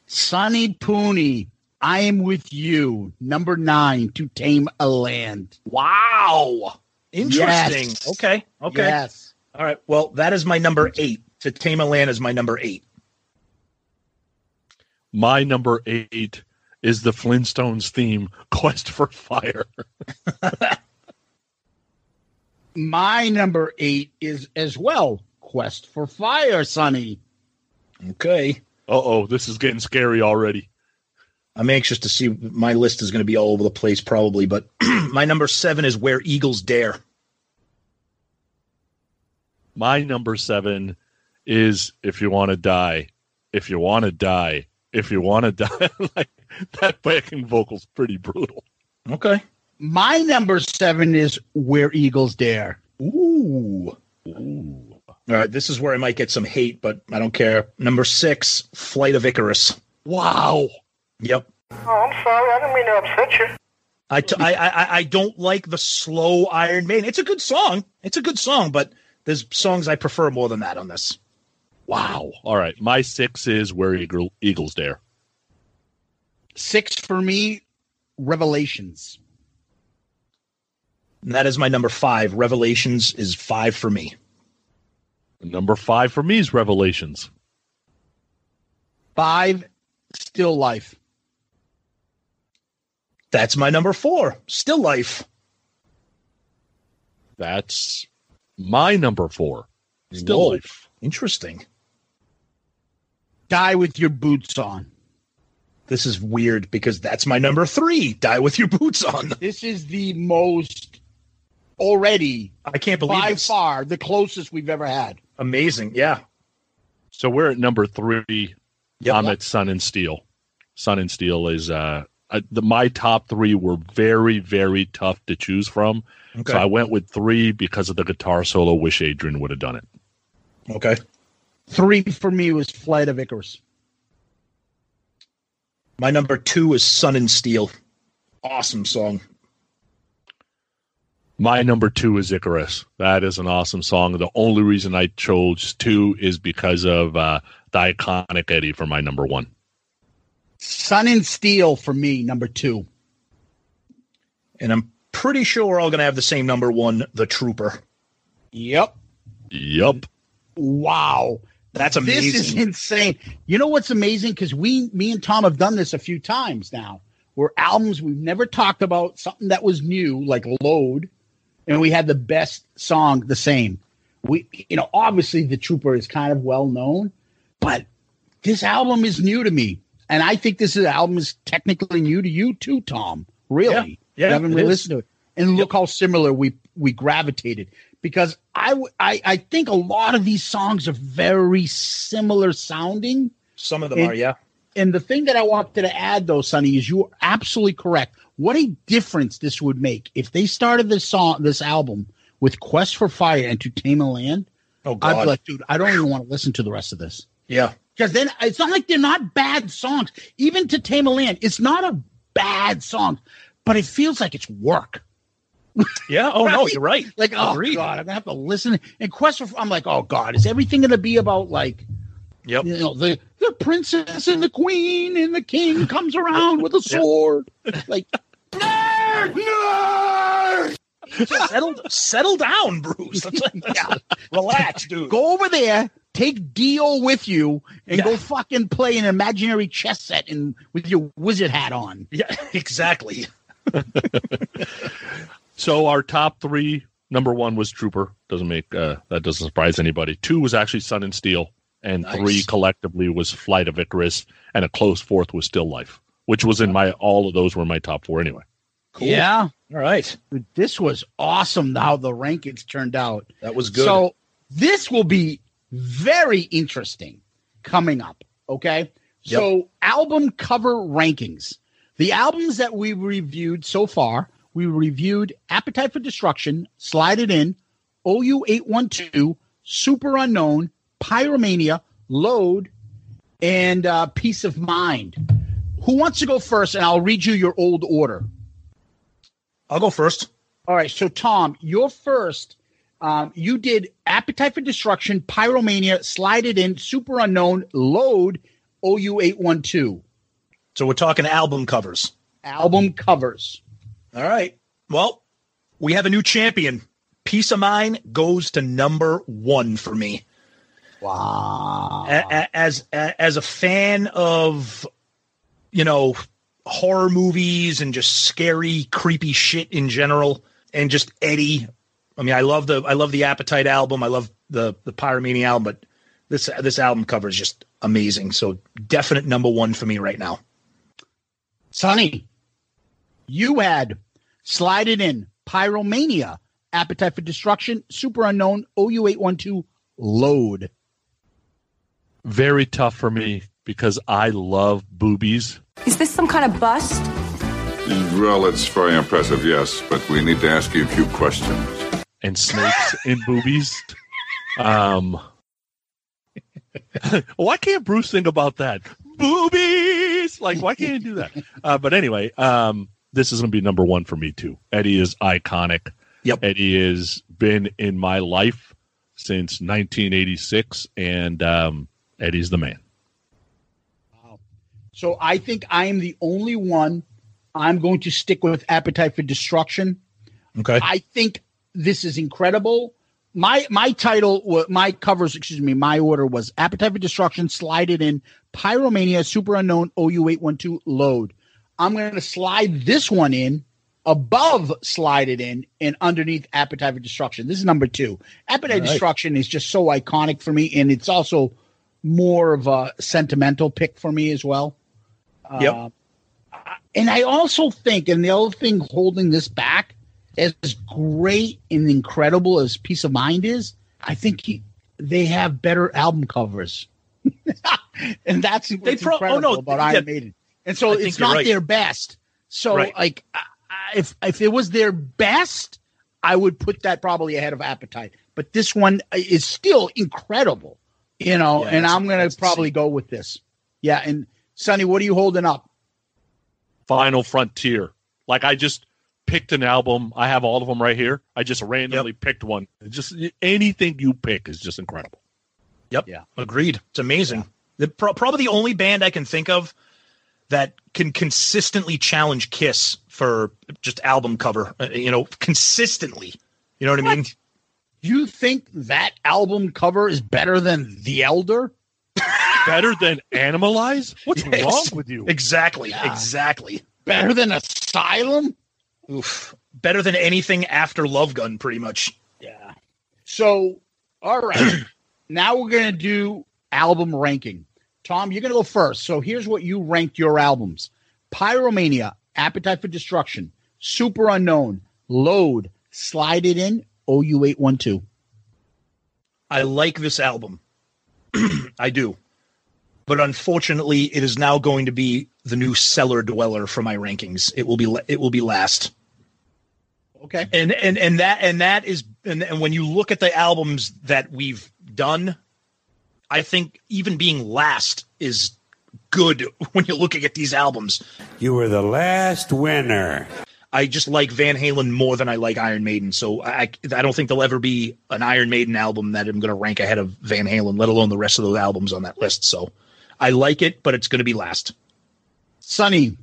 Speaker 4: Sonny Pooney, I am with you. Number nine, to tame a land.
Speaker 3: Wow. Interesting.
Speaker 4: Yes.
Speaker 3: Okay. Okay.
Speaker 4: Yes.
Speaker 3: All right. Well, that is my number eight. To Tame a Land is my number eight.
Speaker 2: My number eight is the Flintstones theme, Quest for Fire. (laughs)
Speaker 4: My number eight is as well Quest for Fire, Sonny.
Speaker 3: Okay.
Speaker 2: Uh oh, this is getting scary already.
Speaker 3: I'm anxious to see. My list is going to be all over the place, probably, but (clears throat) my number seven is Where Eagles Dare.
Speaker 2: My number seven is If You Want to Die. If you want to die. If you want to (laughs) die. like that backing vocal's pretty brutal.
Speaker 3: Okay.
Speaker 4: My number seven is Where Eagles Dare.
Speaker 3: Ooh.
Speaker 2: Ooh.
Speaker 3: All right. This is where I might get some hate, but I don't care. Number six, Flight of Icarus.
Speaker 2: Wow.
Speaker 3: Yep.
Speaker 14: Oh, I'm sorry. I didn't mean to upset you.
Speaker 3: I, t- I, I, I don't like the slow Iron Maiden. It's a good song. It's a good song, but there's songs I prefer more than that on this.
Speaker 2: Wow. All right. My six is Where Eagle, Eagles Dare.
Speaker 4: Six for me, Revelations.
Speaker 3: And that is my number five. Revelations is five for me.
Speaker 2: Number five for me is Revelations.
Speaker 4: Five, Still Life.
Speaker 3: That's my number four. Still Life.
Speaker 2: That's my number four. Still
Speaker 3: Whoa.
Speaker 2: Life.
Speaker 3: Interesting.
Speaker 4: Die with Your Boots On.
Speaker 3: This is weird because that's my number three. Die with your boots on.
Speaker 4: This is the most already
Speaker 3: I can't believe
Speaker 4: by
Speaker 3: it's
Speaker 4: far the closest we've ever had.
Speaker 3: amazing. Yeah.
Speaker 2: So we're at number three.
Speaker 3: Yep.
Speaker 2: I'm at Sun and Steel. Sun and Steel is uh, uh the, my top three were very very tough to choose from.
Speaker 3: Okay.
Speaker 2: So I went with three because of the guitar solo. Wish Adrian would have done it.
Speaker 3: Okay.
Speaker 4: Three for me was Flight of Icarus.
Speaker 3: My number two is Sun and Steel. Awesome song.
Speaker 2: My number two is Icarus. That is an awesome song. The only reason I chose two is because of uh, the iconic Eddie for my number one.
Speaker 4: Sun and Steel for me, number two.
Speaker 3: And I'm pretty sure we're all going to have the same number one, The Trooper.
Speaker 4: Yep.
Speaker 2: Yep.
Speaker 4: Wow.
Speaker 3: That's amazing.
Speaker 4: This is insane. You know what's amazing? Because we, me and Tom have done this a few times now, where albums we've never talked about, something that was new, like Load, and we had the best song the same. We, you know, obviously the Trooper is kind of well known, but this album is new to me, and I think this is, album is technically new to you too, Tom. Really,
Speaker 3: Yeah, yeah,
Speaker 4: you haven't really listened to it, and look how similar we we gravitated because I, I I think a lot of these songs are very similar sounding.
Speaker 3: Some of them
Speaker 4: And-
Speaker 3: are, yeah.
Speaker 4: And the thing that I wanted to add, though, Sonny, is you are absolutely correct. What a difference this would make if they started this song, this album, with "Quest for Fire" and "To Tame a Land."
Speaker 3: Oh,
Speaker 4: I'd
Speaker 3: God.
Speaker 4: be like, dude, I don't even want to listen to the rest of this
Speaker 3: Yeah.
Speaker 4: because then it's not like they're not bad songs. Even "To Tame a Land," it's not a bad song, but it feels like it's work.
Speaker 3: Yeah. Oh, no, you're right. (laughs)
Speaker 4: Like, oh
Speaker 3: Agreed.
Speaker 4: god, I'm gonna have to listen. And Quest for, I'm like, oh god, is everything gonna be about like,
Speaker 3: Yep.
Speaker 4: you know, the the princess and the queen and the king comes around with a (laughs) sword, like, (laughs) nerd, nerd.
Speaker 3: settle, settle down, Bruce. That's-
Speaker 4: Yeah.
Speaker 3: Relax, dude.
Speaker 4: Go over there take Dio with you and
Speaker 3: Yeah.
Speaker 4: go fucking play an imaginary chess set and with your wizard hat on.
Speaker 3: Yeah, exactly.
Speaker 2: So our top three, number one was Trooper. Doesn't make uh, that doesn't surprise anybody. Two was actually Sun and Steel, and
Speaker 3: Nice.
Speaker 2: three collectively was Flight of Icarus, and a close fourth was Still Life, which was in my all of those were my top four anyway.
Speaker 4: Yeah.
Speaker 3: All right.
Speaker 4: This was awesome how the rankings turned out.
Speaker 3: That was good.
Speaker 4: So this will be very interesting coming up. Okay. So album cover rankings. The albums that we reviewed so far, we reviewed Appetite for Destruction, Slide It In, OU812, Superunknown, Pyromania, Load, and uh, Piece of Mind. Who wants to go first? And I'll read you your old order.
Speaker 3: I'll go first.
Speaker 4: All right. So, Tom, you're first. Um, you did Appetite for Destruction, Pyromania, Slide It In, Superunknown, Load, OU812.
Speaker 3: So we're talking album covers.
Speaker 4: Album covers.
Speaker 3: All right. Well, we have a new champion. Piece of Mind goes to number one for me.
Speaker 4: Wow.
Speaker 3: As a- as a fan of, you know, horror movies and just scary, creepy shit in general, and just Eddie. I mean, I love the I love the Appetite album. I love the the Pyromania album, but this this album cover is just amazing. So definite number one for me right now.
Speaker 4: Sonny, you had Slide It In, Pyromania, Appetite for Destruction, Superunknown, OU812, Load.
Speaker 2: Very tough for me because I love boobies.
Speaker 18: Is this some kind of bust?
Speaker 5: Well, it's very impressive, yes, but we need to ask you a few questions.
Speaker 2: and snakes in boobies. Um, (laughs) why can't Bruce think about that? Boobies! Like, why can't he do that? Uh, but anyway, um, this is going to be number one for me too. Eddie is iconic.
Speaker 3: Yep.
Speaker 2: Eddie has been in my life since 1986, and um, Eddie's the man. Wow.
Speaker 4: So I think I am the only one. I'm going to stick with Appetite for Destruction.
Speaker 3: Okay.
Speaker 4: I think this is incredible. My my title, my covers, excuse me, my order was Appetite for Destruction, Slide It In, Pyromania, Superunknown, OU812, Load. I'm going to slide this one in above Slide It In and underneath Appetite for Destruction. This is number two. Appetite
Speaker 3: right.
Speaker 4: Destruction is just so iconic for me, and it's also more of a sentimental pick for me as well.
Speaker 3: Yep.
Speaker 4: Uh, and I also think, and the other thing holding this back, as great and incredible as Piece of Mind is, I think he, they have better album covers, (laughs) and that's what's
Speaker 3: pro- oh, no,
Speaker 4: about
Speaker 3: yeah.
Speaker 4: Iron Maiden. And so it's not
Speaker 3: right.
Speaker 4: their best. So,
Speaker 3: Right.
Speaker 4: like, I- I- if if it was their best, I would put that probably ahead of Appetite. But this one is still incredible, you know.
Speaker 3: Yeah,
Speaker 4: and I'm gonna probably go with this. Yeah. And Sonny, what are you holding up?
Speaker 2: Final Frontier. Like, I just picked an album. I have all of them right here. I just randomly picked one. Just anything you pick is just incredible.
Speaker 3: Yep.
Speaker 4: Yeah.
Speaker 3: Agreed. It's amazing. The, pro- probably the only band I can think of that can consistently challenge Kiss for just album cover. uh, you know, consistently. You know what, I mean?
Speaker 4: You think that album cover is better than The Elder? (laughs)
Speaker 2: Better than Animalize? What's
Speaker 3: Yes.
Speaker 2: wrong with you?
Speaker 3: Exactly.
Speaker 4: Yeah.
Speaker 3: Exactly.
Speaker 4: Better than Asylum?
Speaker 3: Oof. Better than anything after Love Gun, pretty much.
Speaker 4: Yeah. So, all right. (clears throat) now we're going to do album ranking. Tom, you're going to go first. So here's what you ranked your albums Pyromania, Appetite for Destruction, Superunknown, Load, Slide It In, OU812.
Speaker 3: I like this album. (clears throat) I do. But unfortunately, it is now going to be the new cellar dweller for my rankings. It will be it will be last.
Speaker 4: Okay.
Speaker 3: And and and that and that is and, and when you look at the albums that we've done, I think even being last is good (laughs) when you're looking at these albums.
Speaker 19: You were the last winner.
Speaker 3: I just like Van Halen more than I like Iron Maiden. So I I don't think there'll ever be an Iron Maiden album that I'm going to rank ahead of Van Halen, let alone the rest of those albums on that list. So I like it, but it's going to be last.
Speaker 4: Sonny,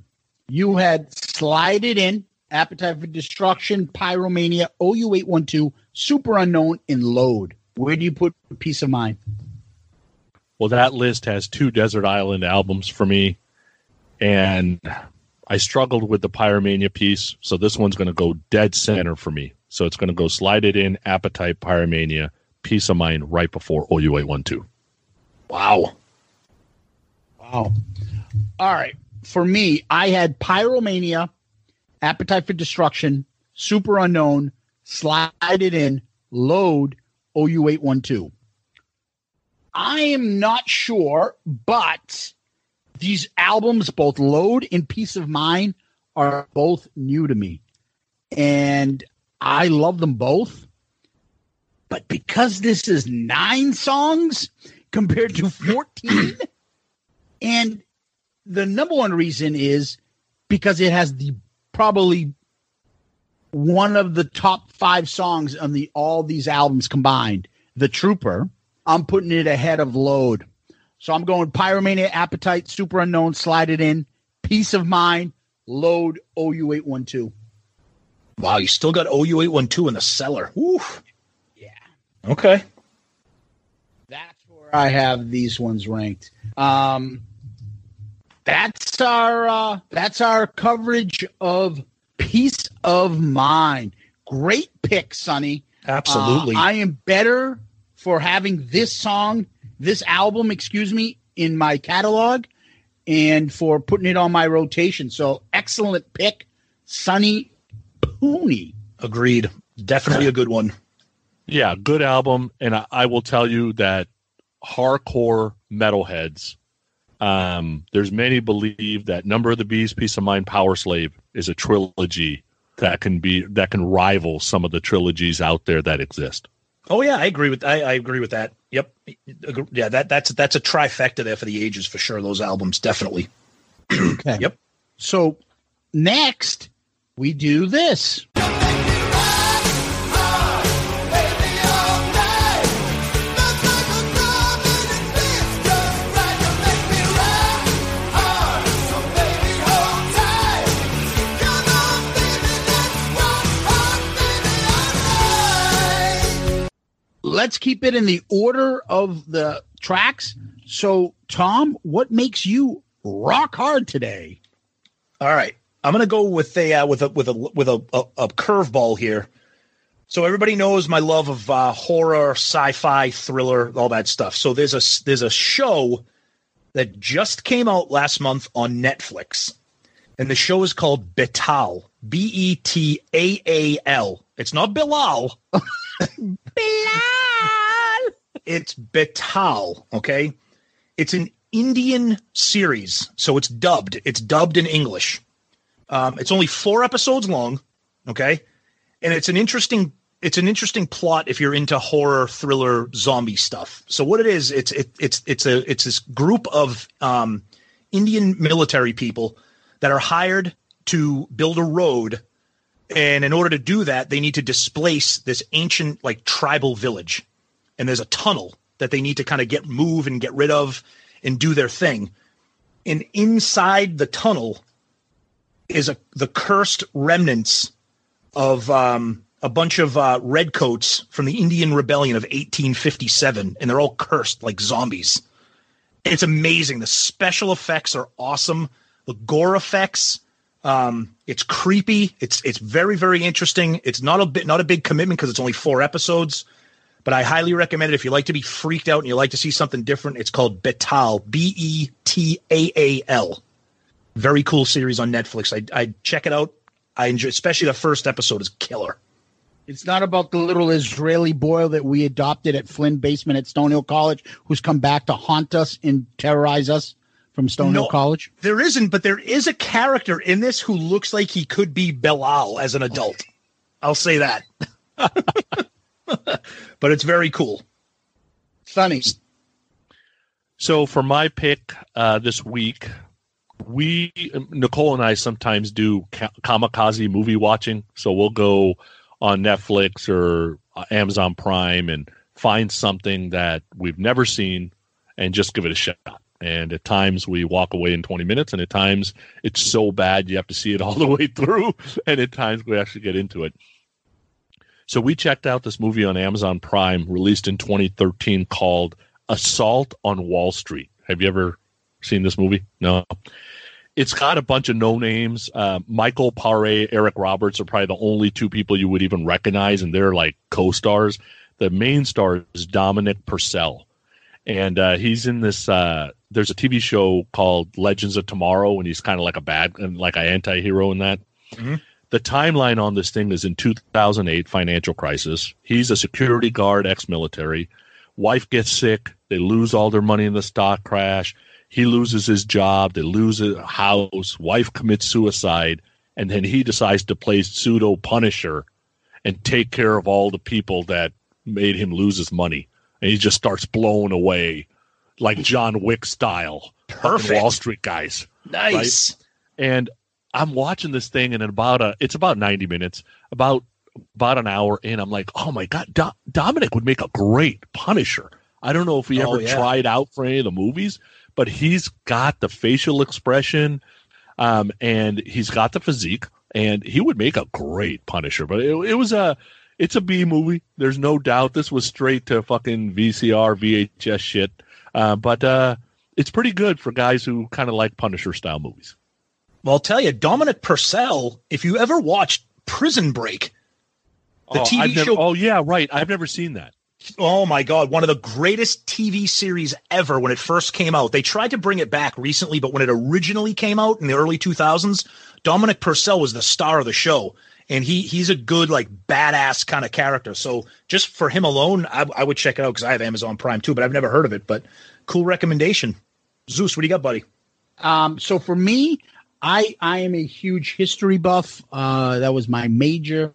Speaker 4: you had Slide It In, Appetite for Destruction, Pyromania, OU812, Superunknown, and Load. Where do you put Piece of Mind?
Speaker 2: Well, that list has two Desert Island albums for me, and I struggled with the Pyromania piece, so this one's going to go dead center for me. So it's going to go Slide It In, Appetite, Pyromania, Piece of Mind right before OU812.
Speaker 3: Wow.
Speaker 4: Wow. All right. For me, I had Pyromania, Appetite for Destruction, Superunknown, Slide It In, Load, OU812. I am not sure, but these albums, both Load and Piece of Mind, are both new to me. And I love them both. But because this is nine songs compared to 14, (clears throat) and the number one reason is because it has the probably one of the top five songs on the all these albums combined. The Trooper. I'm putting it ahead of Load. So I'm going Pyromania, Appetite, Superunknown, Slide It In, Piece of Mind, Load, OU812.
Speaker 3: Wow, you still got OU812 in the cellar. Oof. Yeah. Okay.
Speaker 4: That's where I have these ones ranked. Um, that's our uh, that's our coverage of Peace of Mind. Great pick, Sonny.
Speaker 3: Absolutely.
Speaker 4: Uh, I am better for having this song, this album, excuse me, in my catalog and for putting it on my rotation. So excellent pick, Sonny Pooney.
Speaker 3: Agreed. Definitely a good one.
Speaker 2: Yeah, good album. And I, I will tell you that hardcore metalheads, um, there's many believe that Number of the Beast, Piece of Mind, Powerslave is a trilogy that can be that can rival some of the trilogies out there that exist.
Speaker 3: Oh yeah, I agree with I, I agree with that. Yep. Yeah, that that's that's a trifecta there for the ages for sure. Those albums definitely.
Speaker 4: okay.
Speaker 3: Yep.
Speaker 4: So next we do this. Let's keep it in the order of the tracks. So, Tom, what makes you rock hard today?
Speaker 3: All right. I'm gonna go with a uh, with a with a with a, a, a curveball here. So everybody knows my love of uh, horror, sci-fi, thriller, all that stuff. So there's a there's a show that just came out last month on Netflix, and the show is called Betaal. B E T A A L. It's not Bilal. (laughs)
Speaker 4: Bilal.
Speaker 3: It's Betaal. Okay, it's an Indian series, so it's dubbed. It's dubbed in English. Um, it's only four episodes long, okay, and it's an interesting it's an interesting plot if you're into horror, thriller, zombie stuff. So what it is, it's it, it's it's a it's this group of um, Indian military people that are hired to build a road, and in order to do that, they need to displace this ancient like tribal village, and there's a tunnel that they need to kind of get move and get rid of and do their thing, and inside the tunnel is a the cursed remnants of um, a bunch of uh, redcoats from the Indian Rebellion of 1857, and they're all cursed like zombies. It's amazing. The special effects are awesome. The gore effects, um, it's creepy. It's it's very very interesting. It's not a bit not a big commitment because it's only four episodes, but I highly recommend it if you like to be freaked out and you like to see something different. It's called Betaal, B E T A A L very cool series on Netflix. I I check it out. I enjoy, especially the first episode is killer.
Speaker 4: It's not about the little Israeli boy that we adopted at Flynn Basement at Stonehill College, who's come back to haunt us and terrorize us from Stonehill
Speaker 3: No,
Speaker 4: College.
Speaker 3: There isn't, but there is a character in this who looks like he could be Belal as an adult. I'll say that. (laughs) but it's very cool.
Speaker 4: Funny.
Speaker 2: So for my pick uh, this week, we Nicole and I sometimes do ka- kamikaze movie watching. So we'll go on Netflix or uh, Amazon Prime and find something that we've never seen and just give it a shot. And at times we walk away in 20 minutes, and at times it's so bad you have to see it all (laughs) the way through. And at times we actually get into it. So we checked out this movie on Amazon Prime, released in 2013, called Assault on Wall Street. Have you ever seen this movie? No. It's got a bunch of no names. Uh, Michael Paré, Eric Roberts are probably the only two people you would even recognize, and they're like co stars. The main star is Dominic Purcell. And uh, he's in this. Uh, there's a TV show called Legends of Tomorrow, and he's kind of like a bad, and like an anti hero in that.
Speaker 3: Mm-hmm.
Speaker 2: The timeline on this thing is in 2008 financial crisis. He's a security guard, ex-military. Wife gets sick. They lose all their money in the stock crash. He loses his job. They lose a house. Wife commits suicide, and then he decides to play pseudo Punisher and take care of all the people that made him lose his money. And he just starts blowing away like John Wick style.
Speaker 3: Perfect.
Speaker 2: Wall Street guys.
Speaker 3: Nice.
Speaker 2: And I'm watching this thing, and in about a, it's about 90 minutes, about about an hour in, I'm like, oh my god, Do- Dominic would make a great Punisher. I don't know if he
Speaker 3: Oh,
Speaker 2: ever
Speaker 3: yeah.
Speaker 2: tried out for any of the movies, but he's got the facial expression, um, and he's got the physique, and he would make a great Punisher. But it, it was a, it's a B movie. There's no doubt. This was straight to fucking VCR, VHS shit. Uh, but uh, it's pretty good for guys who kind of like Punisher style movies.
Speaker 3: Well, I'll tell you, Dominic Purcell, if you ever watched Prison Break, the
Speaker 2: oh,
Speaker 3: TV
Speaker 2: I've never-
Speaker 3: show.
Speaker 2: oh yeah, right. I've never seen that.
Speaker 3: Oh my God, one of the greatest TV series ever when it first came out. They tried to bring it back recently, but when it originally came out in the early 2000s, Dominic Purcell was the star of the show. And he he's a good, like, badass kind of character. So just for him alone, I, I would check it out because I have Amazon Prime too, but I've never heard of it. But cool recommendation. Zeus, what do you got, buddy?
Speaker 4: Um, so for me, I I am a huge history buff. Uh, that was my major.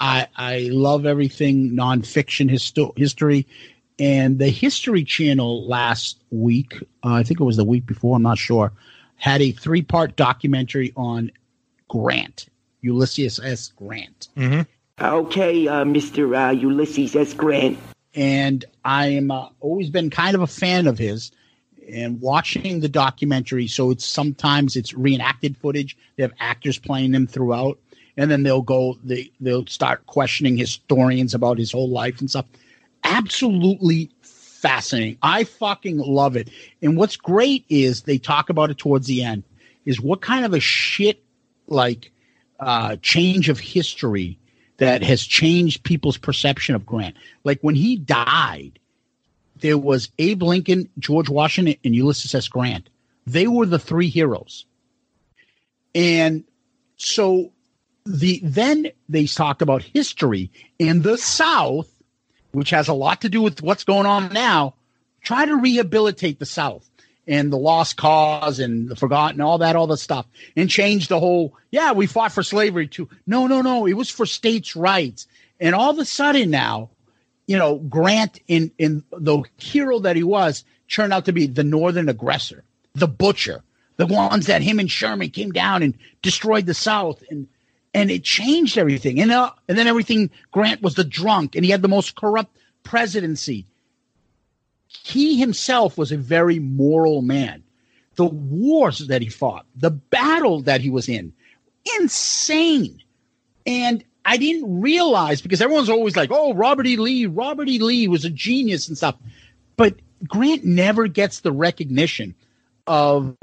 Speaker 4: I I love everything nonfiction histo- history, and the History Channel last week, uh, I think it was the week before, I'm not sure, had a three part documentary on Grant, Ulysses S. Grant.
Speaker 3: Mm-hmm.
Speaker 13: Okay, uh, Mr. Uh, Ulysses S. Grant.
Speaker 4: and I am uh, always been kind of a fan of his. And watching the documentary, so it's sometimes it's reenacted footage. They have actors playing them throughout, and then they'll go they they'll start questioning historians about his whole life and stuff. Absolutely fascinating. I fucking love it. And what's great is they talk about it towards the end. Is what kind of a shit like uh, change of history that has changed people's perception of Grant. Like when he died, there was Abe Lincoln, George Washington, and Ulysses S. Grant. They were the three heroes. And so the then they talked about history in the South, which has a lot to do with what's going on now. Try to rehabilitate the South and the lost cause and the forgotten, all that, all the stuff, and change the whole. Yeah, we fought for slavery too. No, no, no. It was for states' rights. And all of a sudden now, you know, Grant in in the hero that he was turned out to be the northern aggressor, the butcher, the ones that him and Sherman came down and destroyed the South, and and it changed everything. And uh, and then everything. Grant was the drunk, and he had the most corrupt presidency. He himself was a very moral man. The wars that he fought, the battle that he was in, insane. And I didn't realize because everyone's always like, oh, Robert E. Lee, Robert E. Lee was a genius and stuff. But Grant never gets the recognition of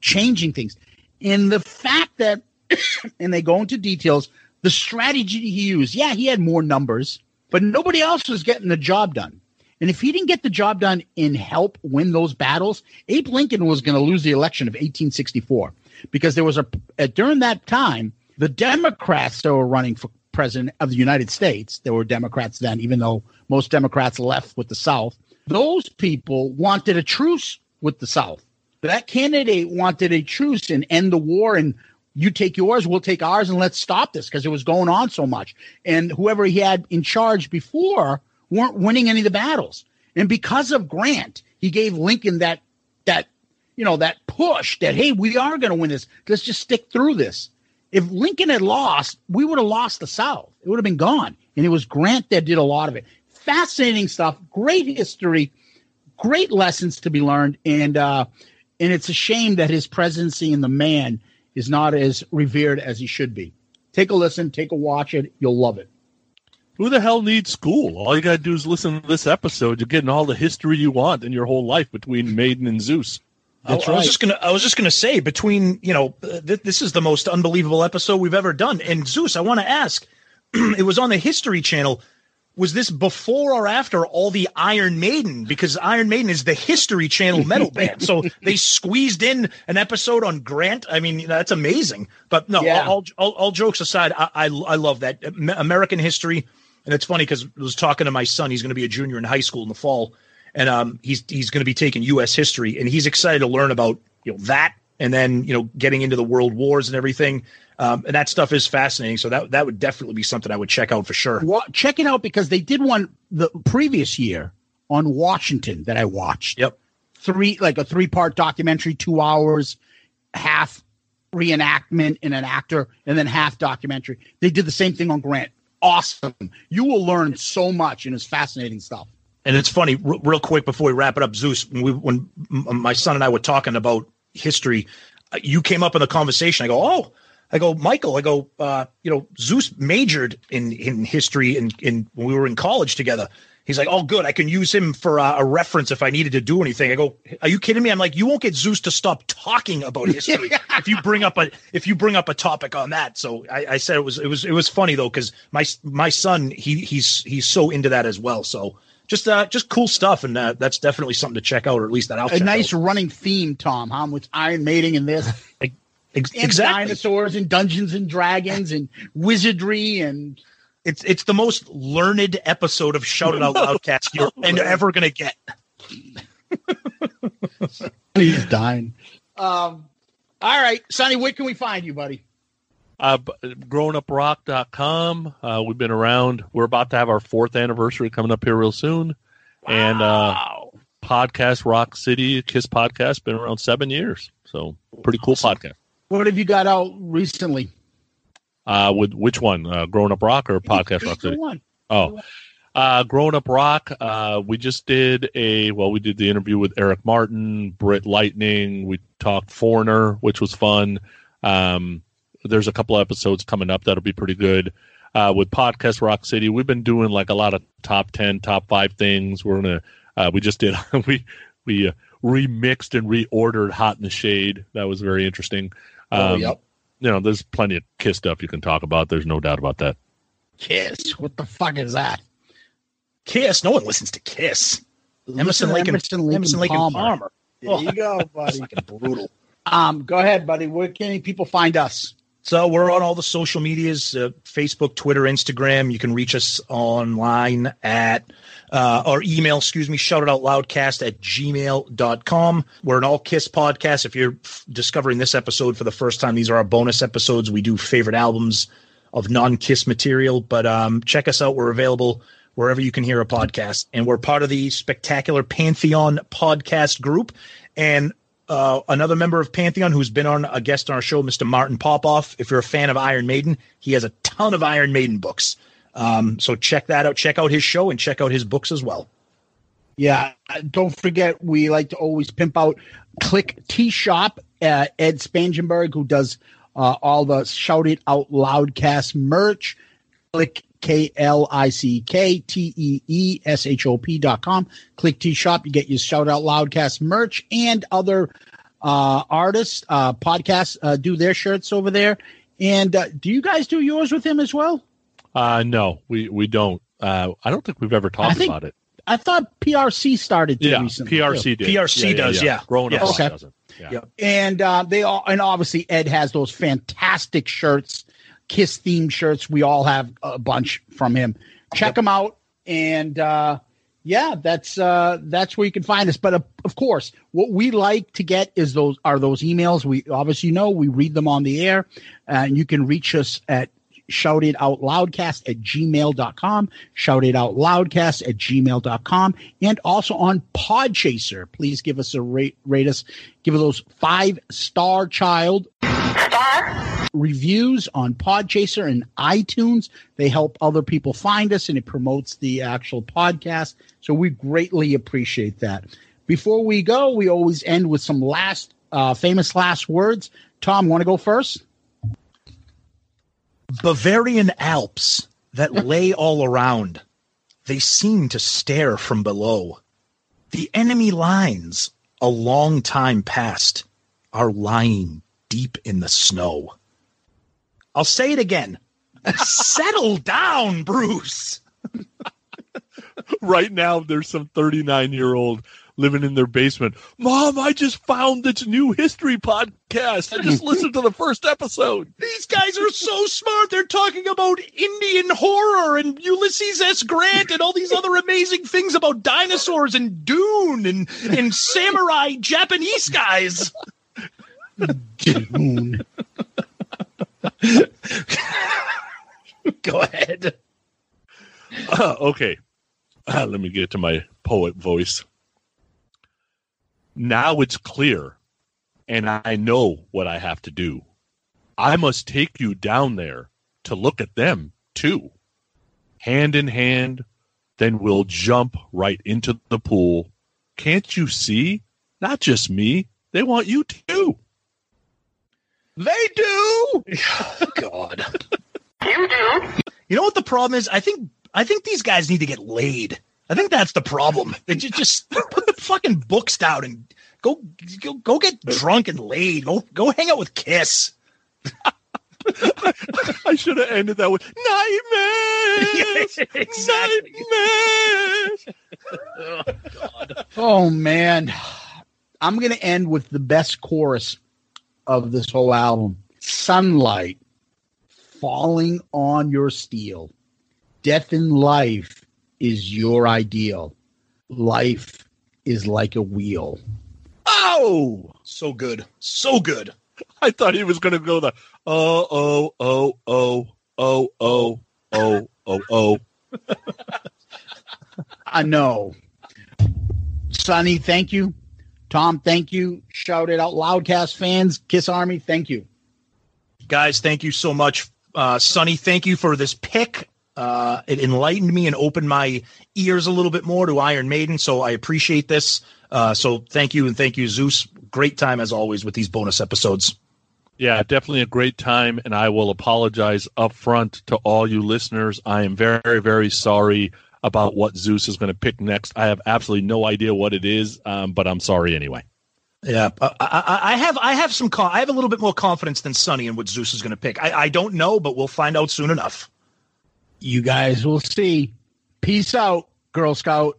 Speaker 4: changing things. And the fact that, (coughs) and they go into details, the strategy he used, yeah, he had more numbers, but nobody else was getting the job done. And if he didn't get the job done and help win those battles, Abe Lincoln was going to lose the election of 1864 because there was a, uh, during that time, the Democrats that were running for president of the United States, there were Democrats then, even though most Democrats left with the South, those people wanted a truce with the South. That candidate wanted a truce and end the war and you take yours, we'll take ours, and let's stop this because it was going on so much. And whoever he had in charge before weren't winning any of the battles. And because of Grant, he gave Lincoln that that you know that push that hey, we are going to win this. Let's just stick through this. If Lincoln had lost, we would have lost the South. It would have been gone. And it was Grant that did a lot of it. Fascinating stuff. Great history. Great lessons to be learned. And uh, and it's a shame that his presidency in the man is not as revered as he should be. Take a listen. Take a watch it. You'll love it.
Speaker 2: Who the hell needs school? All you got to do is listen to this episode. You're getting all the history you want in your whole life between Maiden and Zeus.
Speaker 3: I, I was just gonna. I was just gonna say between you know uh, th- this is the most unbelievable episode we've ever done. And Zeus, I want to ask. (clears throat) it was on the History Channel. Was this before or after all the Iron Maiden? Because Iron Maiden is the History Channel (laughs) metal band, so they squeezed in an episode on Grant. I mean, that's amazing. But no,
Speaker 4: Yeah.
Speaker 3: all, all, all jokes aside, I, I I love that American history, and it's funny because I was talking to my son. He's going to be a junior in high school in the fall, and um, he's he's going to be taking U.S. history, and he's excited to learn about you know that, and then you know getting into the world wars and everything, um, and that stuff is fascinating. So that that would definitely be something I would check out for sure.
Speaker 4: Wa- check it out because they did one the previous year on Washington that I watched.
Speaker 3: Yep.
Speaker 4: Three like a three part documentary, two hours, half reenactment and an actor, and then half documentary. They did the same thing on Grant. Awesome. You will learn so much and it's fascinating stuff.
Speaker 3: And it's funny, r- real quick before we wrap it up, Zeus. When, we, when my son and I were talking about history, uh, you came up in the conversation. I go, oh, I go, Michael. I go, uh, you know, Zeus majored in in history in in when we were in college together. He's like, oh, good. I can use him for uh, a reference if I needed to do anything. I go, are you kidding me? I'm like, you won't get Zeus to stop talking about (laughs) history if you bring up a if you bring up a topic on that. So I, I said it was it was it was funny though because my my son he he's he's so into that as well. So just uh just cool stuff and uh, that's definitely something to check out or at least that I'll
Speaker 4: a nice
Speaker 3: out.
Speaker 4: running theme, Tom, huh? With Iron Maiden (laughs) and this.
Speaker 3: Ex-
Speaker 4: and
Speaker 3: exactly.
Speaker 4: dinosaurs and Dungeons and Dragons and wizardry and
Speaker 3: It's it's the most learned episode of Shout It Out (laughs) Loudcast you're and ever gonna get. (laughs)
Speaker 4: he's dying. Um, all right, Sonny, where can we find you, buddy?
Speaker 2: Uh, b- grownuprock.com. Uh, we've been around. We're about to have our fourth anniversary coming up here real soon. Wow. And uh, podcast Rock City Kiss podcast been around seven years. So pretty cool podcast.
Speaker 4: What have you got out recently?
Speaker 2: Uh, with which one? Uh, Grown Up Rock or Podcast Rock City?
Speaker 4: one.
Speaker 2: Oh, uh, Grown Up Rock. Uh, we just did a well. We did the interview with Eric Martin, Britt Lightning. We talked Foreigner, which was fun. Um, there's a couple episodes coming up that'll be pretty good. Uh, with Podcast Rock City, we've been doing like a lot of top ten, top five things. We're gonna. Uh, we just did. (laughs) we we uh, remixed and reordered Hot in the Shade. That was very interesting.
Speaker 4: Oh,
Speaker 2: Um,
Speaker 4: yep.
Speaker 2: You know, there's plenty of Kiss stuff you can talk about. There's no doubt about that.
Speaker 4: Kiss. What the fuck is that?
Speaker 3: Kiss. No one listens to Kiss. Emerson, Lake, and,
Speaker 4: Emerson, Lake,
Speaker 3: Emerson,
Speaker 4: and
Speaker 3: Lake and
Speaker 4: Palmer.
Speaker 3: Palmer.
Speaker 4: There you go, buddy. (laughs)
Speaker 3: brutal.
Speaker 4: Um, go ahead, buddy. Where can people find us?
Speaker 3: So we're on all the social medias: uh, Facebook, Twitter, Instagram. You can reach us online at uh, or email, excuse me, shout it out loudcast at gmail.com. We're an all kiss podcast. If you're f- discovering this episode for the first time, these are our bonus episodes. We do favorite albums of non kiss material, but um, check us out. We're available wherever you can hear a podcast. And we're part of the spectacular Pantheon podcast group. And uh, another member of Pantheon who's been on a guest on our show, Mr. Martin Popoff. If you're a fan of Iron Maiden, he has a ton of Iron Maiden books. Um, so check that out. Check out his show and check out his books as well.
Speaker 4: Yeah, don't forget we like to always pimp out Klick Tee Shop. Uh, Ed Spangenberg, who does uh, all the Shout It Out Loudcast merch. Click K L I C K T E E S H O P dot com. Klick Tee Shop. You get your Shout Out Loudcast merch and other uh, artists, uh, podcasts uh, do their shirts over there. And uh, do you guys do yours with him as well?
Speaker 2: Uh, no, we we don't. Uh, I don't think we've ever talked
Speaker 4: think-
Speaker 2: about it.
Speaker 4: I thought PRC started to
Speaker 2: Yeah,
Speaker 4: recently.
Speaker 2: PRC
Speaker 4: too.
Speaker 2: did. PRC does, yeah. Growing Up
Speaker 4: Yes.
Speaker 2: Rock doesn't. Yeah.
Speaker 4: And uh, they all, and obviously Ed has those fantastic shirts, Kiss themed shirts. We all have a bunch from him. Check them out, and uh, yeah, that's uh, that's where you can find us. But uh, of course, what we like to get is those are those emails. We obviously know we read them on the air, and you can reach us at shout it out loudcast at gmail.com shout it out loudcast at gmail.com and also on podchaser please give us a rate rate us give us those five star child Star. reviews on podchaser and itunes. They help other people find us and it promotes the actual podcast. So we greatly appreciate that. Before we go we always end with some last uh, famous last words. Tom want to go first
Speaker 3: Bavarian Alps that (laughs) lay all around. They seem to stare from below. The enemy lines, a long time past, are lying deep in the snow. I'll say it again. (laughs) Settle down, Bruce. (laughs)
Speaker 2: right now, there's some 39 year old living in their basement. Mom, I just found this new history podcast. I just (laughs) listened to the first episode.
Speaker 3: These guys are so smart. They're talking about Indian horror and Ulysses S. Grant and all these other amazing things about dinosaurs and Dune and, and samurai Japanese guys.
Speaker 4: Dune. (laughs)
Speaker 3: Go ahead.
Speaker 2: Uh, okay. Uh, let me get to my poet voice. Now it's clear, and I know what I have to do. I must take you down there to look at them, too. Hand in hand, then we'll jump right into the pool. Can't you see? Not just me, they want you too.
Speaker 3: They do. Oh, God. (laughs) You do. You know what the problem is? I think I think these guys need to get laid. I think that's the problem. They just, just put the fucking books down and go go go get drunk and laid. Go go hang out with Kiss. (laughs)
Speaker 2: I should have ended that with nightmares. (laughs)
Speaker 3: exactly.
Speaker 2: Nightmares. (laughs)
Speaker 4: Oh, oh man, I'm gonna end with the best chorus of this whole album: "Sunlight falling on your steel, death in life is your ideal. Life is like a wheel."
Speaker 3: Oh, so good, so good.
Speaker 2: I thought he was going to go the oh oh oh oh oh oh oh oh oh. (laughs)
Speaker 4: I know. Sonny, thank you. Tom, thank you. Shout it out, Loudcast fans, Kiss Army, thank you.
Speaker 3: Guys, thank you so much. Uh, Sonny, thank you for this pick. Uh, it enlightened me and opened my ears a little bit more to Iron Maiden, so I appreciate this. Uh, so thank you and thank you, Zeus. Great time as always with these bonus episodes.
Speaker 2: Yeah, definitely a great time, and I will apologize up front to all you listeners. I am very, very sorry about what Zeus is going to pick next. I have absolutely no idea what it is, um, but I'm sorry anyway.
Speaker 3: Yeah, I, I, I have I have some I have a little bit more confidence than Sonny in what Zeus is going to pick. I, I don't know, but we'll find out soon enough.
Speaker 4: You guys will see. Peace out, Girl Scout.